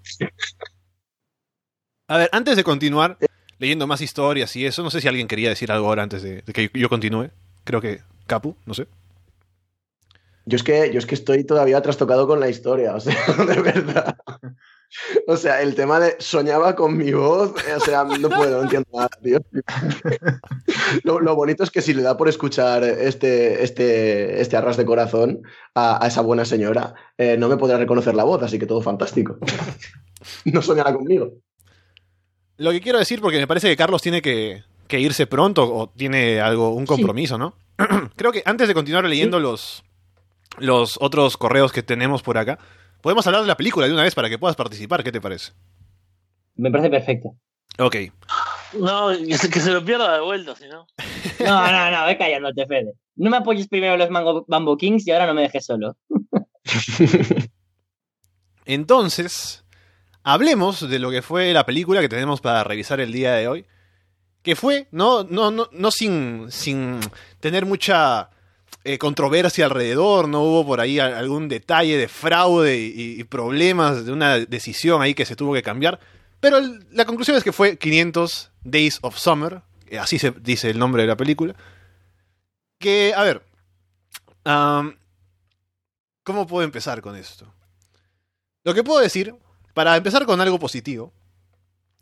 A ver, antes de continuar leyendo más historias y eso, no sé si alguien quería decir algo ahora antes de, de que yo continúe. Creo que Capu, no sé. Yo es que, yo es que estoy todavía trastocado con la historia, o sea, de verdad. O sea, el tema de soñaba con mi voz, eh, o sea, no puedo, no entiendo nada, tío. Lo, lo bonito es que si le da por escuchar este, este, este arras de corazón a, a esa buena señora, eh, no me podrá reconocer la voz, así que todo fantástico. No soñará conmigo. Lo que quiero decir, porque me parece que Carlos tiene que, que irse pronto o tiene algo, un compromiso, ¿no? Creo que antes de continuar leyendo los, los otros correos que tenemos por acá, podemos hablar de la película de una vez para que puedas participar. ¿Qué te parece? Me parece perfecto. Ok. No, que se, que se lo pierda de vuelta, si no. No, no, no, ve callándote, Fede. No me apoyes primero en los Mango Bambo Kings y ahora no me dejes solo. Entonces, hablemos de lo que fue la película que tenemos para revisar el día de hoy. Que fue, no, no, no, no sin, sin tener mucha eh, controversia alrededor, no hubo por ahí algún detalle de fraude y, problemas de una decisión ahí que se tuvo que cambiar. Pero la conclusión es que fue 500 Days of Summer, eh, así se dice el nombre de la película. Que, a ver, ¿cómo puedo empezar con esto? Lo que puedo decir, para empezar con algo positivo,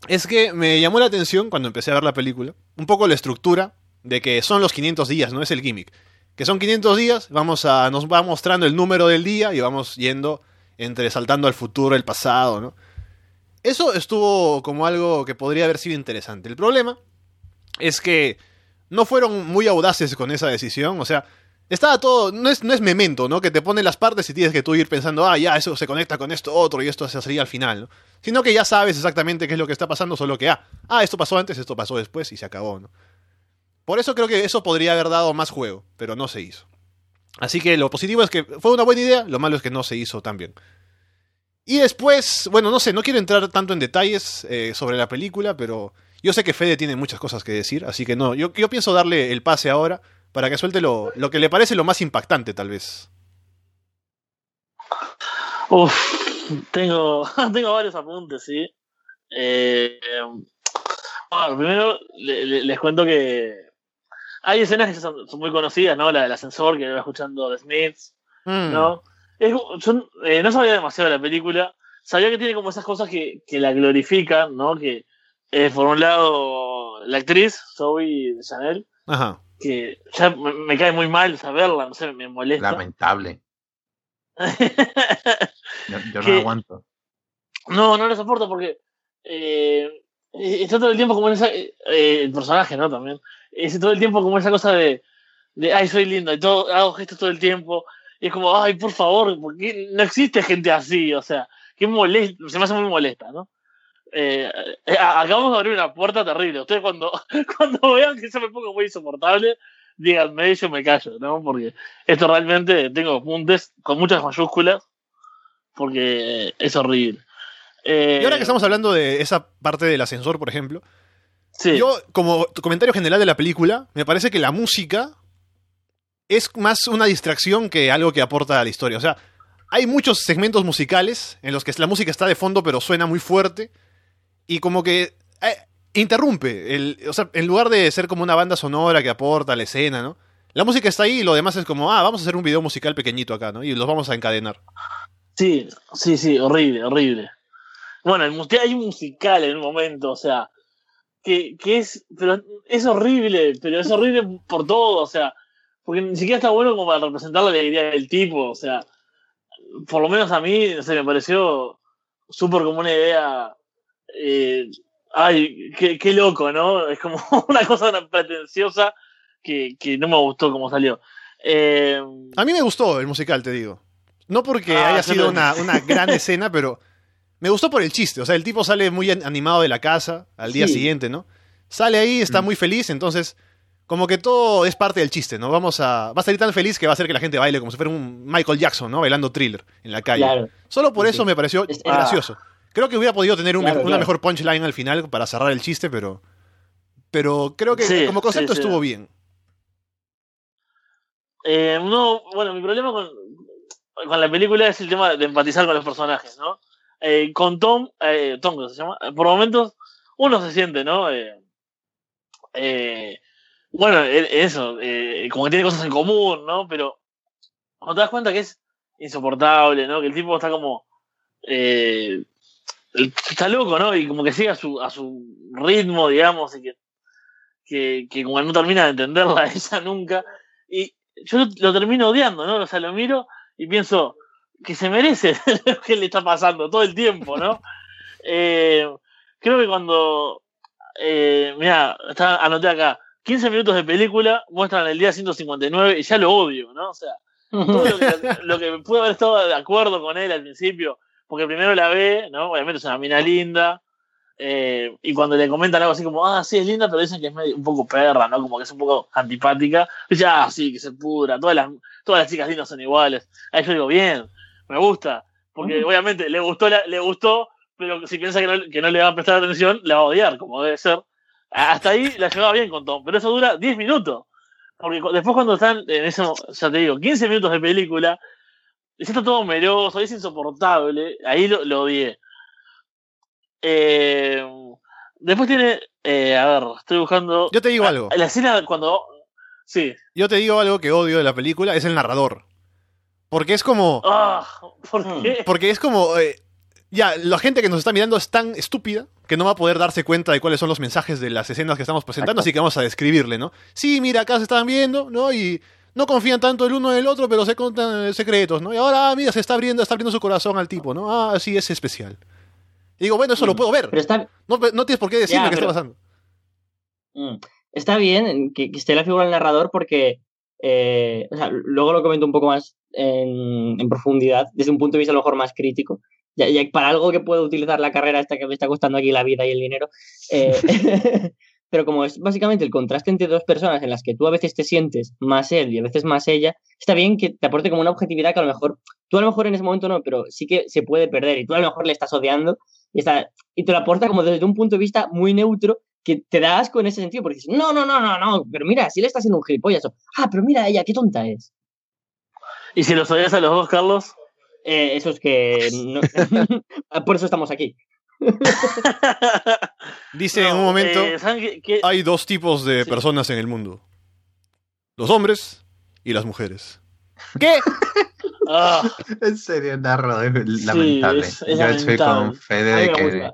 es que me llamó la atención cuando empecé a ver la película, un poco la estructura de que son los 500 días, no es el gimmick. Que son 500 días, vamos a, nos va mostrando el número del día y vamos yendo entre saltando al futuro, el pasado, ¿no? Eso estuvo como algo que podría haber sido interesante. El problema es que no fueron muy audaces con esa decisión, o sea, estaba todo, no es, no es memento, ¿no? Que te pone las partes y tienes que tú ir pensando, ah, ya, eso se conecta con esto otro y esto se sería al final, ¿no? Sino que ya sabes exactamente qué es lo que está pasando, solo que, ah, ah, esto pasó antes, esto pasó después y se acabó, ¿no? Por eso creo que eso podría haber dado más juego, pero no se hizo. Así que lo positivo es que fue una buena idea, lo malo es que no se hizo tan bien. Y después, bueno, no sé, no quiero entrar tanto en detalles eh, sobre la película, pero yo sé que Fede tiene muchas cosas que decir, así que no, yo, pienso darle el pase ahora para que suelte lo, lo que le parece lo más impactante, tal vez. Uf, tengo, tengo varios apuntes, sí. Eh, bueno, primero le- le- les cuento que hay escenas que son, son muy conocidas, ¿no? La del ascensor que va escuchando The Smiths, Mm. ¿no? Es como- yo, eh, no sabía demasiado de la película, sabía que tiene como esas cosas que, que la glorifican, ¿no? Que eh, por un lado la actriz, Zoe de Chanel, Ajá. que ya me, me cae muy mal saberla, no sé, me molesta. Lamentable. Yo, yo no Que- aguanto. No, no lo soporto porque eh, está todo el tiempo como en esa. eh, eh, el personaje, ¿no? También. Es todo el tiempo como esa cosa de. de ay, soy lindo, y todo, hago gestos todo el tiempo. Y es como, ay, por favor, ¿por qué no existe gente así? O sea, qué molesto, se me hace muy molesta, ¿no? Eh, eh, acabamos de abrir una puerta terrible. Ustedes cuando, cuando vean que yo me pongo muy insoportable, díganme, yo me callo, ¿no? Porque esto realmente tengo apuntes con muchas mayúsculas, porque es horrible. Eh, Y ahora que estamos hablando de esa parte del ascensor, por ejemplo, sí. yo, como comentario general de la película, me parece que la música es más una distracción que algo que aporta a la historia. O sea, hay muchos segmentos musicales en los que la música está de fondo, pero suena muy fuerte. Y como que eh, interrumpe. El, o sea, en lugar de ser como una banda sonora que aporta a la escena, ¿no? La música está ahí y lo demás es como, ah, vamos a hacer un video musical pequeñito acá, ¿no? Y los vamos a encadenar. Sí, sí, sí, horrible, horrible. Bueno, el hay un musical en un momento, o sea, que, que es, pero es horrible, pero es horrible por todo, o sea, porque ni siquiera está bueno como para representar la alegría del tipo, o sea, por lo menos a mí, no sé, me pareció súper como una idea, eh, ay, qué, qué loco, ¿no? Es como una cosa tan pretenciosa que, que no me gustó como salió. Eh, A mí me gustó el musical, te digo. No porque Ah, haya sido una, una gran escena, pero me gustó por el chiste. O sea, el tipo sale muy an- animado de la casa al día Sí. siguiente, ¿no? Sale ahí, está Mm. muy feliz, entonces como que todo es parte del chiste, ¿no? Vamos a. Va a salir tan feliz que va a hacer que la gente baile como si fuera un Michael Jackson, ¿no? Bailando thriller en la calle. Claro. Solo por eso sí. me pareció Es- gracioso. Creo que hubiera podido tener un Claro, me- una mejor punchline al final para cerrar el chiste, pero. Pero creo que Sí, como concepto sí. estuvo bien. Eh, no, bueno, mi problema con, con la película es el tema de empatizar con los personajes, ¿no? Eh, con Tom, eh, Tom, ¿cómo se llama? Por momentos uno se siente, ¿no? Eh, eh, bueno, e- eso, eh, como que tiene cosas en común, ¿no? Pero cuando te das cuenta que es insoportable, ¿no? Que el tipo está como... eh, está loco, ¿no? Y como que sigue a su, a su ritmo, digamos, y que, que, que como no termina de entenderla ella nunca. Y yo lo termino odiando, ¿no? O sea, lo miro y pienso que se merece lo que le está pasando todo el tiempo, ¿no? Eh, creo que cuando. Eh, mira, anoté acá. 15 minutos de película muestran el día 159 y ya lo odio, ¿no? O sea, todo lo que, lo que pude haber estado de acuerdo con él al principio, porque primero la ve, ¿no? Obviamente es una mina linda, eh, y cuando le comentan algo así como, ah, sí, es linda, pero dicen que es medio- un poco perra, ¿no? Como que es un poco antipática, dice, ah, sí, que se pudra, todas las, todas las chicas lindas son iguales. Ahí yo digo, bien, me gusta, porque obviamente le gustó, la- le gustó, pero si piensa que no, que no le va a prestar atención, la va a odiar, como debe ser. Hasta ahí la llevaba bien con Tom, pero eso dura 10 minutos. Porque después cuando están en eso, ya te digo, 15 minutos de película, y ya está todo meroso, es insoportable, ahí lo, lo odié. Eh, después tiene, eh, a ver, estoy buscando... Yo te digo algo. La escena cuando... Sí. Yo te digo algo que odio de la película, es el narrador. Porque es como. Ah, ¿por qué? Porque es como. eh, ya, la gente que nos está mirando es tan estúpida que no va a poder darse cuenta de cuáles son los mensajes de las escenas que estamos presentando, así que vamos a describirle, ¿no? Sí, mira, acá se están viendo, ¿no? Y no confían tanto el uno en el otro, pero se contan eh, secretos, ¿no? Y ahora, ah, mira, se está abriendo, está abriendo su corazón al tipo, ¿no? Ah, sí, es especial. Y digo, bueno, eso lo puedo ver. Pero está, No, no tienes por qué decirme Ya, qué pero- está pasando. Mm. Está bien que, que esté la figura del narrador porque, eh, o sea, luego lo comento un poco más en, en profundidad, desde un punto de vista a lo mejor más crítico. Ya, ya para algo que puedo utilizar la carrera esta que me está costando aquí la vida y el dinero. eh, pero como es básicamente el contraste entre dos personas en las que tú a veces te sientes más él y a veces más ella, está bien que te aporte como una objetividad que a lo mejor, tú a lo mejor en ese momento no, pero sí que se puede perder y tú a lo mejor le estás odiando y, está, y te lo aporta como desde un punto de vista muy neutro que te da asco en ese sentido, porque dices, no, no, no, no, no, pero mira, si le está haciendo un gilipollas, o, ah, pero mira ella, qué tonta es. ¿Y si los odias a los dos, Carlos? Eh, eso es que... no- Por eso estamos aquí. Dice en un momento, eh, hay dos tipos de personas en el mundo. Los hombres y las mujeres. ¿Qué? Ah, En serio, Narro, es lamentable. es- es Yo estoy lamentable. con Fede de que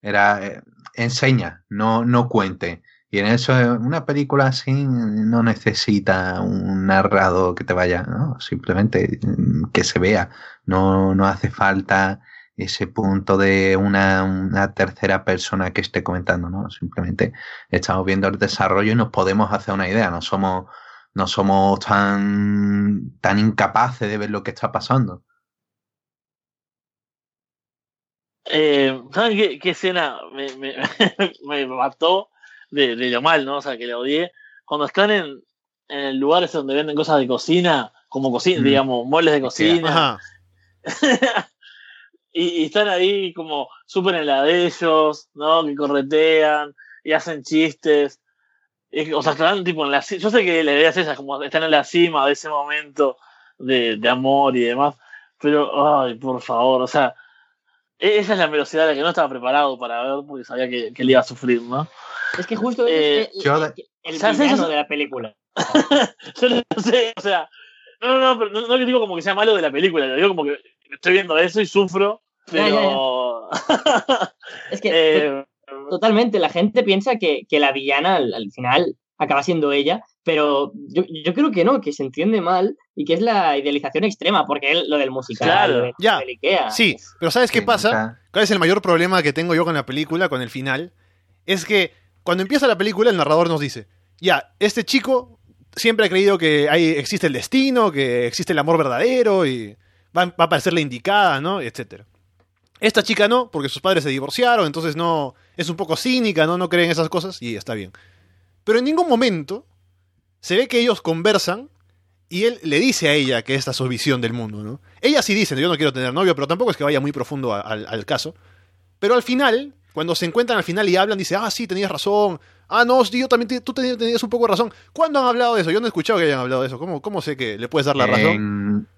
era eh, enseña, no, no cuente. Y en eso, una película así no necesita un narrado que te vaya, ¿no? Simplemente mm, que se vea. No, no hace falta ese punto de una, una tercera persona que esté comentando, ¿no? Simplemente estamos viendo el desarrollo y nos podemos hacer una idea. No somos, no somos tan, tan incapaces de ver lo que está pasando. Eh, ¿Saben qué, qué escena me, me, me mató de, de lo mal, ¿no? O sea, que le odié. Cuando están en, en el lugar ese donde venden cosas de cocina, como cocina, Mm. digamos, muebles de cocina. Y, y están ahí como súper en la de ellos, ¿no? Que corretean y hacen chistes. Y, o sea, están tipo en la Yo sé que la idea es esa, como están en la cima de ese momento de, de amor y demás. Pero, ay, por favor, o sea, esa es la velocidad a la que no estaba preparado para ver porque sabía que, que él iba a sufrir, ¿no? Es que justo Eh, es Yo de- el ¿sabes villano eso? de la película. Yo no sé, o sea, no, no, no, pero no, no que digo como que sea malo de la película, lo digo como que estoy viendo eso y sufro, Ya, ya, pero. Es que Eh, totalmente, la gente piensa que, que la villana al, al final acaba siendo ella, pero yo, yo creo que no, que se entiende mal y que es la idealización extrema, porque él, lo del musical, Claro, lo de ya. del Ikea, Sí, pero ¿sabes qué pasa? nunca- ¿Cuál es el mayor problema que tengo yo con la película, con el final? Es que cuando empieza la película el narrador nos dice, ya, este chico siempre ha creído que hay, existe el destino, que existe el amor verdadero y va, va a parecer la indicada, ¿no? Etcétera. Esta chica no, porque sus padres se divorciaron, entonces no es un poco cínica, ¿no? No cree en esas cosas y está bien. Pero en ningún momento se ve que ellos conversan y él le dice a ella que esta es su visión del mundo, ¿no? Ella sí dice, yo no quiero tener novio, pero tampoco es que vaya muy profundo al, caso. Pero al final, cuando se encuentran al final y hablan, dice, ah, sí, tenías razón. Ah, no, yo también, tú tenías, un poco de razón. ¿Cuándo han hablado de eso? Yo no he escuchado que hayan hablado de eso. ¿Cómo, cómo sé que le puedes dar la razón? En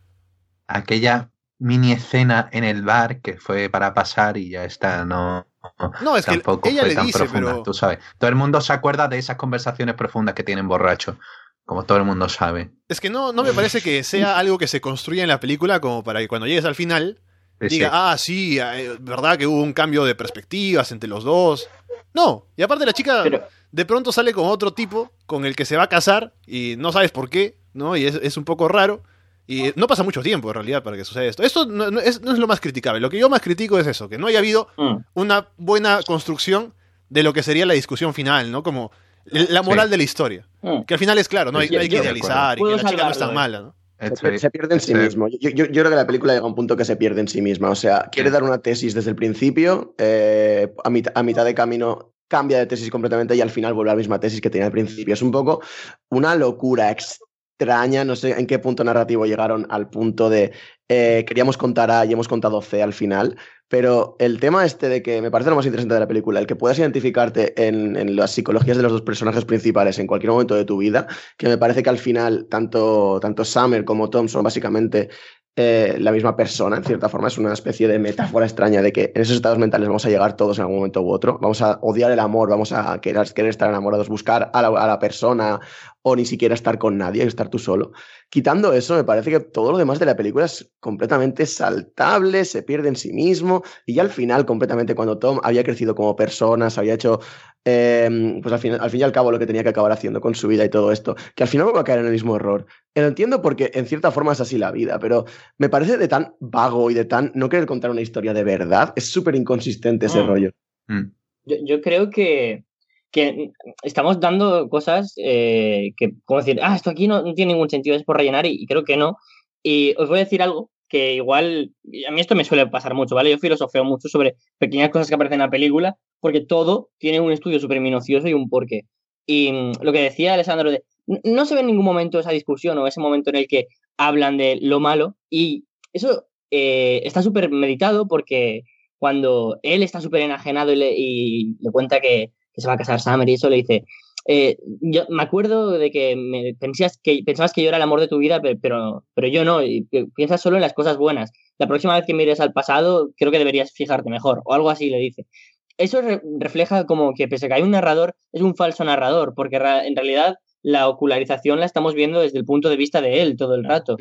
aquella mini escena en el bar que fue para pasar y ya está, no. No, es que tampoco ella fue le tan dice, profunda, pero- tú sabes. Todo el mundo se acuerda de esas conversaciones profundas que tienen borrachos, como todo el mundo sabe. Es que no, no me parece que sea algo que se construya en la película como para que cuando llegues al final Sí, diga, sí. ah, sí, eh, verdad que hubo un cambio de perspectivas entre los dos. No, y aparte la chica de pronto sale con otro tipo con el que se va a casar y no sabes por qué, ¿no? Y es, es un poco raro. Y no pasa mucho tiempo en realidad para que suceda esto. Esto no, no es, no es lo más criticable. Lo que yo más critico es eso, que no haya habido Mm. una buena construcción de lo que sería la discusión final, ¿no? Como la moral Sí. de la historia. Mm. Que al final es claro, no hay, hay que idealizar y que la chica no es tan eh. mala, ¿no? Se, se pierde en sí mismo. Yo, yo- yo creo que la película llega a un punto que se pierde en sí misma. O sea, quiere dar una tesis desde el principio, eh, a, mit- a mitad de camino cambia de tesis completamente y al final vuelve a la misma tesis que tenía al principio. Es un poco una locura extraña. No sé en qué punto narrativo llegaron al punto de eh, queríamos contar A y hemos contado C al final. Pero el tema este de que me parece lo más interesante de la película, el que puedas identificarte en, las psicologías de los dos personajes principales en cualquier momento de tu vida, que me parece que al final tanto, tanto Summer como Tom son básicamente eh, la misma persona, en cierta forma. Es una especie de metáfora extraña de que en esos estados mentales vamos a llegar todos en algún momento u otro. Vamos a odiar el amor, vamos a querer, querer estar enamorados, buscar a la, a la persona o ni siquiera estar con nadie, estar tú solo. Quitando eso, me parece que todo lo demás de la película es completamente saltable, se pierde en sí mismo y ya al final, completamente, cuando Tom había crecido como persona, se había hecho, eh, pues al fin, al fin y al cabo, lo que tenía que acabar haciendo con su vida y todo esto, que al final va a caer en el mismo error. Eh, Lo entiendo porque en cierta forma es así la vida, pero me parece de tan vago y de tan no querer contar una historia de verdad, es súper inconsistente ese Mm. rollo. Yo, yo creo que, que estamos dando cosas eh, que, como decir, ah, esto aquí no, no tiene ningún sentido, es por rellenar, y, y creo que no. Y os voy a decir algo que igual, a mí esto me suele pasar mucho, ¿vale? Yo filosofeo mucho sobre pequeñas cosas que aparecen en la película, porque todo tiene un estudio súper minucioso y un porqué. Y mm, lo que decía Alessandro de, no se ve en ningún momento esa discusión o ese momento en el que hablan de lo malo, y eso eh, está súper meditado porque cuando él está súper enajenado y le, y le cuenta que, que se va a casar Summer y eso le dice, eh, yo me acuerdo de que, me, pensías que pensabas que yo era el amor de tu vida, pe- pero, pero yo no, y pi- piensas solo en las cosas buenas. La próxima vez que mires al pasado, creo que deberías fijarte mejor, o algo así le dice. Eso re- refleja como que pese a que hay un narrador, es un falso narrador, porque en realidad la ocularización la estamos viendo desde el punto de vista de él todo el rato.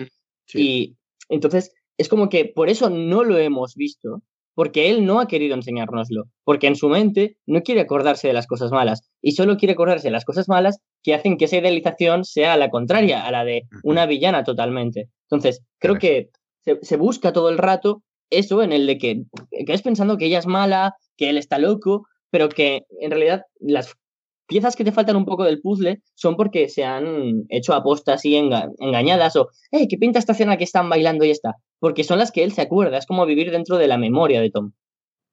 Y entonces es como que por eso no lo hemos visto, porque él no ha querido enseñárnoslo, porque en su mente no quiere acordarse de las cosas malas y solo quiere acordarse de las cosas malas que hacen que esa idealización sea la contraria a la de una villana totalmente. Entonces, creo que se, se busca todo el rato eso en el de que, que es pensando que ella es mala, que él está loco, pero que en realidad las piezas que te faltan un poco del puzzle son porque se han hecho apostas y enga- engañadas o, hey, ¿qué pinta esta escena que están bailando y está? Porque son las que él se acuerda, es como vivir dentro de la memoria de Tom.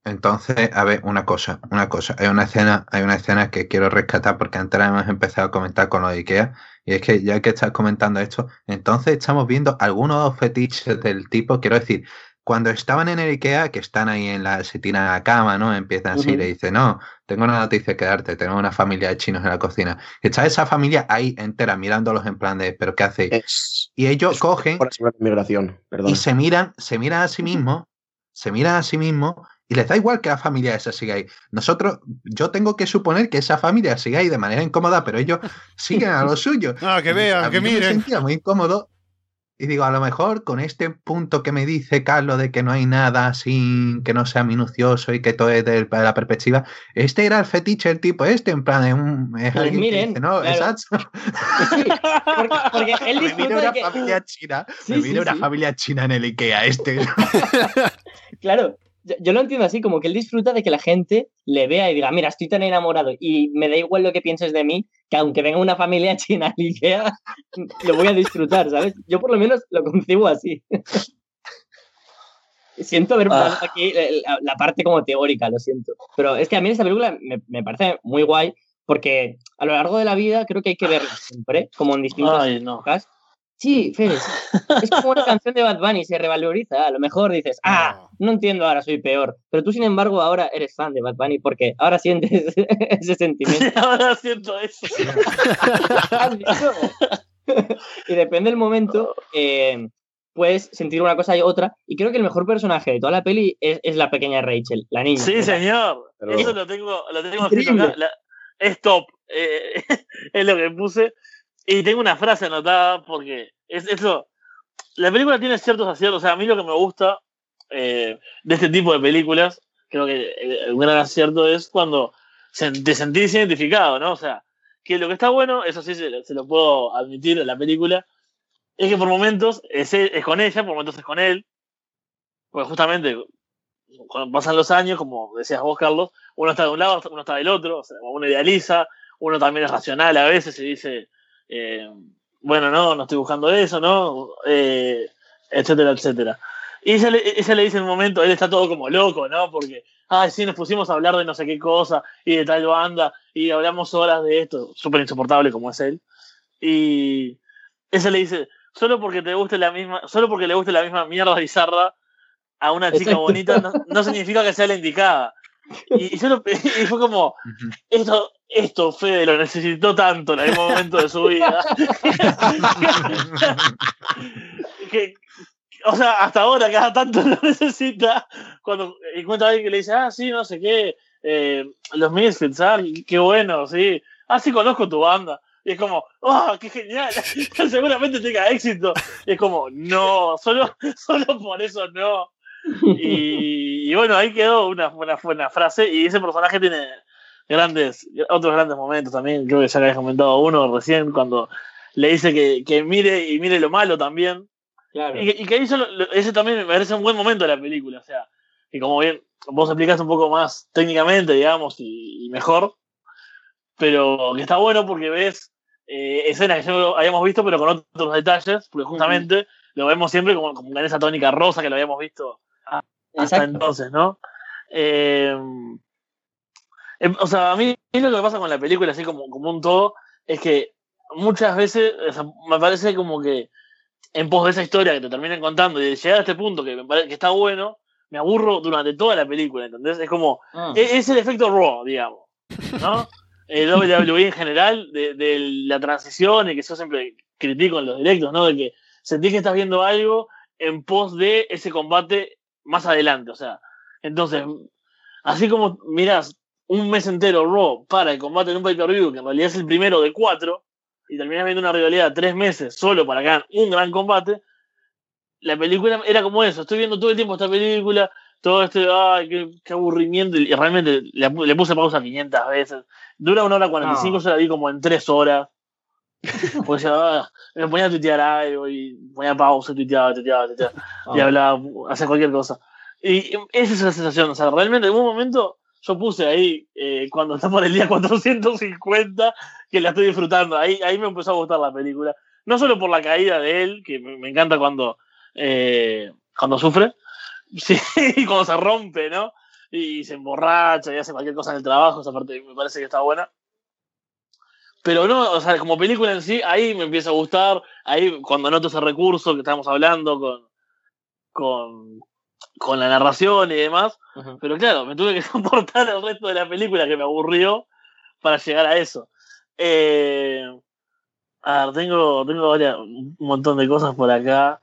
Entonces, a ver, una cosa, una cosa. Hay una escena, hay una escena que quiero rescatar porque antes hemos empezado a comentar con lo de Ikea. Y es que ya que estás comentando esto, entonces estamos viendo algunos fetiches del tipo, quiero decir, cuando estaban en el Ikea, que están ahí en la, se tiran a la cama, ¿no? Empiezan así, Ujú. le dice, no, tengo una noticia que darte, tengo una familia de chinos en la cocina. Está esa familia ahí entera mirándolos en plan de, ¿pero qué hacéis? y ellos cogen Por la migración, perdón. y se miran, se miran a sí mismos, se miran a sí mismos y les da igual que la familia esa siga ahí. Nosotros, yo tengo que suponer que esa familia siga ahí de manera incómoda, pero ellos siguen a lo suyo. Ah, que vean, que yo Me miren. sentía muy incómodo. Y digo, a lo mejor con este punto que me dice Carlos de que no hay nada sin que no sea minucioso y que todo es de la perspectiva, este era el fetiche del tipo este, en plan, es, un, es que miren, dice, no, claro. exacto. Porque, porque él Me de una que... familia china, Sí, me sí, vine una familia china en el Ikea este. Claro, yo, yo lo entiendo así, como que él disfruta de que la gente le vea y diga, mira, estoy tan enamorado y me da igual lo que pienses de mí, que aunque venga una familia china al Ikea, lo voy a disfrutar, ¿sabes? Yo por lo menos lo concibo así. siento haber dado aquí la, la parte como teórica, lo siento. Pero es que a mí esta película me, me parece muy guay porque a lo largo de la vida creo que hay que verla siempre, como en distintas Ay, no. épocas. Sí, Fede, sí. es como una canción de Bad Bunny, se revaloriza. A lo mejor dices, ah, no entiendo, ahora soy peor. Pero tú, sin embargo, ahora eres fan de Bad Bunny porque ahora sientes ese sentimiento. Ahora siento eso. Y depende del momento, eh, puedes sentir una cosa y otra. Y creo que el mejor personaje de toda la peli es, es la pequeña Rachel, la niña. Sí, señor. Pero- Eso lo tengo, lo tengo escrito acá. La- es top. eh, es lo que puse. Y tengo una frase anotada porque es eso. La película tiene ciertos aciertos. O sea, a mí lo que me gusta eh, de este tipo de películas, creo que eh, un gran acierto es cuando te sentís identificado, ¿no? O sea, que lo que está bueno, eso sí se, lo- puedo admitir en la película, es que por momentos es con ella, por momentos es con él. Porque justamente cuando pasan los años, como decías vos, Carlos, uno está de un lado, uno está del otro, o sea, uno idealiza, uno también es racional a veces y dice, eh, bueno, no, no estoy buscando eso, ¿no? Eh, etcétera, etcétera. Y ella le, ella le dice en un momento, él está todo como loco, ¿no? Porque, ay, sí, nos pusimos a hablar de no sé qué cosa y de tal banda y hablamos horas de esto, súper insoportable como es él. Y ella le dice, solo porque te guste la misma, solo porque le guste la misma mierda bizarra a una chica Exacto. bonita no, no significa que sea la indicada. Y, y yo lo- y fue como, esto, esto Fede lo necesitó tanto en algún momento de su vida. que, o sea, hasta ahora cada tanto lo necesita. Cuando encuentra a alguien que le dice, ah, sí, no sé qué, eh, los Misfits, ah, qué bueno, sí. Ah, sí, conozco tu banda. Y es como, ¡oh, qué genial! Seguramente tenga éxito. Y es como, no, solo, solo por eso no. Y, y bueno, ahí quedó una buena, buena frase. Y ese personaje tiene grandes, otros grandes momentos también. Creo que ya le habías comentado uno recién cuando le dice que, que mire y mire lo malo también. Claro. Y, que- y que lo- ese también me parece un buen momento de la película. O sea, y como bien vos explicás un poco más técnicamente, digamos, y, y mejor, pero que está bueno porque ves eh, escenas que ya habíamos visto, pero con otros detalles, porque justamente lo vemos siempre como, como en esa tónica rosa que lo habíamos visto a- hasta Exacto. entonces, ¿no? Eh, o sea, a mí lo que pasa con la película, así como, como un todo, es que muchas veces o sea, me parece como que en pos de esa historia que te terminan contando y de llegar a este punto que me parece que está bueno, me aburro durante toda la película, ¿entendés? Es como, Ah. e- es el efecto Raw, digamos, ¿no? El WWE en general, de, de la transición y que yo siempre critico en los directos, ¿no? De que sentís que estás viendo algo en pos de ese combate más adelante, o sea, entonces, así como mirás un mes entero Raw para el combate en un pay-per-view, que en realidad es el primero de cuatro, y terminás viendo una rivalidad de tres meses solo para ganar un gran combate, la película era como eso, estoy viendo todo el tiempo esta película, todo este, ay, qué, qué aburrimiento, y realmente le, le puse pausa 500 veces, dura una hora 45, No. yo la vi como en tres horas, pues ah, me ponía a tuitear algo, y ponía pausa, tuiteaba, tuiteaba, tuiteaba, y Ah. hablaba, hacía cualquier cosa. Y esa es la sensación, o sea, realmente en un momento yo puse ahí, eh, cuando está por el día 450, que la estoy disfrutando, ahí, ahí me empezó a gustar la película. No solo por la caída de él, que me, encanta cuando, eh, cuando sufre, sí, y cuando se rompe, ¿no? Y se emborracha y hace cualquier cosa en el trabajo, esa parte me parece que está buena. Pero no, o sea, como película en sí, ahí me empieza a gustar, ahí cuando noto ese recurso que estamos hablando con, con, con la narración y demás, pero claro, me tuve que soportar el resto de la película que me aburrió para llegar a eso. Eh, a ver, tengo, tengo varias- un montón de cosas por acá.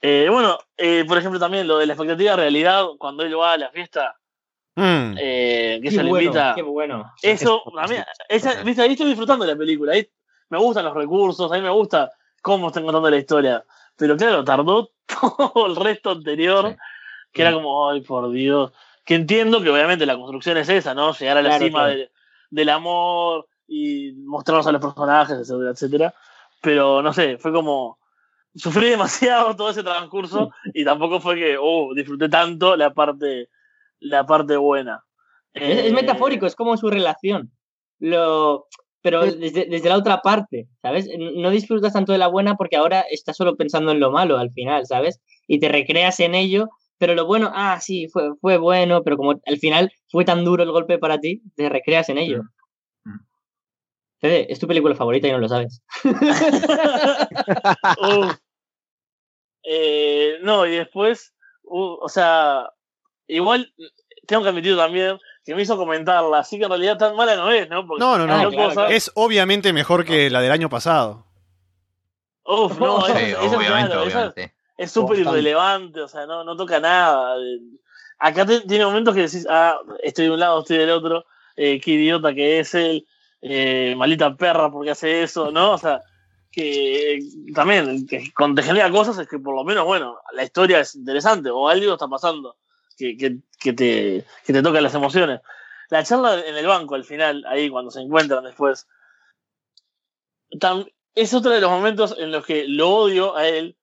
Eh, bueno, eh, por ejemplo, también lo de la expectativa de realidad, cuando él va a la fiesta, Mm. eh, que ella le bueno, invita. qué bueno. Eso, a mí, esa- viste, ahí estoy disfrutando de la película. Ahí me gustan los recursos, a mí me gusta cómo están contando la historia. Pero claro, tardó todo el resto anterior, que era como, ay, por Dios. Que entiendo que obviamente la construcción es esa, ¿no? Llegar a la Claro, cima claro. de- del amor y mostrarnos a los personajes, etcétera, etcétera. Pero no sé, fue como. Sufrí demasiado todo ese transcurso y tampoco fue que, oh, disfruté tanto la parte, la parte buena. Es, es Eh, metafórico, es como su relación. Lo, pero desde, desde la otra parte, ¿sabes? No disfrutas tanto de la buena porque ahora estás solo pensando en lo malo al final, ¿sabes? Y te recreas en ello, pero lo bueno, ah, sí, fue, fue bueno, pero como al final fue tan duro el golpe para ti, te recreas en ello. Fede, es tu película favorita y no lo sabes. Eh, no, y después, uh, o sea, igual tengo que admitir también que me hizo comentarla, así que en realidad tan mala no es, ¿no? Porque No, no, no. puedo saber- Es obviamente mejor que la del año pasado. Uf, no, Sí, esa- esa es obviamente, claro, esa obviamente. Es súper irrelevante, o sea, no, no toca nada. Acá te- tiene momentos que decís, ah, estoy de un lado, estoy del otro, eh, qué idiota que es él, eh, maldita perra porque hace eso, ¿no? O sea, que también, que cuando te genera cosas es que por lo menos, bueno, la historia es interesante o algo está pasando que, que, que te, que te toca las emociones. La charla en el banco al final, ahí cuando se encuentran después, tam- es otro de los momentos en los que lo odio a él,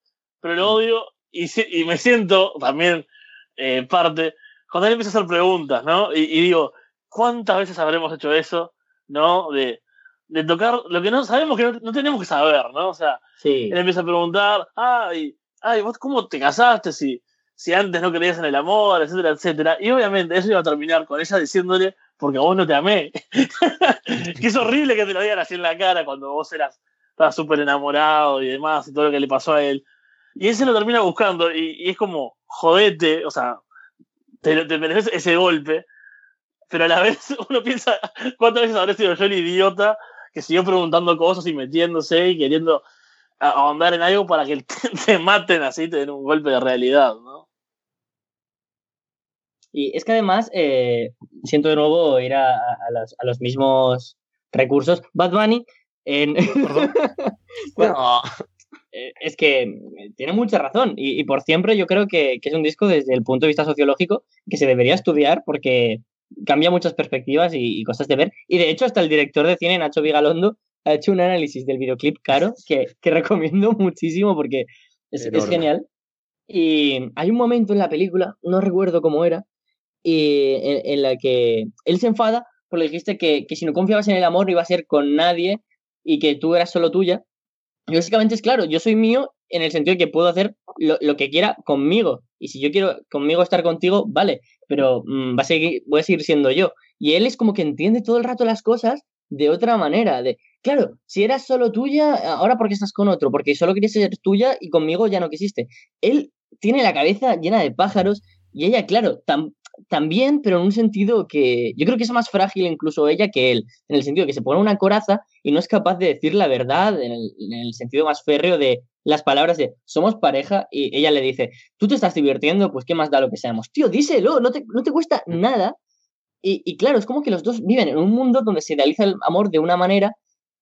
pero lo odio y, me siento también eh, parte, cuando él empieza a hacer preguntas, ¿no? Y, y digo, ¿cuántas veces habremos hecho eso, ¿no? De, de tocar lo que no sabemos que no, no tenemos que saber, ¿no? O sea, Sí. él empieza a preguntar, ay, ay, ¿vos cómo te casaste si, si antes no creías en el amor, etcétera, etcétera? Y obviamente eso iba a terminar con ella diciéndole, porque a vos no te amé. que es horrible que te lo digan así en la cara cuando vos eras estabas súper enamorado y demás y todo lo que le pasó a él. Y él se lo termina buscando y, y es como, jodete, o sea, te, mereces ese golpe, pero a la vez uno piensa, ¿cuántas veces habré sido yo el idiota que siguió preguntando cosas y metiéndose y queriendo ahondar en algo para que te, te maten así, te den un golpe de realidad, ¿no? Y es que además, eh, siento de nuevo ir a, a los, a los mismos recursos. Bad Bunny, en... Bueno, es que eh, tiene mucha razón. Y, y por siempre yo creo que, que es un disco desde el punto de vista sociológico que se debería estudiar porque cambia muchas perspectivas y, y cosas de ver. Y de hecho, hasta el director de cine, Nacho Vigalondo, ha hecho un análisis del videoclip caro que, que recomiendo muchísimo porque es, genial. Y hay un momento en la película, no recuerdo cómo era, y en, en la que él se enfada porque le dijiste que, que si no confiabas en el amor no iba a ser con nadie y que tú eras solo tuya. Y básicamente es claro, yo soy mío en el sentido de que puedo hacer lo, lo que quiera conmigo. Y si yo quiero conmigo estar contigo, vale, pero mm, va a seguir, voy a seguir siendo yo. Y él es como que entiende todo el rato las cosas de otra manera. De, claro, si eras solo tuya, ahora porque estás con otro, porque solo querías ser tuya y conmigo ya no quisiste. Él tiene la cabeza llena de pájaros y ella, claro, tam- también, pero en un sentido que yo creo que es más frágil incluso ella que él, en el sentido de que se pone una coraza y no es capaz de decir la verdad en el, en el sentido más férreo de las palabras de somos pareja y ella le dice, tú te estás divirtiendo, pues qué más da lo que seamos. Tío, díselo, no te, no te cuesta nada. Y, y claro, es como que los dos viven en un mundo donde se idealiza el amor de una manera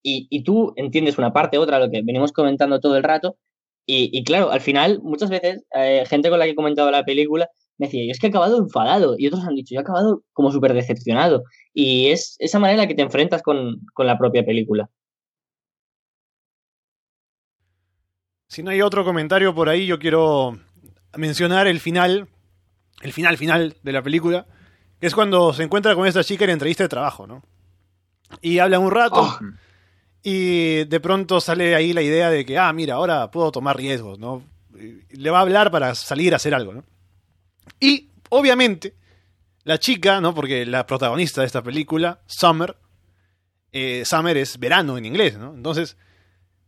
y, y tú entiendes una parte, otra, lo que venimos comentando todo el rato. Y, y claro, al final, muchas veces, eh, gente con la que he comentado la película me decía, yo es que he acabado enfadado. Y otros han dicho, yo he acabado como súper decepcionado. Y es esa manera en la que te enfrentas con, con la propia película. Si no hay otro comentario por ahí, yo quiero mencionar el final, el final final de la película, que es cuando se encuentra con esta chica en entrevista de trabajo, ¿no? Y hablan un rato Oh. y de pronto sale ahí la idea de que, ah, mira, ahora puedo tomar riesgos, ¿no? Y Le va a hablar para salir a hacer algo, ¿no? Y, obviamente, la chica, ¿no? Porque la protagonista de esta película, Summer, eh, Summer es verano en inglés, ¿no? Entonces,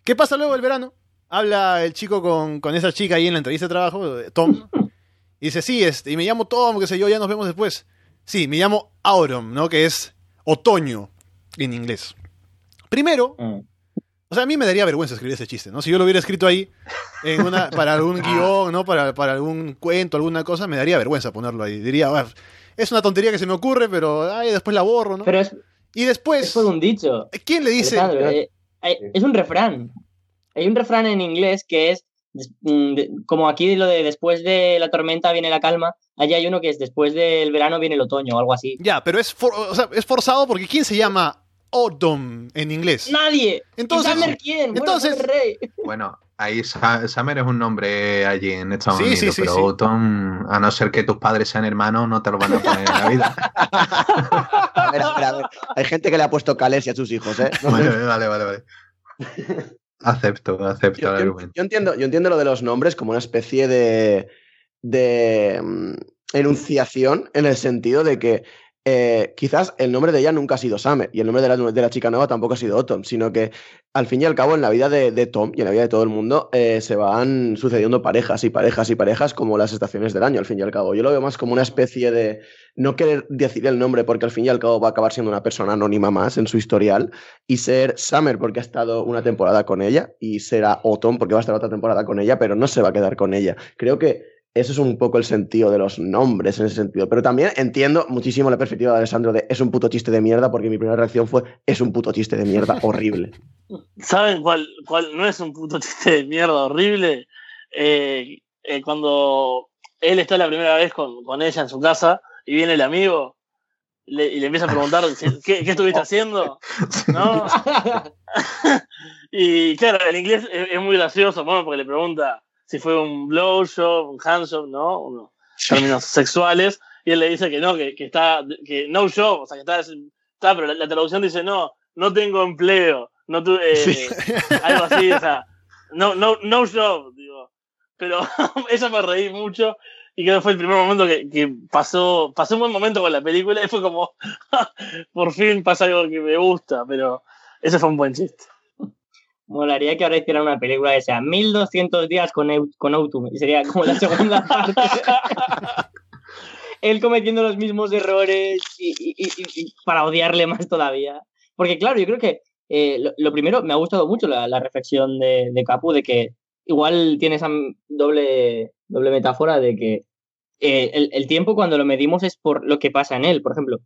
¿qué pasa luego del verano? Habla el chico con, con esa chica ahí en la entrevista de trabajo, eh, Tom, y dice, sí, este, y me llamo Tom, qué sé yo, ya nos vemos después. Sí, me llamo Autumn, ¿no? Que es otoño en inglés. Primero, o sea, a mí me daría vergüenza escribir ese chiste, ¿no? Si yo lo hubiera escrito ahí en una, para algún guion, ¿no? Para, para algún cuento, alguna cosa, me daría vergüenza ponerlo ahí. Diría, "Ah, es una tontería que se me ocurre, pero ay, después la borro, ¿no? Pero es, y después... es por un dicho. ¿Quién le dice? Alejandro, eh, es un refrán. Hay un refrán en inglés que es mm, como aquí lo de después de la tormenta viene la calma. Allá hay uno que es después del verano viene el otoño o algo así. Ya, pero es, for- o sea, es forzado porque ¿quién se llama Autumn en inglés? Nadie. Entonces- ¿Y Summer quién? Bueno, entonces- Rey. Bueno, ahí Summer es un nombre allí en Estados Sí, Unidos, sí, sí, pero sí. Autumn, a no ser que tus padres sean hermanos, no te lo van a poner en la vida. A ver, a ver, a ver. Hay gente que le ha puesto Calesi a sus hijos, ¿eh? vale, vale, vale, vale. Acepto, acepto Yo, el yo- argumento. yo entiendo, yo entiendo lo de los nombres como una especie de, de mm, enunciación en el sentido de que eh, quizás el nombre de ella nunca ha sido Summer y el nombre de la, chica nueva tampoco ha sido Autumn, sino que al fin y al cabo en la vida de, de Tom y en la vida de todo el mundo eh, se van sucediendo parejas y parejas y parejas como las estaciones del año, al fin y al cabo. Yo lo veo más como una especie de no querer decir el nombre porque al fin y al cabo va a acabar siendo una persona anónima más en su historial y ser Summer porque ha estado una temporada con ella y será Autumn porque va a estar otra temporada con ella, pero no se va a quedar con ella. Creo que eso es un poco el sentido de los nombres en ese sentido. Pero también entiendo muchísimo la perspectiva de Alessandro de es un puto chiste de mierda, porque mi primera reacción fue es un puto chiste de mierda horrible. ¿Saben cuál, cuál no es un puto chiste de mierda horrible? Eh, eh, cuando él está la primera vez con, con, ella en su casa y viene el amigo le, y le empieza a preguntar ¿qué, qué estuviste haciendo? ¿No? y claro, el inglés es, es muy gracioso, bueno, porque le pregunta si fue un blowjob, un handjob, ¿no? Unos términos sexuales, y él le dice que no, que, que está, que no job, o sea, que está, está pero la, la, traducción dice no, no tengo empleo, no tuve, eh, sí. algo así, o sea, no, no, no job, digo. Pero eso me reí mucho y creo que fue el primer momento que, que pasó, pasó un buen momento con la película y fue como, por fin pasa algo que me gusta, pero ese fue un buen chiste. Molaría que ahora hicieran una película que sea 1200 días con, con Autumn y sería como la segunda parte. Él cometiendo los mismos errores y, y, y, y, para odiarle más todavía. Porque claro, yo creo que eh, lo, lo, primero, me ha gustado mucho la, la reflexión de, de, Capu de que igual tiene esa doble, doble metáfora de que eh, el, el, tiempo cuando lo medimos es por lo que pasa en él. Por ejemplo,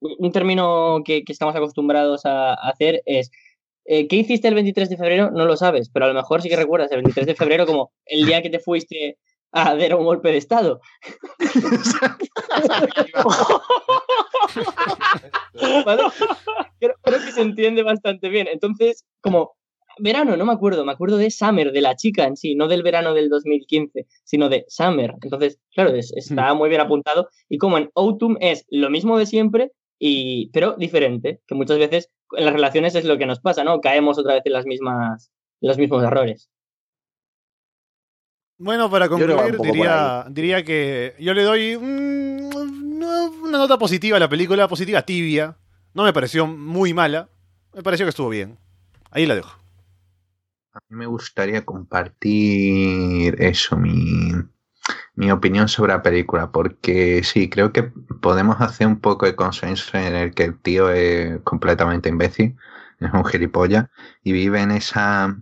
un término que, que estamos acostumbrados a, a hacer es eh, ¿qué hiciste el 23 de febrero? No lo sabes, pero a lo mejor sí que recuerdas el 23 de febrero como el día que te fuiste a dar un golpe de Estado. ¿Vale? creo, creo, que se entiende bastante bien. Entonces, como verano, no me acuerdo, me acuerdo de Summer, de la chica en sí, no del verano del 2015, sino de Summer. Entonces, claro, es, está muy bien apuntado. Y como en Autumn es lo mismo de siempre, y, pero diferente, que muchas veces en las relaciones es lo que nos pasa, ¿no? Caemos otra vez en las mismas, en los mismos errores. Bueno, para concluir, diría, diría que yo le doy un, una nota positiva a la película, positiva tibia. No me pareció muy mala, me pareció que estuvo bien. Ahí la dejo. A mí me gustaría compartir eso, mi, mi opinión sobre la película, porque sí, creo que podemos hacer un poco de consenso en el que el tío es completamente imbécil, es un gilipollas, y vive en esa,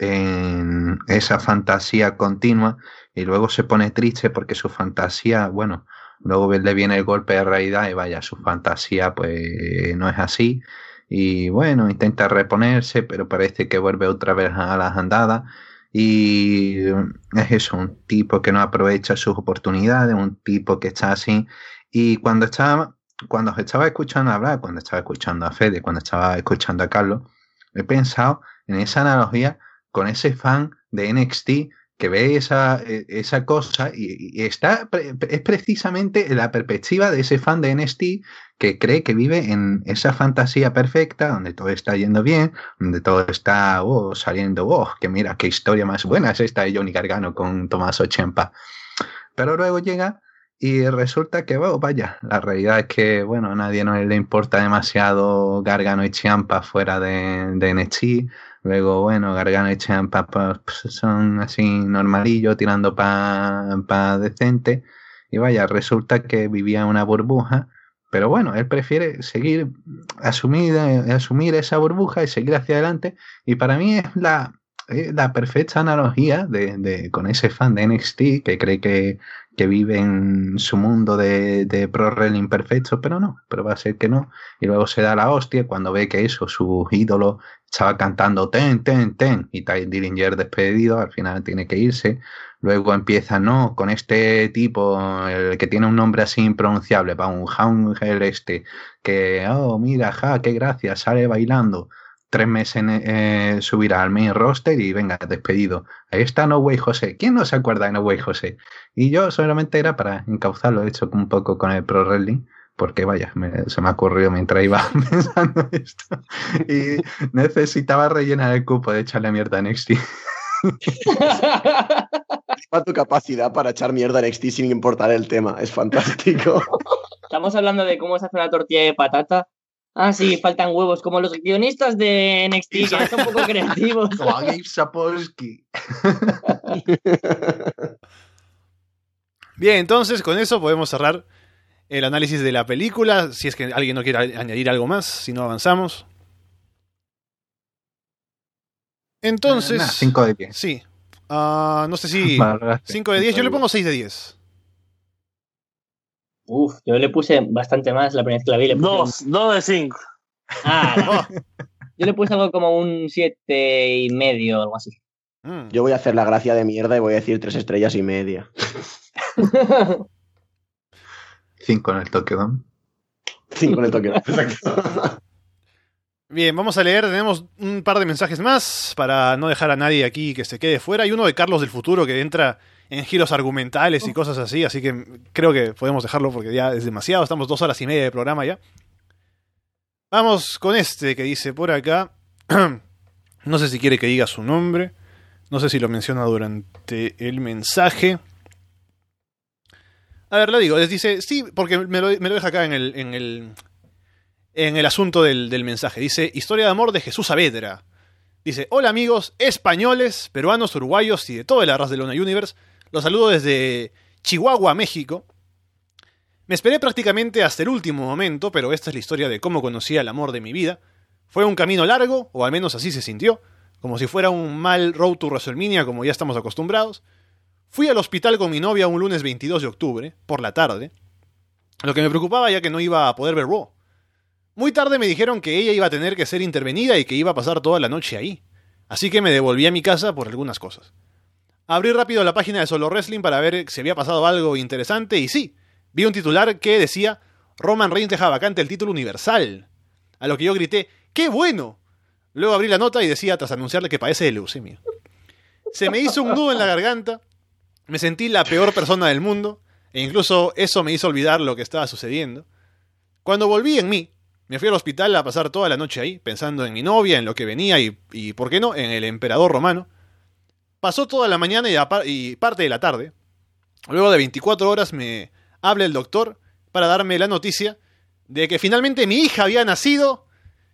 en esa fantasía continua, y luego se pone triste porque su fantasía, bueno, luego le viene el golpe de realidad y vaya, su fantasía pues no es así, y bueno, intenta reponerse, pero parece que vuelve otra vez a las andadas, y es eso, un tipo que no aprovecha sus oportunidades, un tipo que está así. Y cuando estaba, cuando estaba escuchando hablar, cuando estaba escuchando a Fede, cuando estaba escuchando a Carlos, he pensado en esa analogía con ese fan de NXT que ve esa, e, esa cosa y, está es precisamente la perspectiva de ese fan de NXT que cree que vive en esa fantasía perfecta donde todo está yendo bien, donde todo está oh, saliendo, oh, que mira qué historia más buena es esta de Johnny Gargano con Tomás Ochempa. Pero luego llega y resulta que, oh, vaya, la realidad es que, bueno, a nadie no le importa demasiado Gargano y Champa fuera de, de Luego, bueno, Gargano y Champa pues, son así normalillo, tirando para pa decente. Y vaya, resulta que vivía una burbuja. Pero bueno, él prefiere seguir, asumir, asumir esa burbuja y seguir hacia adelante. Y para mí es la, la perfecta analogía de, de, con ese fan de NXT que cree que, que vive en su mundo de, pro wrestling perfecto, pero no, pero va a ser que no. Y luego se da la hostia cuando ve que eso, su ídolo estaba cantando ten, ten, ten, y Ty Dillinger despedido, al final tiene que irse. Luego empieza, no, con este tipo, el que tiene un nombre así impronunciable, para un Hangel este, que, oh, mira, ja, qué gracia, sale bailando. Tres meses en, eh, subirá al main roster y venga, despedido. Ahí está No Way José. ¿Quién no se acuerda de No Way José? Y yo solamente era para encauzarlo, he hecho un poco con el Pro Wrestling porque vaya, me, se me ha ocurrido mientras iba pensando esto. Y necesitaba rellenar el cupo de echarle mierda a NXT. tu capacidad para echar mierda a NXT sin importar el tema, es fantástico. Estamos hablando de cómo se hace una tortilla de patata. Ah, sí, faltan huevos, como los guionistas de NXT, que son un poco creativos. Como a Gabe Sapolsky. Bien, entonces con eso podemos cerrar el análisis de la película. Si es que alguien no quiere añadir algo más, si no avanzamos. Entonces. 5 de 10. Sí. Ah, no sé si. Vale, 5 de 10, yo le pongo 6 de 10. Uf, yo le puse bastante más la primera vez que la vi. Le puse Dos, dos de cinco. Ah, no. Yo le puse algo como un siete y medio, algo así. Mm. Yo voy a hacer la gracia de mierda y voy a decir tres estrellas y media. 5 en el Tokyo Dome. Cinco en el Tokio. Exacto. Bien, vamos a leer. Tenemos un par de mensajes más para no dejar a nadie aquí que se quede fuera. Hay uno de Carlos del futuro que entra en giros argumentales y cosas así, así que creo que podemos dejarlo porque ya es demasiado. Estamos dos horas y media de programa ya. Vamos con este que dice por acá. no sé si quiere que diga su nombre. No sé si lo menciona durante el mensaje. A ver, lo digo. Les dice, sí, porque me lo, me lo deja acá en el, en el, en el asunto del, del mensaje. Dice, historia de amor de Jesús Saavedra. Dice, hola amigos españoles, peruanos, uruguayos y de toda la raza de Luna Universe. Los saludo desde Chihuahua, México. Me esperé prácticamente hasta el último momento, pero esta es la historia de cómo conocí al amor de mi vida. Fue un camino largo, o al menos así se sintió, como si fuera un mal road to WrestleMania como ya estamos acostumbrados. Fui al hospital con mi novia un lunes 22 de octubre, por la tarde, lo que me preocupaba ya que no iba a poder ver Raw. Muy tarde me dijeron que ella iba a tener que ser intervenida y que iba a pasar toda la noche ahí. Así que me devolví a mi casa por algunas cosas. Abrí rápido la página de Solo Wrestling para ver si había pasado algo interesante y sí, vi un titular que decía Roman Reigns deja vacante el título universal. A lo que yo grité, ¡qué bueno! Luego abrí la nota y decía tras anunciarle que padece de leucemia. Se me hizo un nudo en la garganta, me sentí la peor persona del mundo, e incluso eso me hizo olvidar lo que estaba sucediendo. Cuando volví en mí, me fui al hospital a pasar toda la noche ahí, pensando en mi novia, en lo que venía y, y ¿por qué no?, en el emperador romano. Pasó toda la mañana y, y parte de la tarde. Luego de 24 horas me habla el doctor para darme la noticia de que finalmente mi hija había nacido.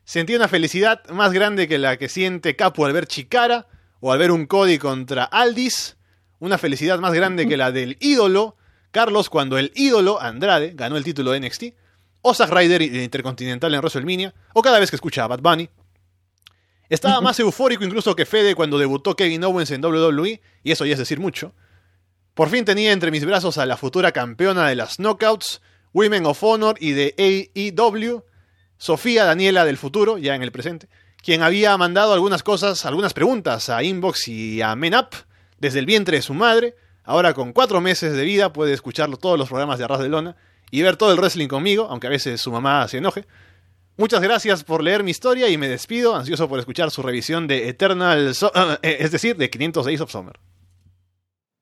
Sentí una felicidad más grande que la que siente Capu al ver Chicara o al ver un Cody contra Aldis. Una felicidad más grande que la del ídolo Carlos cuando el ídolo Andrade ganó el título de NXT. O Zack Ryder y- Intercontinental en WrestleMania. O cada vez que escucha a Bad Bunny. Estaba más eufórico incluso que Fede cuando debutó Kevin Owens en WWE, y eso ya es decir mucho. Por fin tenía entre mis brazos a la futura campeona de las Knockouts, Women of Honor y de AEW, Sofía Daniela del futuro, ya en el presente, quien había mandado algunas cosas, algunas preguntas a Inbox y a Men Up desde el vientre de su madre. Ahora con cuatro meses de vida puede escuchar todos los programas de Arras de Lona y ver todo el wrestling conmigo, aunque a veces su mamá se enoje. Muchas gracias por leer mi historia y me despido, ansioso por escuchar su revisión de Eternal, eh, es decir, de 500 Days of Summer.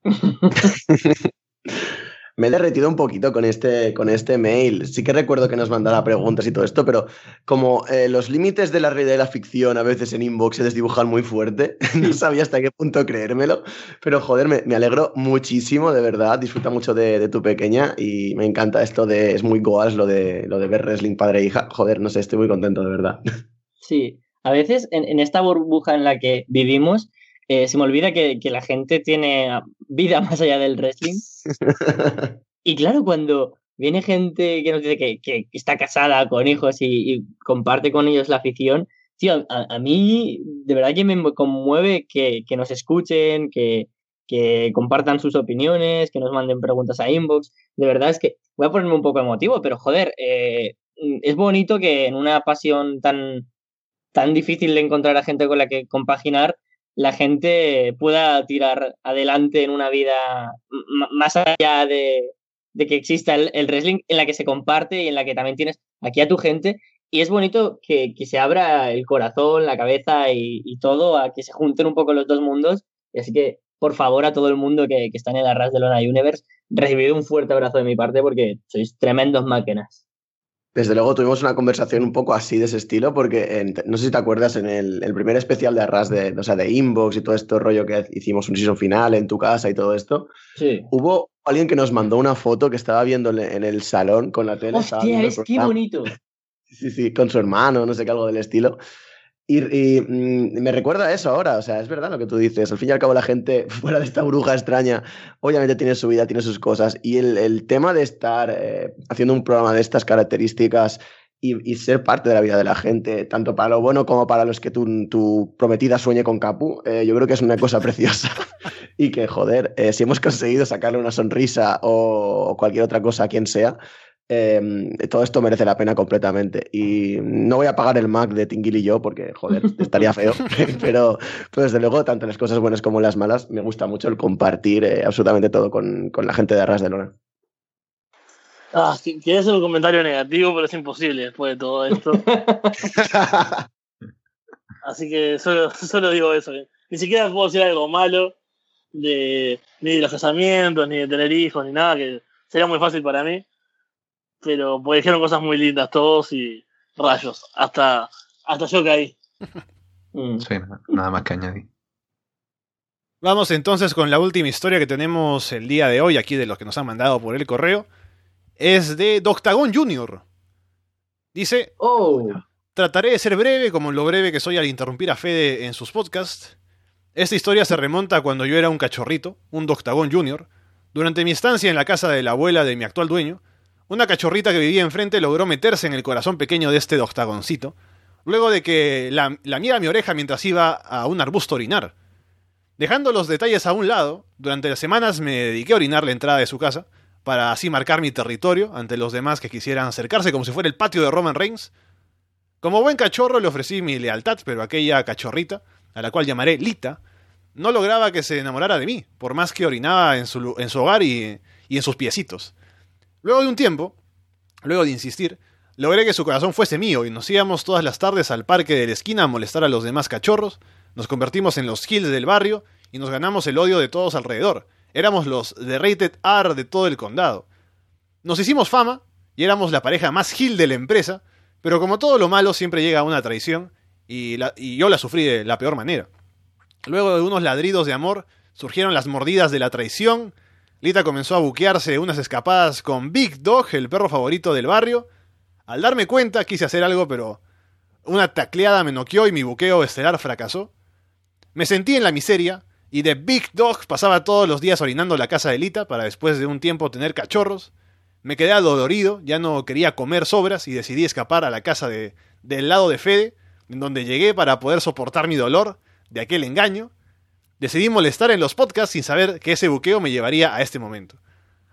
Me he derretido un poquito con este, con este mail. Sí que recuerdo que nos mandaba preguntas y todo esto, pero como eh, los límites de la realidad y la ficción a veces en inbox se desdibujan muy fuerte, no sabía hasta qué punto creérmelo. Pero joder, me, me alegro muchísimo, de verdad. Disfruta mucho de, de tu pequeña y me encanta esto de. Es muy goas lo de, lo de ver wrestling padre e hija. Joder, no sé, estoy muy contento, de verdad. Sí, a veces en, en esta burbuja en la que vivimos, eh, se me olvida que, que la gente tiene vida más allá del wrestling. Y claro, cuando viene gente que nos dice que, que está casada con hijos y, y comparte con ellos la afición, tío, a, a mí de verdad que me conmueve que, que nos escuchen, que, que compartan sus opiniones, que nos manden preguntas a inbox. De verdad es que voy a ponerme un poco emotivo, pero joder, eh, es bonito que en una pasión tan, tan difícil de encontrar a gente con la que compaginar, la gente pueda tirar adelante en una vida más allá de, de que exista el, wrestling, en la que se comparte y en la que también tienes aquí a tu gente. Y es bonito que, que se abra el corazón, la cabeza y, todo a que se junten un poco los dos mundos. Así que, por favor, a todo el mundo que, que está en el Arras de Lona Universe, recibid un fuerte abrazo de mi parte porque sois tremendos máquinas. Desde luego tuvimos una conversación un poco así de ese estilo, porque en- no sé si te acuerdas en el, el primer especial de Arras de, o sea, de Inbox y todo esto rollo que hicimos un season final en tu casa y todo esto. Sí. Hubo alguien que nos mandó una foto que estaba viendo en el salón con la tele. Hostia, es qué bonito. Sí, sí, con su hermano, no sé qué, algo del estilo. Y, mm, me recuerda eso ahora, o sea, es verdad lo que tú dices. Al fin y al cabo, la gente fuera de esta bruja extraña, obviamente tiene su vida, tiene sus cosas. Y el, tema de estar eh, haciendo un programa de estas características y, y ser parte de la vida de la gente, tanto para lo bueno como para los que tu, tu prometida sueñe con Capu, eh, yo creo que es una cosa preciosa. y que, joder, eh, si hemos conseguido sacarle una sonrisa o cualquier otra cosa a quien sea, eh, todo esto merece la pena completamente. Y no voy a pagar el Mac de Tinguil y yo porque, joder, estaría feo. pero, pero desde luego, tanto las cosas buenas como las malas, me gusta mucho el compartir eh, absolutamente todo con, con la gente de Arras de Lona. Ah, qu- quería hacer un comentario negativo, pero es imposible después de todo esto. Así que solo, solo digo eso. Ni siquiera puedo decir algo malo de, ni de los casamientos, ni de tener hijos, ni nada, que sería muy fácil para mí. Pero pues dijeron cosas muy lindas todos y rayos. Hasta, hasta yo caí. Mm. Sí, na- nada más que añadir. Vamos entonces con la última historia que tenemos el día de hoy, aquí de los que nos han mandado por el correo. Es de Doctagon Jr. Dice: Oh, Trataré de ser breve, como lo breve que soy al interrumpir a Fede en sus podcasts. Esta historia se remonta a cuando yo era un cachorrito, un Doctagon Jr. Durante mi estancia en la casa de la abuela de mi actual dueño, una cachorrita que vivía enfrente logró meterse en el corazón pequeño de este Doctagoncito, luego de que la, lamiera mi oreja mientras iba a un arbusto a orinar. Dejando los detalles a un lado, durante las semanas me dediqué a orinar la entrada de su casa, para así marcar mi territorio ante los demás que quisieran acercarse como si fuera el patio de Roman Reigns. Como buen cachorro le ofrecí mi lealtad, pero aquella cachorrita, a la cual llamaré Lita, no lograba que se enamorara de mí, por más que orinaba en su, hogar y en sus piecitos. Luego de un tiempo, luego de insistir, logré que su corazón fuese mío y nos íbamos todas las tardes al parque de la esquina a molestar a los demás cachorros, nos convertimos en los Hills del barrio y nos ganamos el odio de todos alrededor. Éramos los The Rated R de todo el condado. Nos hicimos fama y éramos la pareja más Hill de la empresa, pero como todo lo malo siempre llega a una traición y, la- y yo la sufrí de la peor manera. Luego de unos ladridos de amor, surgieron las mordidas de la traición. Lita comenzó a buquearse unas escapadas con Big Dog, el perro favorito del barrio. Al darme cuenta, quise hacer algo, pero una tacleada me noqueó y mi buqueo estelar fracasó. Me sentí en la miseria y de Big Dog pasaba todos los días orinando la casa de Lita para después de un tiempo tener cachorros. Me quedé adolorido, ya no quería comer sobras y decidí escapar a la casa de, del lado de Fede, en donde llegué para poder soportar mi dolor de aquel engaño. Decidí molestar en los podcasts sin saber que ese buqueo me llevaría a este momento.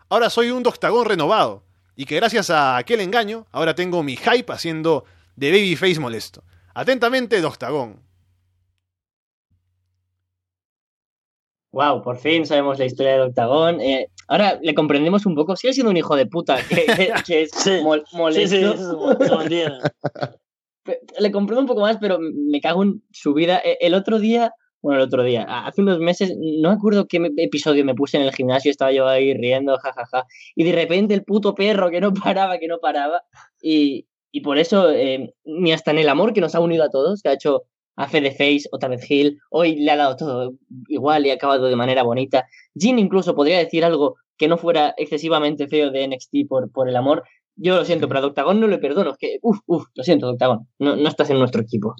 Ahora soy un doctagón renovado, y que gracias a aquel engaño, ahora tengo mi hype haciendo de babyface molesto. Atentamente, doctagón. wow, por fin sabemos la historia del octagón. Eh, ahora le comprendemos un poco. Sigue siendo un hijo de puta que, que- que es mol- molesto. sí, Le comprendo un poco más, pero me cago en su vida. E- El otro día, bueno, el otro día, hace unos meses, no me acuerdo qué episodio me puse en el gimnasio, estaba yo ahí riendo, jajaja, y de repente el puto perro que no paraba, que no paraba, y, y por eso, eh, ni hasta en el amor que nos ha unido a todos, que ha hecho a Fede Face, otra vez Hill, hoy le ha dado todo igual y ha acabado de manera bonita. Jin incluso podría decir algo que no fuera excesivamente feo de NXT por, por el amor, yo lo siento, pero a Doctagon no le perdono. Es que, uff, uff, lo siento, Doctagon. No, no estás en nuestro equipo.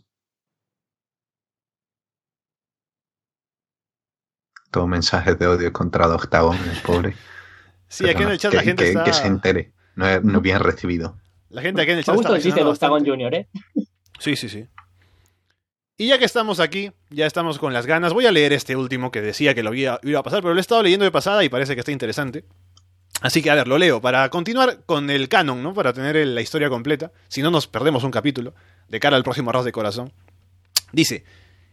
Todo mensajes de odio contra Octagón, el pobre. Sí, aquí en el chat la que, gente que- está... que se entere. No es, no es bien recibido. La gente aquí en el Me chat gusta está el Doctagon Junior, ¿eh? Sí, sí, sí. Y ya que estamos aquí, ya estamos con las ganas, voy a leer este último que decía que lo iba, iba a pasar, pero lo he estado leyendo de pasada y parece que está interesante. Así que a ver, lo leo para continuar con el canon, ¿no? Para tener el- la historia completa, si no nos perdemos un capítulo de cara al próximo Arras de Corazón. Dice,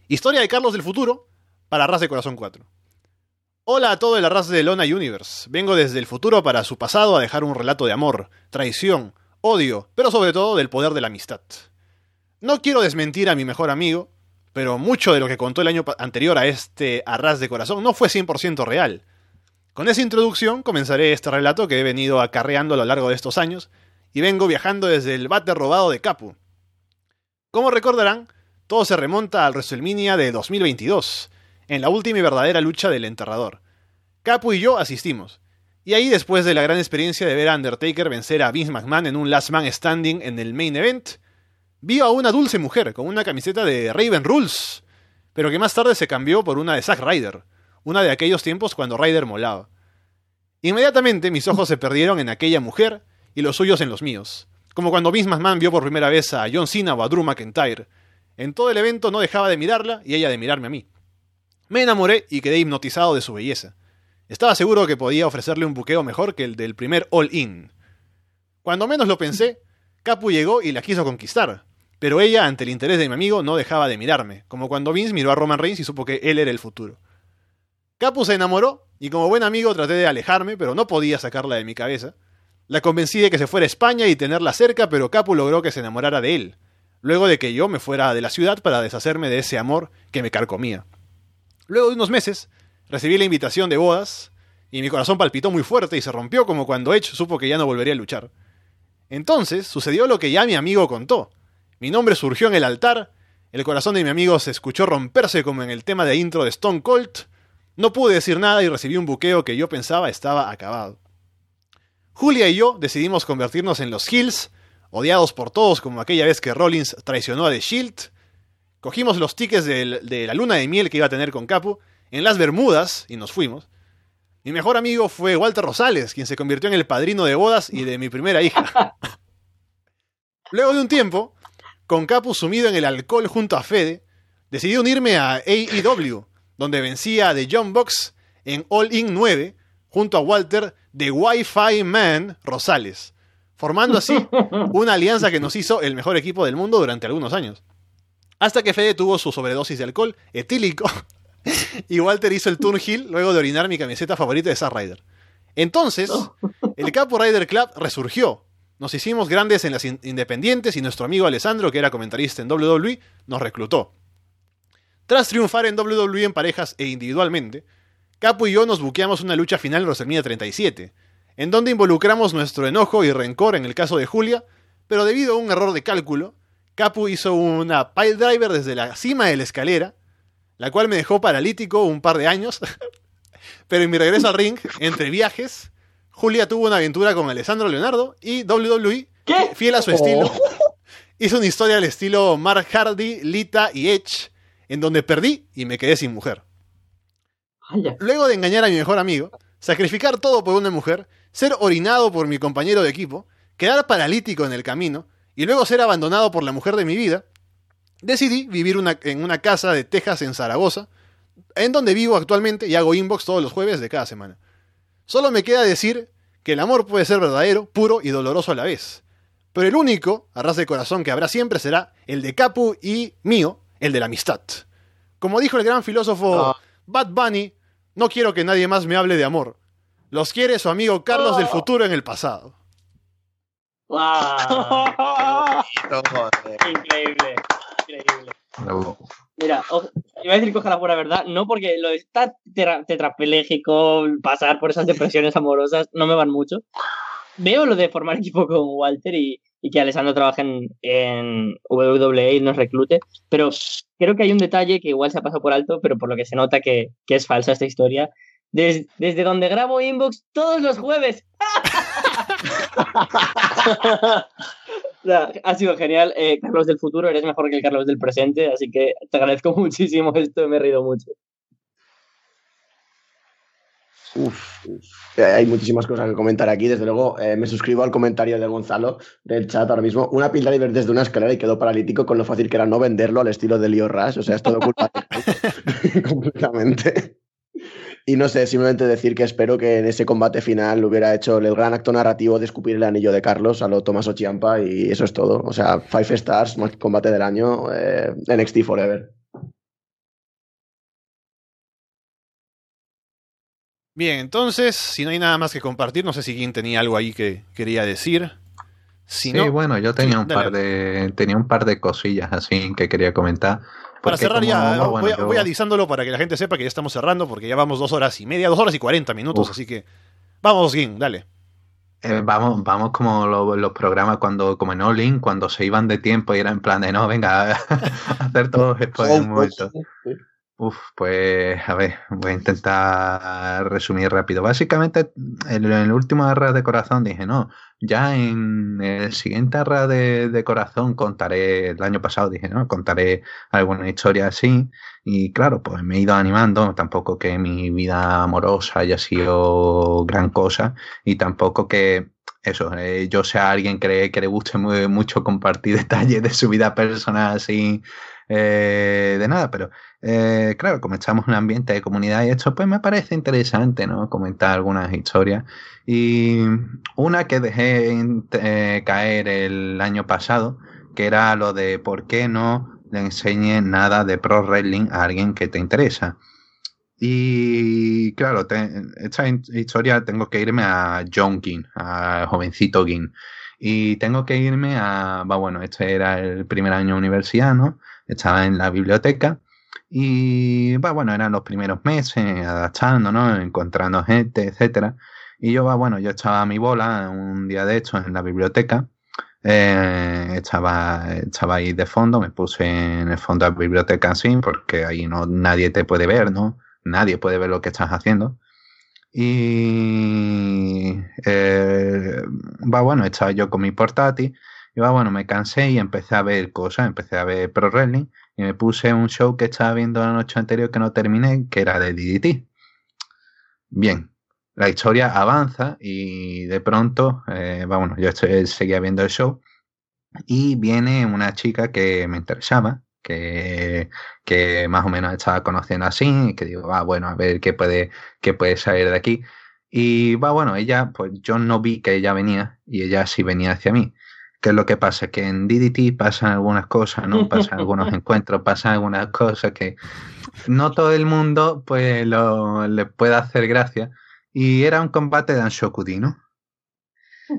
Historia de Carlos del futuro para Arras de Corazón 4. Hola a todo el Arras de Lona Universe. Vengo desde el futuro para su pasado a dejar un relato de amor, traición, odio, pero sobre todo del poder de la amistad. No quiero desmentir a mi mejor amigo, pero mucho de lo que contó el año anterior a este Arras de Corazón no fue 100% real. Con esa introducción comenzaré este relato que he venido acarreando a lo largo de estos años, y vengo viajando desde el bate robado de Capu. Como recordarán, todo se remonta al WrestleMania de 2022, en la última y verdadera lucha del enterrador. Capu y yo asistimos. Y ahí, después de la gran experiencia de ver a Undertaker vencer a Vince McMahon en un Last Man Standing en el main event, vi a una dulce mujer con una camiseta de Raven Rules, pero que más tarde se cambió por una de Zack Ryder, una de aquellos tiempos cuando Ryder molaba. Inmediatamente mis ojos se perdieron en aquella mujer y los suyos en los míos, como cuando Vince McMahon vio por primera vez a John Cena o a Drew McIntyre. En todo el evento no dejaba de mirarla y ella de mirarme a mí. Me enamoré y quedé hipnotizado de su belleza. Estaba seguro que podía ofrecerle un buqueo mejor que el del primer All In. Cuando menos lo pensé, Capu llegó y la quiso conquistar, pero ella, ante el interés de mi amigo, no dejaba de mirarme, como cuando Vince miró a Roman Reigns y supo que él era el futuro. Capu se enamoró y como buen amigo traté de alejarme, pero no podía sacarla de mi cabeza. La convencí de que se fuera a España y tenerla cerca, pero Capu logró que se enamorara de él, luego de que yo me fuera de la ciudad para deshacerme de ese amor que me carcomía. Luego de unos meses, recibí la invitación de bodas, y mi corazón palpitó muy fuerte y se rompió como cuando Edge supo que ya no volvería a luchar. Entonces sucedió lo que ya mi amigo contó. Mi nombre surgió en el altar, el corazón de mi amigo se escuchó romperse como en el tema de intro de Stone Cold, no pude decir nada y recibí un buqueo que yo pensaba estaba acabado. Julia y yo decidimos convertirnos en los Hills, odiados por todos como aquella vez que Rollins traicionó a The Shield. Cogimos los tickets de, de la luna de miel que iba a tener con Capu en las Bermudas y nos fuimos. Mi mejor amigo fue Walter Rosales, quien se convirtió en el padrino de bodas y de mi primera hija. Luego de un tiempo, con Capu sumido en el alcohol junto a Fede, decidí unirme a AEW, donde vencía a The John Box en All In 9 junto a Walter de Wi-Fi Man Rosales, formando así una alianza que nos hizo el mejor equipo del mundo durante algunos años. Hasta que Fede tuvo su sobredosis de alcohol etílico y Walter hizo el Turnhill luego de orinar mi camiseta favorita de Zack Ryder. Entonces, el Capo Rider Club resurgió. Nos hicimos grandes en las independientes y nuestro amigo Alessandro, que era comentarista en WWE, nos reclutó. Tras triunfar en WWE en parejas e individualmente, Capu y yo nos buqueamos una lucha final en WrestleMania 37, en donde involucramos nuestro enojo y rencor en el caso de Julia, pero debido a un error de cálculo, Capu hizo una pile driver desde la cima de la escalera, la cual me dejó paralítico un par de años, pero en mi regreso al ring, entre viajes, Julia tuvo una aventura con Alessandro Leonardo y WWE, fiel a su estilo, hizo una historia al estilo Mark Hardy, Lita y Edge, en donde perdí y me quedé sin mujer. Luego de engañar a mi mejor amigo, sacrificar todo por una mujer, ser orinado por mi compañero de equipo, quedar paralítico en el camino y luego ser abandonado por la mujer de mi vida, decidí vivir en una casa de Texas en Zaragoza, en donde vivo actualmente y hago inbox todos los jueves de cada semana. Solo me queda decir que el amor puede ser verdadero, puro y doloroso a la vez. Pero el único, a ras de corazón, que habrá siempre será el de Capu y mío, el de la amistad. Como dijo el gran filósofo Bad Bunny, no quiero que nadie más me hable de amor. Los quiere su amigo Carlos del futuro en el pasado. Increíble, increíble. Mira, iba a decir coja la pura verdad, no porque lo está tetrapléjico, pasar por esas depresiones amorosas, no me van mucho. Veo lo de formar equipo con Walter y, y que Alessandro trabaje en, en, WWE y nos reclute, pero creo que hay un detalle que igual se ha pasado por alto, pero por lo que se nota que, que es falsa esta historia. desde donde grabo Inbox todos los jueves. ha sido genial. Eh, Carlos del futuro, eres mejor que el Carlos del presente, así que te agradezco muchísimo esto, me he reído mucho. Uf, hay muchísimas cosas que comentar aquí. Desde luego, eh, me suscribo al comentario de Gonzalo del chat ahora mismo. Una pila de desde una escalera y quedó paralítico con lo fácil que era no venderlo al estilo de Leo Rush. O sea, es todo culpa de completamente. Y no sé, simplemente decir que espero que en ese combate final hubiera hecho el gran acto narrativo de escupir el anillo de Carlos a lo Tomás Chiampa y eso es todo. O sea, Five Stars, combate del año, eh, NXT Forever. Bien, entonces, si no hay nada más que compartir, no sé si alguien tenía algo ahí que quería decir. sí, bueno, yo tenía un par de tenía un par de cosillas así que quería comentar. Para cerrar ya, voy, voy, avisándolo para que la gente sepa que ya estamos cerrando, porque ya vamos dos horas y media, dos horas y cuarenta minutos, así que vamos, Gin, dale. Eh, vamos, vamos como lo- los programas cuando, como en All In, cuando se iban de tiempo y era en plan de no, venga, a hacer todos los spoilers en un momento. Uf, pues a ver, voy a intentar resumir rápido. Básicamente, en el último arra de corazón dije, no, ya en el siguiente arra de, de corazón contaré, el año pasado dije, no, contaré alguna historia así. Y claro, pues me he ido animando, tampoco que mi vida amorosa haya sido gran cosa y tampoco que eso, eh, yo sea alguien que, que le guste muy- mucho compartir detalles de su vida personal así eh, de nada, pero eh, claro, como estamos en un ambiente de comunidad y esto, pues me parece interesante, ¿no? Comentar algunas historias. Y una que dejé eh, caer el año pasado, que era lo de por qué no le enseñe nada de pro wrestling a alguien que te interesa. Y claro, esta historia tengo que irme a John Ginn, a jovencito Ginn. Y tengo que irme a, bueno, este era el primer año de universidad, ¿no? Estaba en la biblioteca y, bueno, eran los primeros meses adaptando, ¿no? Encontrando gente, etcétera. Y yo, bueno, yo estaba a mi bola un día de estos en la biblioteca. Eh, estaba, estaba ahí de fondo, me puse en el fondo de la biblioteca así, porque ahí no, nadie te puede ver, ¿no? Nadie puede ver lo que estás haciendo. Y eh, va bueno, estaba yo con mi portátil y va bueno, me cansé y empecé a ver cosas, empecé a ver Pro Wrestling y me puse un show que estaba viendo la noche anterior que no terminé, que era de DDT. Bien, la historia avanza y de pronto, eh, bueno, yo estoy- seguía viendo el show y viene una chica que me interesaba, que, que más o menos estaba conociendo así, y que digo, va, bueno, a ver qué puede, qué puede salir de aquí. Y va, bueno, ella, pues yo no vi que ella venía y ella sí venía hacia mí. ¿Qué es lo que pasa? Que en DDT pasan algunas cosas, ¿no? Pasan algunos encuentros, pasan algunas cosas que no todo el mundo pues lo, le puede hacer gracia. Y era un combate de Anshokudino.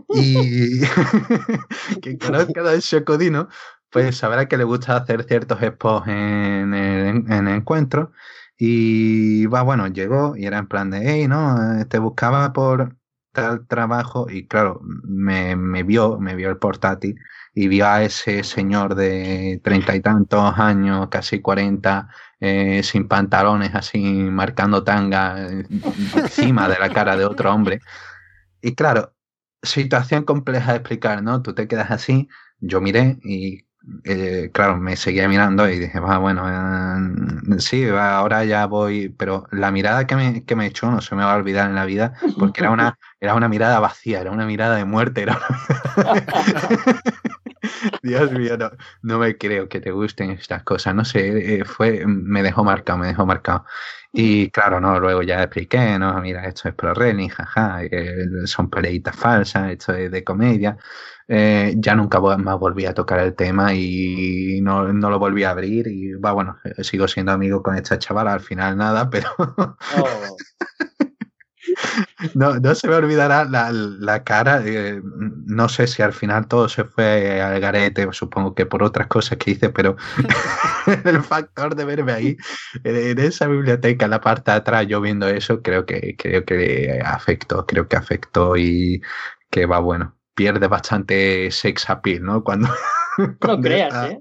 Y quien conozca a Anshokudino, pues sabrá que le gusta hacer ciertos spots en el, en el encuentro. Y va, bueno, llegó y era en plan de, hey, no, te buscaba por tal trabajo. Y claro, me, me vio, me vio el portátil y vio a ese señor de treinta y tantos años, casi cuarenta, eh, sin pantalones, así marcando tanga eh, encima de la cara de otro hombre. Y claro, situación compleja de explicar, ¿no? Tú te quedas así, yo miré y eh, claro, me seguía mirando y dije, va, bueno, eh, sí, va, ahora ya voy, pero la mirada que me, que me echó no se me va a olvidar en la vida, porque era una, era una mirada vacía, era una mirada de muerte, era una Dios mío, no, no me creo que te gusten estas cosas. No sé, eh, fue, me dejó marcado, me dejó marcado. Y claro, no, luego ya expliqué, no, mira, esto es pro wrestling, jaja, son peleitas falsas, esto es de comedia. Eh, ya nunca más volví a tocar el tema y no, no lo volví a abrir. Y va, bueno, eh, sigo siendo amigo con esta chavala, al final nada, pero no, no se me olvidará la, la cara. eh, no sé si al final todo se fue al garete, supongo que por otras cosas que hice, pero el factor de verme ahí en, en esa biblioteca, en la parte de atrás, yo viendo eso, creo que, creo que afectó, creo que afectó y que va bueno. Pierde bastante sex appeal, ¿no? Cuando, No creas, ¿eh?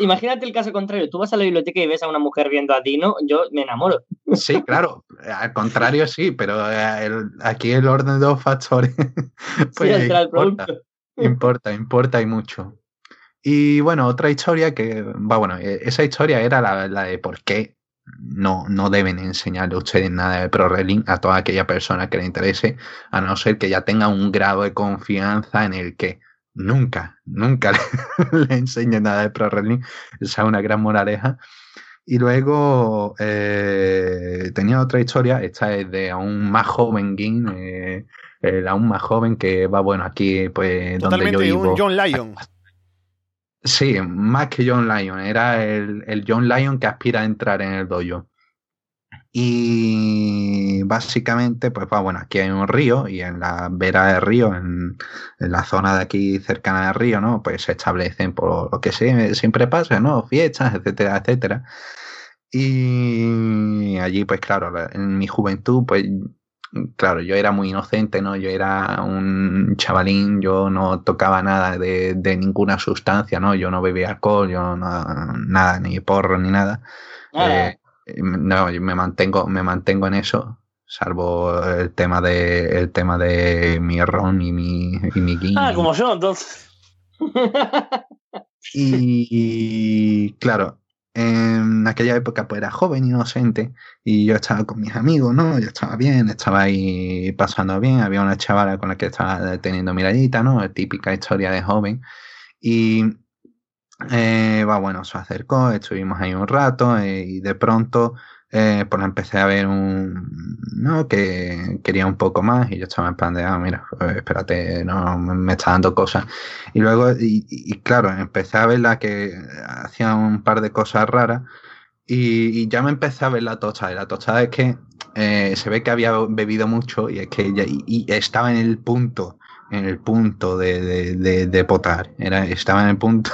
Imagínate el caso contrario. Tú vas a la biblioteca y ves a una mujer viendo a Dino, yo me enamoro. Sí, claro, al contrario sí, pero eh, el- aquí el orden de dos factores pues importa, importa, importa y mucho. Y bueno, otra historia que, va, bueno, eh, esa historia era la, la de por qué no, no deben enseñarle ustedes nada de pro wrestling a toda aquella persona que le interese, a no ser que ya tenga un grado de confianza en el que nunca, nunca le, le enseñe nada de pro wrestling. Esa es una gran moraleja. Y luego eh, tenía otra historia, esta es de aún más joven Gin, eh, el aún más joven que va, bueno, aquí pues donde yo Totalmente vivo. un John Lyon. Sí, más que John Lyon, era el, el John Lyon que aspira a entrar en el dojo. Y básicamente, pues va, bueno, aquí hay un río y en la vera del río, en, en la zona de aquí cercana al río, ¿no? Pues se establecen por lo que siempre pasa, ¿no? Fiestas, etcétera, etcétera. Y allí, pues claro, la- en mi juventud, pues claro, yo era muy inocente, ¿no? Yo era un chavalín, yo no tocaba nada de, de ninguna sustancia, ¿no? Yo no bebía alcohol, yo no, nada, ni porro, ni nada. Eh, no, yo me mantengo, me mantengo en eso, salvo el tema de, el tema de mi ron y mi, y mi. Ah, como yo, entonces. Y claro, en aquella época pues era joven, inocente, y yo estaba con mis amigos, ¿no? Yo estaba bien, estaba ahí pasando bien, había una chavala con la que estaba teniendo miradita, ¿no? Típica historia de joven. Y eh, va, bueno, se acercó, estuvimos ahí un rato eh, y de pronto eh, pues empecé a ver un, ¿no? Que quería un poco más y yo estaba en plan de, ah, mira, pues, espérate, no, me, está dando cosas. Y luego, y, claro, empecé a ver la que hacía un par de cosas raras y, ya me empecé a ver la tocha. Y la tocha es que eh, se ve que había bebido mucho y es que ya, y, estaba en el punto, en el punto de, de, de, potar. Era, estaba en el punto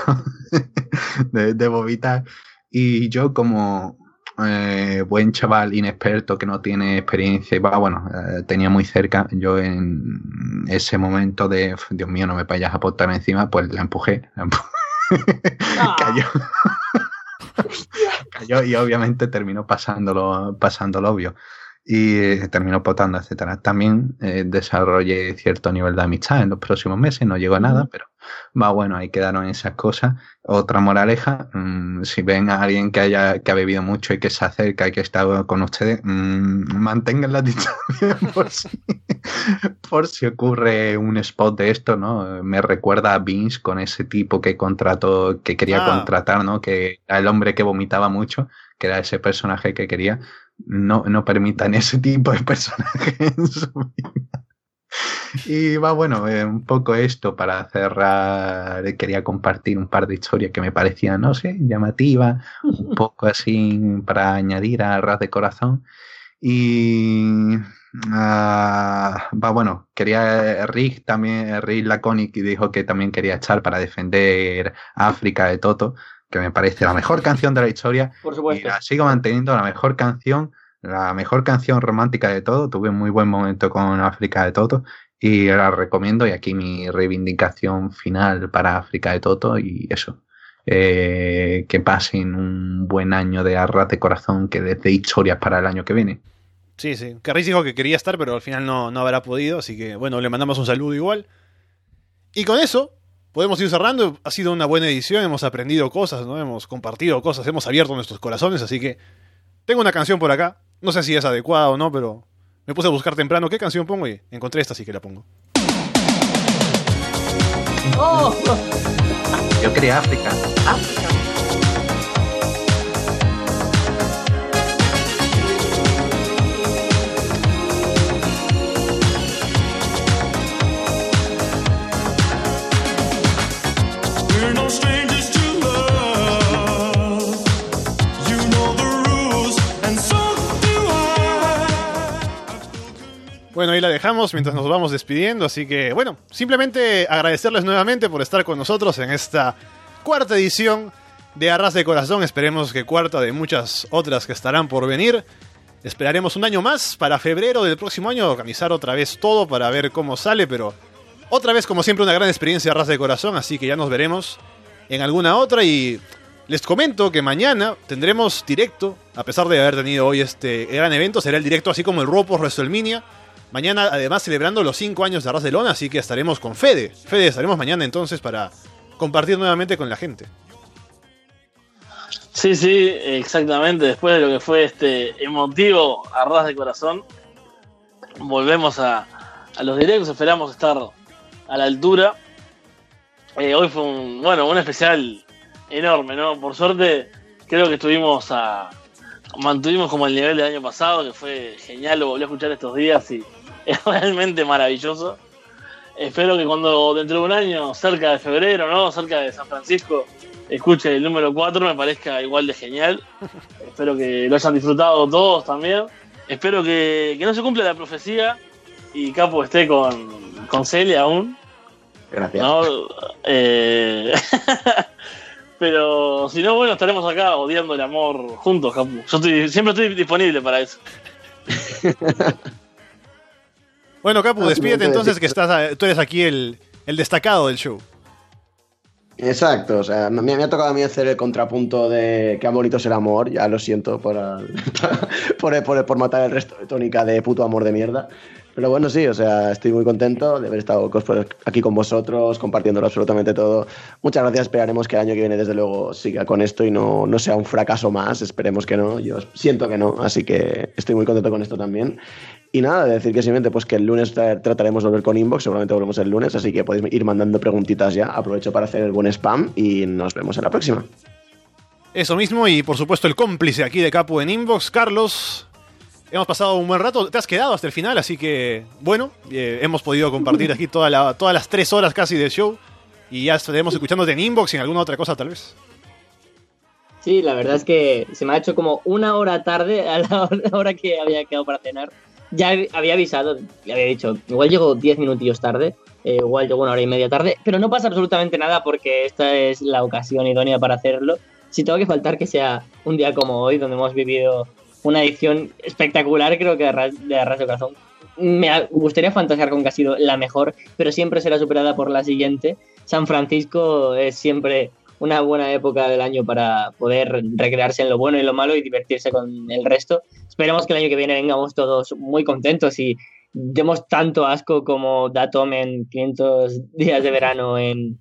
de vomitar. Y yo como eh, buen chaval inexperto que no tiene experiencia y va, bueno, eh, tenía muy cerca, yo en ese momento de, Dios mío, no me vayas a potar encima, pues la empujé. la empu- Cayó. Cayó y obviamente terminó pasándolo, pasándolo obvio. Y eh, terminó potando, etcétera. También eh, desarrollé cierto nivel de amistad en los próximos meses, no llegó a nada, pero va bueno, ahí quedaron esas cosas. Otra moraleja, mm, si ven a alguien que haya, que ha bebido mucho y que se acerca y que está con ustedes, mm, mantengan la distancia por si, por si ocurre un spot de esto, ¿no? Me recuerda a Vince con ese tipo que contrató, que quería Ah. contratar, ¿no? Que era el hombre que vomitaba mucho, que era ese personaje que quería. No, no permitan ese tipo de personaje en su vida. Y va bueno, eh, un poco esto para cerrar. Quería compartir un par de historias que me parecían, no sé, llamativas, un poco así para añadir a ras de corazón. Y ah, va bueno, quería eh, Rick también, eh, Rick Laconic dijo que también quería echar para defender África de Toto, que me parece la mejor canción de la historia. Por Y supuesto. la sigo manteniendo la mejor canción, la mejor canción romántica de todo. Tuve un muy buen momento con África de Toto y la recomiendo. Y aquí mi reivindicación final para África de Toto y eso. Eh, que pasen un buen año de arras de corazón que desde historias para el año que viene. Sí, sí. Carriz dijo que quería estar, pero al final no, no habrá podido, así que bueno, le mandamos un saludo igual. Y con eso, podemos ir cerrando. Ha sido una buena edición, hemos aprendido cosas, ¿no? Hemos compartido cosas, hemos abierto nuestros corazones, así que tengo una canción por acá. No sé si es adecuada o no, pero me puse a buscar temprano qué canción pongo y encontré esta, así que la pongo. ¡Oh! Yo quería África. We're Bueno, ahí la dejamos mientras nos vamos despidiendo, así que bueno, simplemente agradecerles nuevamente por estar con nosotros en esta cuarta edición de Arras de Corazón, esperemos que cuarta de muchas otras que estarán por venir. Esperaremos un año más para febrero del próximo año organizar otra vez todo para ver cómo sale, pero otra vez como siempre una gran experiencia Arras de Corazón, así que ya nos veremos en alguna otra y les comento que mañana tendremos directo, a pesar de haber tenido hoy este gran evento, será el directo así como el Raw por WrestleMania. Mañana, además, celebrando los 5 años de Arras de Lona, así que estaremos con Fede. Fede, estaremos mañana entonces para compartir nuevamente con la gente. Sí, sí, exactamente. Después de lo que fue este emotivo arras de corazón, volvemos a, a los directos. Esperamos estar a la altura. Eh, hoy fue un, bueno, un especial enorme, ¿no? Por suerte, creo que estuvimos a. Mantuvimos como el nivel del año pasado, que fue genial, lo volví a escuchar estos días y es realmente maravilloso. Espero que cuando dentro de un año, cerca de febrero, ¿no? Cerca de San Francisco, escuche el número 4, me parezca igual de genial. Espero que lo hayan disfrutado todos también. Espero que, que no se cumpla la profecía y Capo esté con, con Celia aún. Gracias. ¿no? Eh, pero si no, bueno, estaremos acá odiando el amor juntos, Capu. Yo estoy, siempre estoy disponible para eso. Bueno, Capu, Ah, despídete entonces que estás, tú eres aquí el, el destacado del show. Exacto, o sea, me, me ha tocado a mí hacer el contrapunto de qué bonito es el amor, ya lo siento por, por, por, por matar el resto de tónica de puto amor de mierda. Pero bueno, sí, o sea, estoy muy contento de haber estado por aquí con vosotros, compartiéndolo absolutamente todo. Muchas gracias, esperaremos que el año que viene, desde luego, siga con esto y no, no sea un fracaso más, esperemos que no, yo siento que no, así que estoy muy contento con esto también. Y nada, decir que simplemente pues que el lunes tra- trataremos de volver con Inbox, seguramente volvemos el lunes, así que podéis ir mandando preguntitas ya, aprovecho para hacer el buen spam y nos vemos en la próxima. Eso mismo, y por supuesto el cómplice aquí de Capu en Inbox, Carlos. Hemos pasado un buen rato, te has quedado hasta el final, así que bueno, eh, hemos podido compartir aquí toda la- todas las tres horas casi del show. Y ya estaremos escuchándote en Inbox y en alguna otra cosa tal vez. Sí, la verdad es que se me ha hecho como una hora tarde a la hora que había quedado para cenar. Ya había avisado, le había dicho, igual llego 10 minutillos tarde, eh, igual llego una hora y media tarde, pero no pasa absolutamente nada porque esta es la ocasión idónea para hacerlo. Si tengo que faltar que sea un día como hoy, donde hemos vivido una edición espectacular, creo que de Arras de, Corazón. Me gustaría fantasear con que ha sido la mejor, pero siempre será superada por la siguiente. San Francisco es siempre una buena época del año para poder recrearse en lo bueno y lo malo y divertirse con el resto. Esperemos que el año que viene vengamos todos muy contentos y demos tanto asco como da Tom en 500 días de verano en,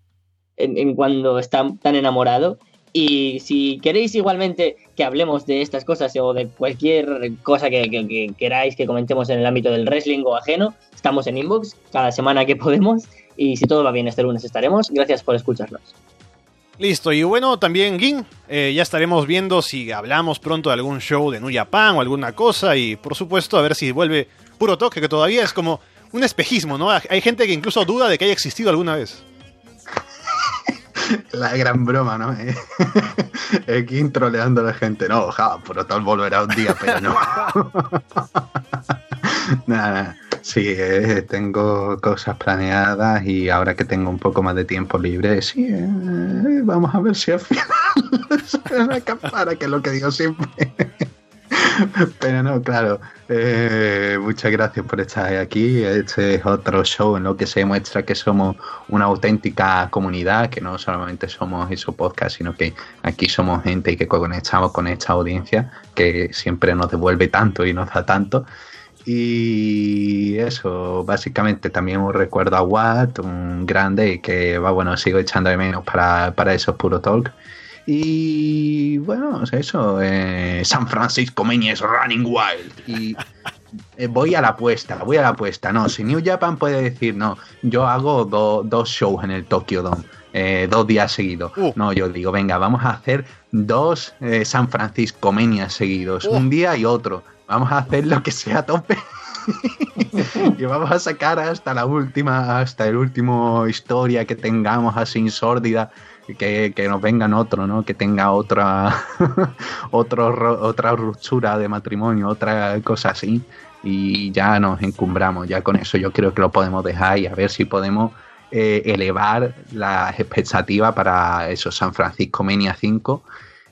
en, cuando está tan enamorado. Y si queréis igualmente que hablemos de estas cosas o de cualquier cosa que- que queráis que comentemos en el ámbito del wrestling o ajeno, estamos en inbox cada semana que podemos. Y si todo va bien, este lunes estaremos. Gracias por escucharnos. Listo, y bueno, también Gin, eh, ya estaremos viendo si hablamos pronto de algún show de New Japan o alguna cosa, y por supuesto a ver si vuelve puro toque, que todavía es como un espejismo, ¿no? Hay gente que incluso duda de que haya existido alguna vez. La gran broma, ¿no? El King troleando a la gente. No, ja, por tal volverá un día, pero no. Nada, sí, eh, tengo cosas planeadas y ahora que tengo un poco más de tiempo libre, sí, eh, vamos a ver si al final que es lo que digo siempre. Pero no, claro. eh, muchas gracias por estar aquí. Este es otro show en lo que se demuestra que somos una auténtica comunidad, que no solamente somos eso podcast, sino que aquí somos gente que conectamos con esta audiencia que siempre nos devuelve tanto y nos da tanto. Y eso, básicamente también un recuerdo a Watt, un grande y que va bueno, sigo echando de menos para, para esos puro talk. Y bueno, eso, eh, San Francisco es Running Wild. Y eh, voy a la apuesta, voy a la apuesta. No, si New Japan puede decir, no, yo hago do- dos shows en el Tokyo Dome, eh, dos días seguidos. No, yo digo, venga, vamos a hacer dos eh, San Francisco Mania seguidos, un día y otro. Vamos a hacer lo que sea a tope. y vamos a sacar hasta la última, hasta el último historia que tengamos así sórdida, que, que nos vengan otro, ¿no? Que tenga otra, otro, ro- otra ruptura de matrimonio, otra cosa así. Y ya nos encumbramos, ya con eso yo creo que lo podemos dejar y a ver si podemos eh, elevar las expectativas para eso, San Francisco Mania 5.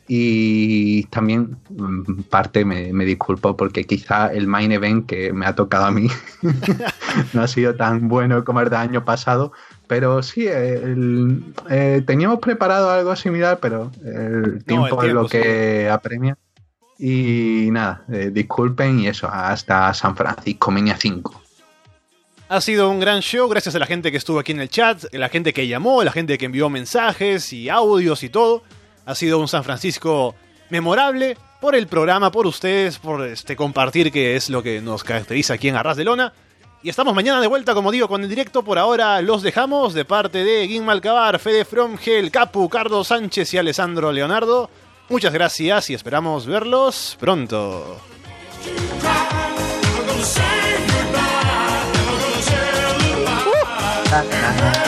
Y también, mm, parte, me, me disculpo porque quizá el main event que me ha tocado a mí no ha sido tan bueno como el del año pasado, pero sí, el- eh, teníamos preparado algo similar, pero el tiempo, es tiempo, lo que apremia. Y nada, eh, disculpen y eso, hasta San Francisco Mania 5. Ha sido un gran show, gracias a la gente que estuvo aquí en el chat, la gente que llamó, la gente que envió mensajes y audios y todo. Ha sido un San Francisco memorable por el programa, por ustedes, por este compartir que es lo que nos caracteriza aquí en Arras de Lona. Y estamos mañana de vuelta, como digo, con el directo. Por ahora los dejamos de parte de Guin Malcabar, Fede Fromgel, Capu, Carlos Sánchez y Alessandro Leonardo. Muchas gracias y esperamos verlos pronto. Ah,